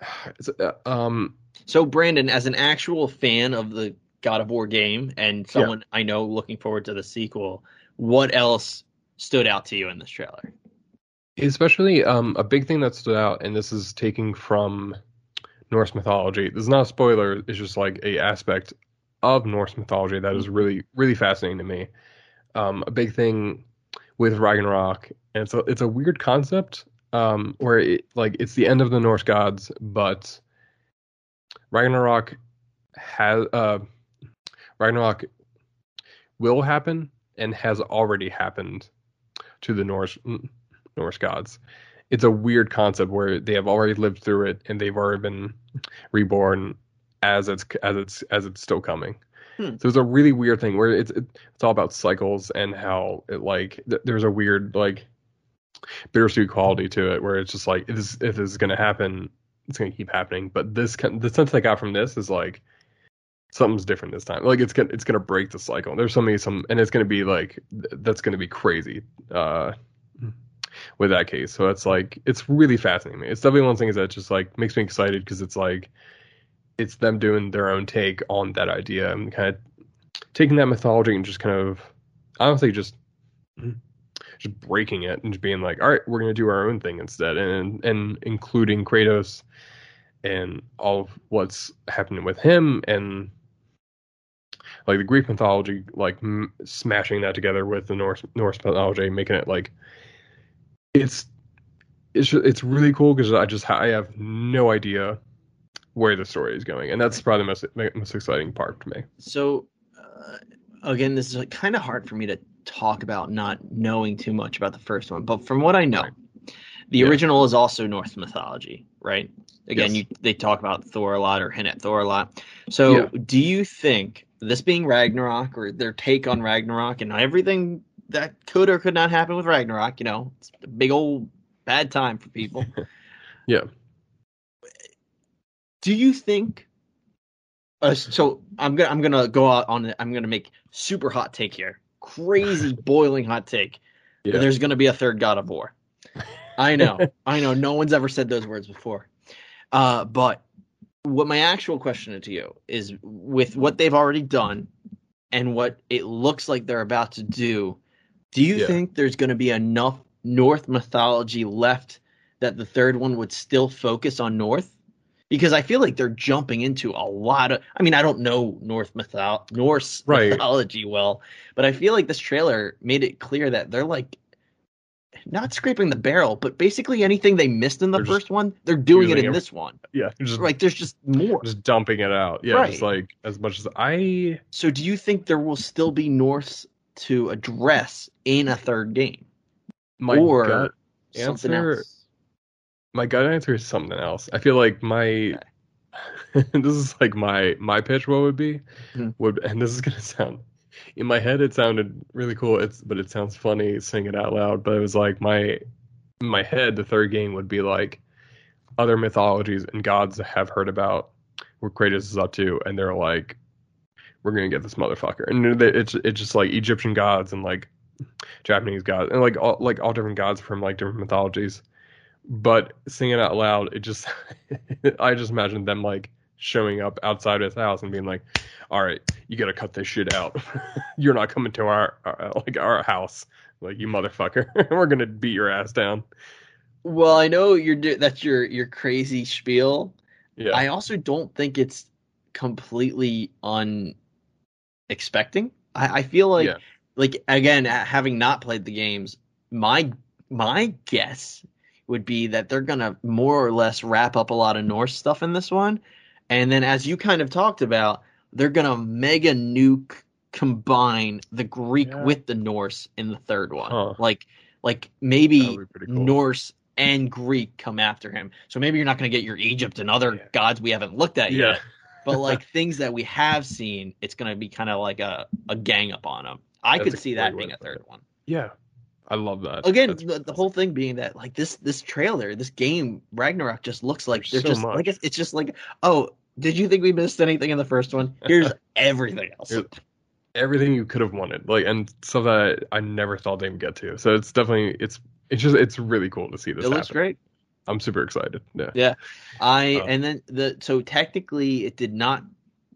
[SIGHS] uh, um, So, Brandon, as an actual fan of the God of War game and someone I know looking forward to the sequel, what else stood out to you in this trailer? especially um, a big thing that stood out, and this is taking from Norse mythology. This is not a spoiler. It's just like a aspect of Norse mythology that is really really fascinating to me. Um, a big thing with Ragnarok, and it's a it's a weird concept um, where it, like it's the end of the Norse gods, but Ragnarok has uh, Ragnarok will happen and has already happened to the Norse Norse gods. It's a weird concept where they have already lived through it and they've already been reborn as it's as it's as it's still coming. Hmm. So it's a really weird thing where it's it's all about cycles and how it like th- there's a weird like bittersweet quality to it where it's just like if this if this is gonna happen, it's gonna keep happening. But this the sense I got from this is like something's different this time. Like it's gonna it's gonna break the cycle. There's so many some and it's gonna be like that's gonna be crazy. Uh, with that case. So it's like it's really fascinating. me. It's definitely one of the things that just like makes me excited because it's like it's them doing their own take on that idea and kind of taking that mythology and just kind of honestly just just breaking it and just being like, all right, we're gonna do our own thing instead, and and including Kratos and all of what's happening with him and like the Greek mythology, like m- smashing that together with the Norse Norse mythology, making it like it's it's it's really cool because I just I have no idea where the story is going, and that's probably the most most exciting part to me. So, uh, again, this is kind of hard for me to talk about not knowing too much about the first one, but from what I know, Right. the Yeah. original is also Norse mythology, right? Again, Yes. you they talk about Thor a lot or hint at Thor a lot. So, Yeah. do you think this being Ragnarok or their take on Ragnarok and everything that could or could not happen with Ragnarok, you know, it's a big old bad time for people. [LAUGHS] Yeah. Do you think? Uh, so I'm gonna I'm gonna go out on it. I'm gonna make super hot take here, crazy [LAUGHS] boiling hot take. Yeah. There's gonna be a third God of War. I know, [LAUGHS] I know. No one's ever said those words before. Uh, but what my actual question to you is, with what they've already done and what it looks like they're about to do, do you Yeah. think there's going to be enough North mythology left that the third one would still focus on North, because I feel like they're jumping into a lot of. I mean, I don't know North mytho- Norse Right. mythology well, but I feel like this trailer made it clear that they're like not scraping the barrel, but basically anything they missed in the They're first one, they're doing it in this one. Yeah, [LAUGHS] just Like there's just more. just dumping it out. Yeah, just like as much as I So do you think there will still be Norse to address in a third game, my or gut something answer- else? my gut answer is something else. I feel like my [LAUGHS] this is like my my pitch. What would be Mhm. would and this is gonna [LAUGHS] sound in my head. It sounded really cool. It's but it sounds funny saying it out loud. But it was like my in my head. The third game would be like other mythologies and gods have heard about what Kratos is up to, and they're like, we're gonna get this motherfucker. And it's it's just like Egyptian gods and like Japanese gods and like all like all different gods from like different mythologies but singing out loud, it just [LAUGHS] I just imagine them like showing up outside his house and being like, "All right, you got to cut this shit out. [LAUGHS] You're not coming to our, our uh, like our house, like you motherfucker. [LAUGHS] We're gonna beat your ass down." Well, I know you're that's your your crazy spiel. Yeah, I also don't think it's completely unexpecting. I, I feel like Yeah. like again, having not played the games, my my guess would be that they're gonna more or less wrap up a lot of Norse stuff in this one, and then as you kind of talked about, they're gonna mega nuke combine the Greek Yeah. with the Norse in the third one. Huh. Like like maybe That would be pretty cool. Norse and Greek come after him. So maybe you're not going to get your Egypt and other Yeah. gods we haven't looked at yeah, yet, [LAUGHS] but like [LAUGHS] things that we have seen, it's going to be kind of like a, a gang up on them. I That's could see that being a third it. one. yeah. I love that. Again, the, the whole thing being that like this this trailer, this game Ragnarok just looks like There's they're so just like it's, it's just like oh. Did you think we missed anything in the first one? Here's [LAUGHS] everything else. Here's- everything you could have wanted, like and stuff that I never thought they would get to. So it's definitely it's it's just it's really cool to see this. It looks great. I'm super excited. Yeah. Yeah. I Uh, and then the so technically it did not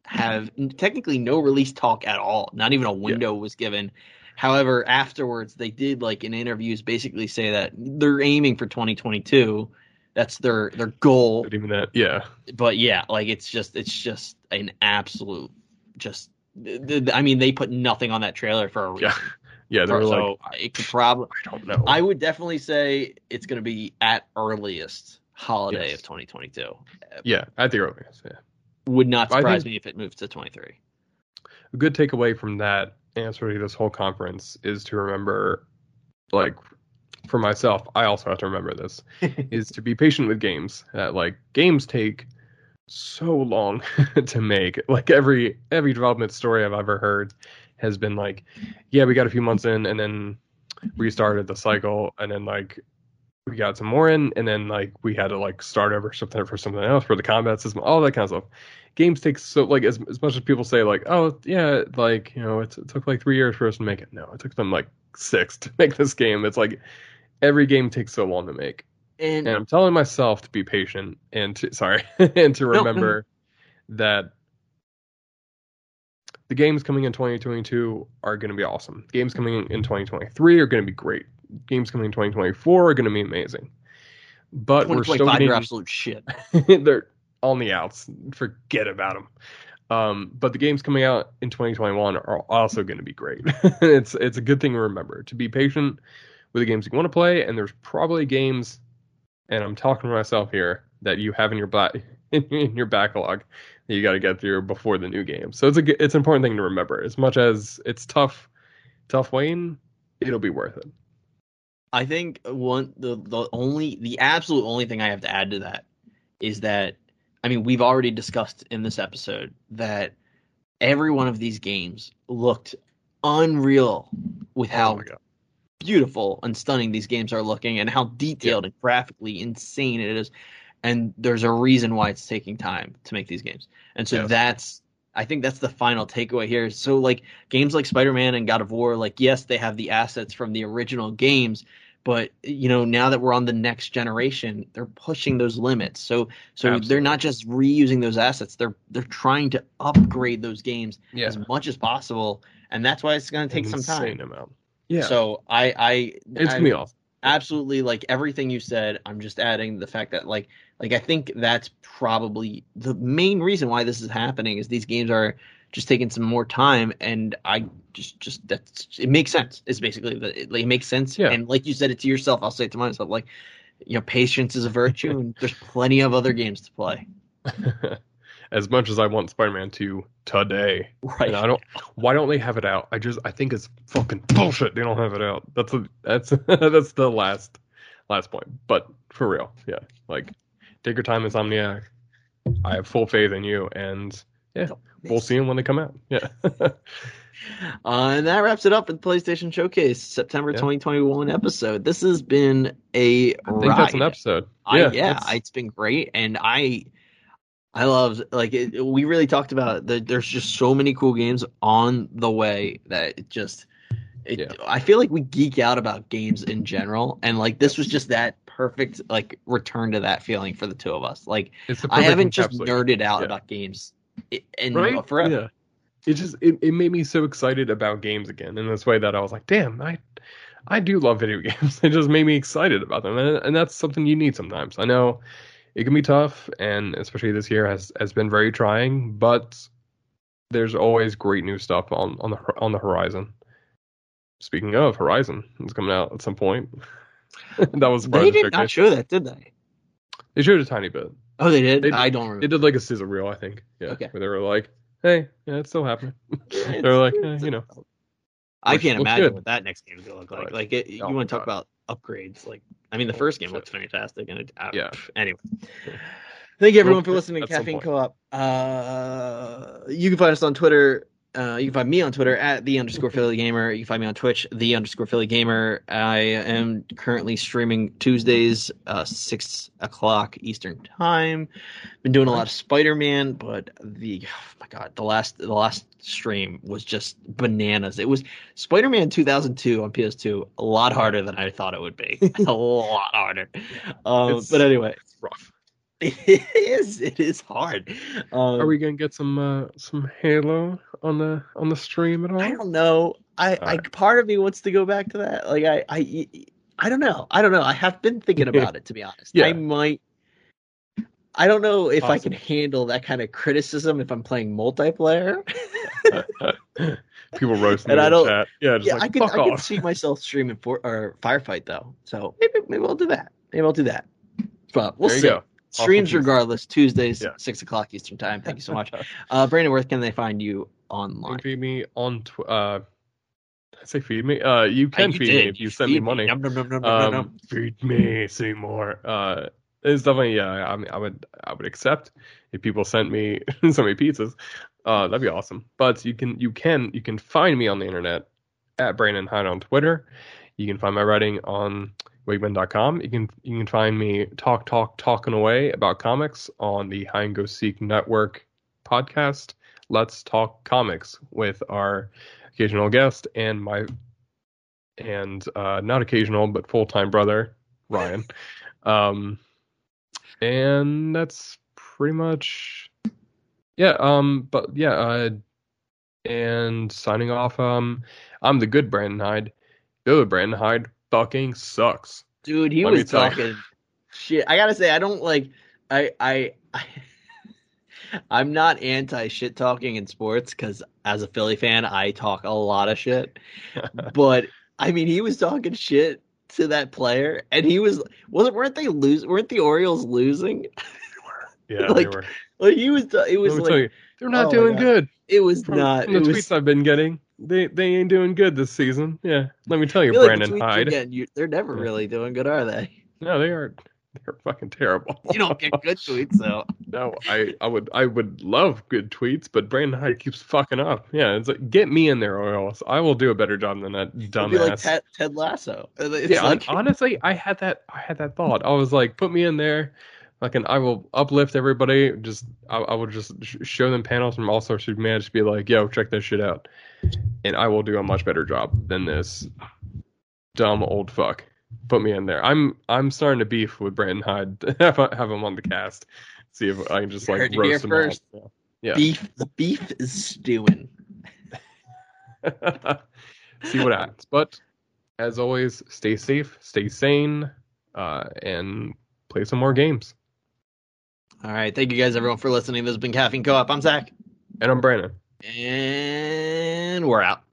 have technically no release talk at all. Not even a window was given. However, afterwards they did like in interviews basically say that they're aiming for 2022. That's their their goal. But even that, yeah. But yeah, like it's just it's just an absolute just I mean they put nothing on that trailer for a reason. Yeah. [LAUGHS] Yeah, they were so like, it could probably I don't know. I would definitely say it's going to be at earliest holiday Yes. of 2022. yeah, at the earliest. Yeah. Would not surprise think- me if it moves to 23. A good takeaway from that answer to this whole conference is to remember, like, for myself, I also have to remember this, [LAUGHS] is to be patient with games. That like games take so long [LAUGHS] to make. Like every every development story I've ever heard has been like, yeah, we got a few months in, and then restarted the cycle, and then like we got some more in, and then like we had to like start over something for something else for the combat system, all that kind of stuff. Games take so like as as much as people say like, oh yeah, like you know it's, it took like three years for us to make it. No, it took them like six to [LAUGHS] make this game. It's like every game takes so long to make And, and I'm telling myself to be patient and to, sorry [LAUGHS] and to no. remember that the games coming in 2022 are going to be awesome. Games coming in 2023 are going to be great. Games coming in 2024 are going to be amazing. But we're still 2025, getting absolute shit. [LAUGHS] they're on the outs. Forget about them. Um, but the games coming out in 2021 are also going to be great. [LAUGHS] it's it's a good thing to remember to be patient with the games you want to play, and there's probably games, and I'm talking to myself here that you have in your back [LAUGHS] in your backlog that you got to get through before the new game. So it's a it's an important thing to remember. As much as it's tough, tough Wayne, it'll be worth it. I think one the the only the absolute only thing I have to add to that is that I mean we've already discussed in this episode that every one of these games looked unreal with how oh my god, beautiful and stunning these games are looking and how detailed and graphically insane it is. And there's a reason why it's taking time to make these games. And so Yes. that's i think that's the final takeaway here. So like games like spider-man and god of war like yes they have the assets from the original games but you know now that we're on the next generation they're pushing those limits. So so they're not just reusing those assets they're they're trying to upgrade those games yeah, as much as possible. And that's why it's going to take An some time. amount. Yeah, so I, I, it's I gonna be awesome. absolutely like everything you said. I'm just adding the fact that like like I think that's probably the main reason why this is happening is these games are just taking some more time and I just just that's it makes sense. It's basically the it, like, it makes sense. Yeah. And like you said it to yourself, I'll say it to myself like you know patience is a virtue [LAUGHS] and there's plenty of other games to play. [LAUGHS] as much as I want Spider-Man 2 today, Right. and I don't. Why don't they have it out? I just I think it's fucking bullshit. They don't have it out. That's a, that's [LAUGHS] that's the last last point. But for real, yeah, like take your time, Insomniac. I have full faith in you, and yeah, we'll see them when they come out. Yeah, [LAUGHS] Uh, and that wraps it up at the PlayStation Showcase September Yeah. 2021 episode. This has been a I think that's an ride. episode. I, yeah, yeah, it's been great, and I, I loved like it, we really talked about that. There's just so many cool games on the way that it just, it, Yeah. I feel like we geek out about games in general, and like this was just that perfect like return to that feeling for the two of us. Like I haven't just nerded out Yeah. about games, i- and right? forever. Yeah. It just it, it made me so excited about games again in this way that I was like, damn, I I do love video [LAUGHS] games. It just made me excited about them, and, and that's something you need sometimes. I know it can be tough, and especially this year has has been very trying, but there's always great new stuff on on the on the horizon. Speaking of Horizon, it's coming out at some point. [LAUGHS] that was They did not show that, did they? They showed a tiny bit. Oh, they did. They- I don't remember. They did like a sizzle reel, I think. Yeah, Okay. where they were like, "Hey, yeah, it's still happening." [LAUGHS] They're like, eh, you know, I can't imagine good. what that next game is gonna look like. Right. Like, it, you Oh want to talk about upgrades? Like, I mean, the Oh, first game looked fantastic, and it, uh, Yeah. Anyway, [LAUGHS] thank you everyone for listening to Caffeine. Co-op. Uh, you can find us on Twitter. Uh, you can find me on Twitter at the underscore Philly Gamer. You can find me on Twitch, the underscore Philly Gamer. I am currently streaming Tuesdays, uh, six o'clock Eastern time. Been doing a lot of Spider Man, but the oh my god, the last the last stream was just bananas. It was Spider Man 2002 on PS2, a lot harder than I thought it would be. [LAUGHS] a lot harder. Um, but anyway, it's rough. [LAUGHS] it is. It is hard. Um, Are we gonna get some uh, some Halo on the on the stream at all? I don't know. I, I Alright. part of me wants to go back to that. Like I, I, I don't know. I don't know. I have been thinking [LAUGHS] about it to be honest. Yeah. I might. I don't know if I can handle that kind of criticism if I'm playing multiplayer. [LAUGHS] People roasting And I don't- chat. Yeah, just yeah, like I can I could off. see myself streaming for or firefight though. So maybe maybe I'll do that. Maybe I'll do that. But we'll there you see. go. Streams regardless. Tuesdays, Yeah. six o'clock Eastern time. Thank you so much, [LAUGHS] uh, Brandon. Where can they find you You online? feed me on. Tw- uh, I say feed me. Uh, you can Uh, you feed did. me if you You send me feed me. money. Nom, nom, nom. Um, feed me, Seymour. Uh, it's definitely yeah. I mean, I would I would accept if people sent me [LAUGHS] so many pizzas. Uh, that'd be awesome. But you can you can you can find me on the internet at Brandon Hyde on Twitter. You can find my writing on Wigman.com. You can you can find me talk talk talking away about comics on the High and Go Seek Network podcast. Let's talk comics with our occasional guest and my and uh, not occasional but full time brother Ryan. [LAUGHS] um, and that's pretty much yeah. Um, but yeah. Uh, and signing off. Um, I'm the good Brandon Hyde. The other Brandon Hyde fucking sucks. Dude, he Let was talking shit. I gotta say, I don't like. I I. I [LAUGHS] I'm not anti shit talking in sports because as a Philly fan, I talk a lot of shit. [LAUGHS] but I mean, he was talking shit to that player, and he was wasn't weren't they lose? Weren't the Orioles losing? [LAUGHS] Yeah, Like, they were. Like he was. It was like you, they're not oh doing good. it was From, not. from the it tweets was. I've been getting, they they ain't doing good this season. Yeah, let me tell you, like Brandon Hyde. getting, you- they're never Yeah. really doing good, are they? No, they are. They're fucking terrible. [LAUGHS] You don't get good tweets though. [LAUGHS] No, I, I would I would love good tweets, but Brandon Hyde keeps fucking up. Yeah, it's like get me in there, Orioles. I will do a better job than that It'd be like. Ted, Ted Lasso. It's yeah, like, [LAUGHS] honestly, I had that I had that thought. I was like, put me in there. Fucking, I will uplift everybody. Just I, I will just sh- show them panels from all sorts of man. Just be like, yo, check this shit out, and I will do a much better job than this dumb old fuck. Put me in there. I'm I'm starting to beef with Brandon Hyde. [LAUGHS] have, have him on the cast. See if I can just like heard it here roast him first. all. Yeah. beef. The beef is stewing. [LAUGHS] See what happens. But As always, stay safe, stay sane, uh, and play some more games. All right. Thank you guys, everyone, for listening. This has been Caffeine Co op. I'm Zach. And I'm Brandon. And we're out.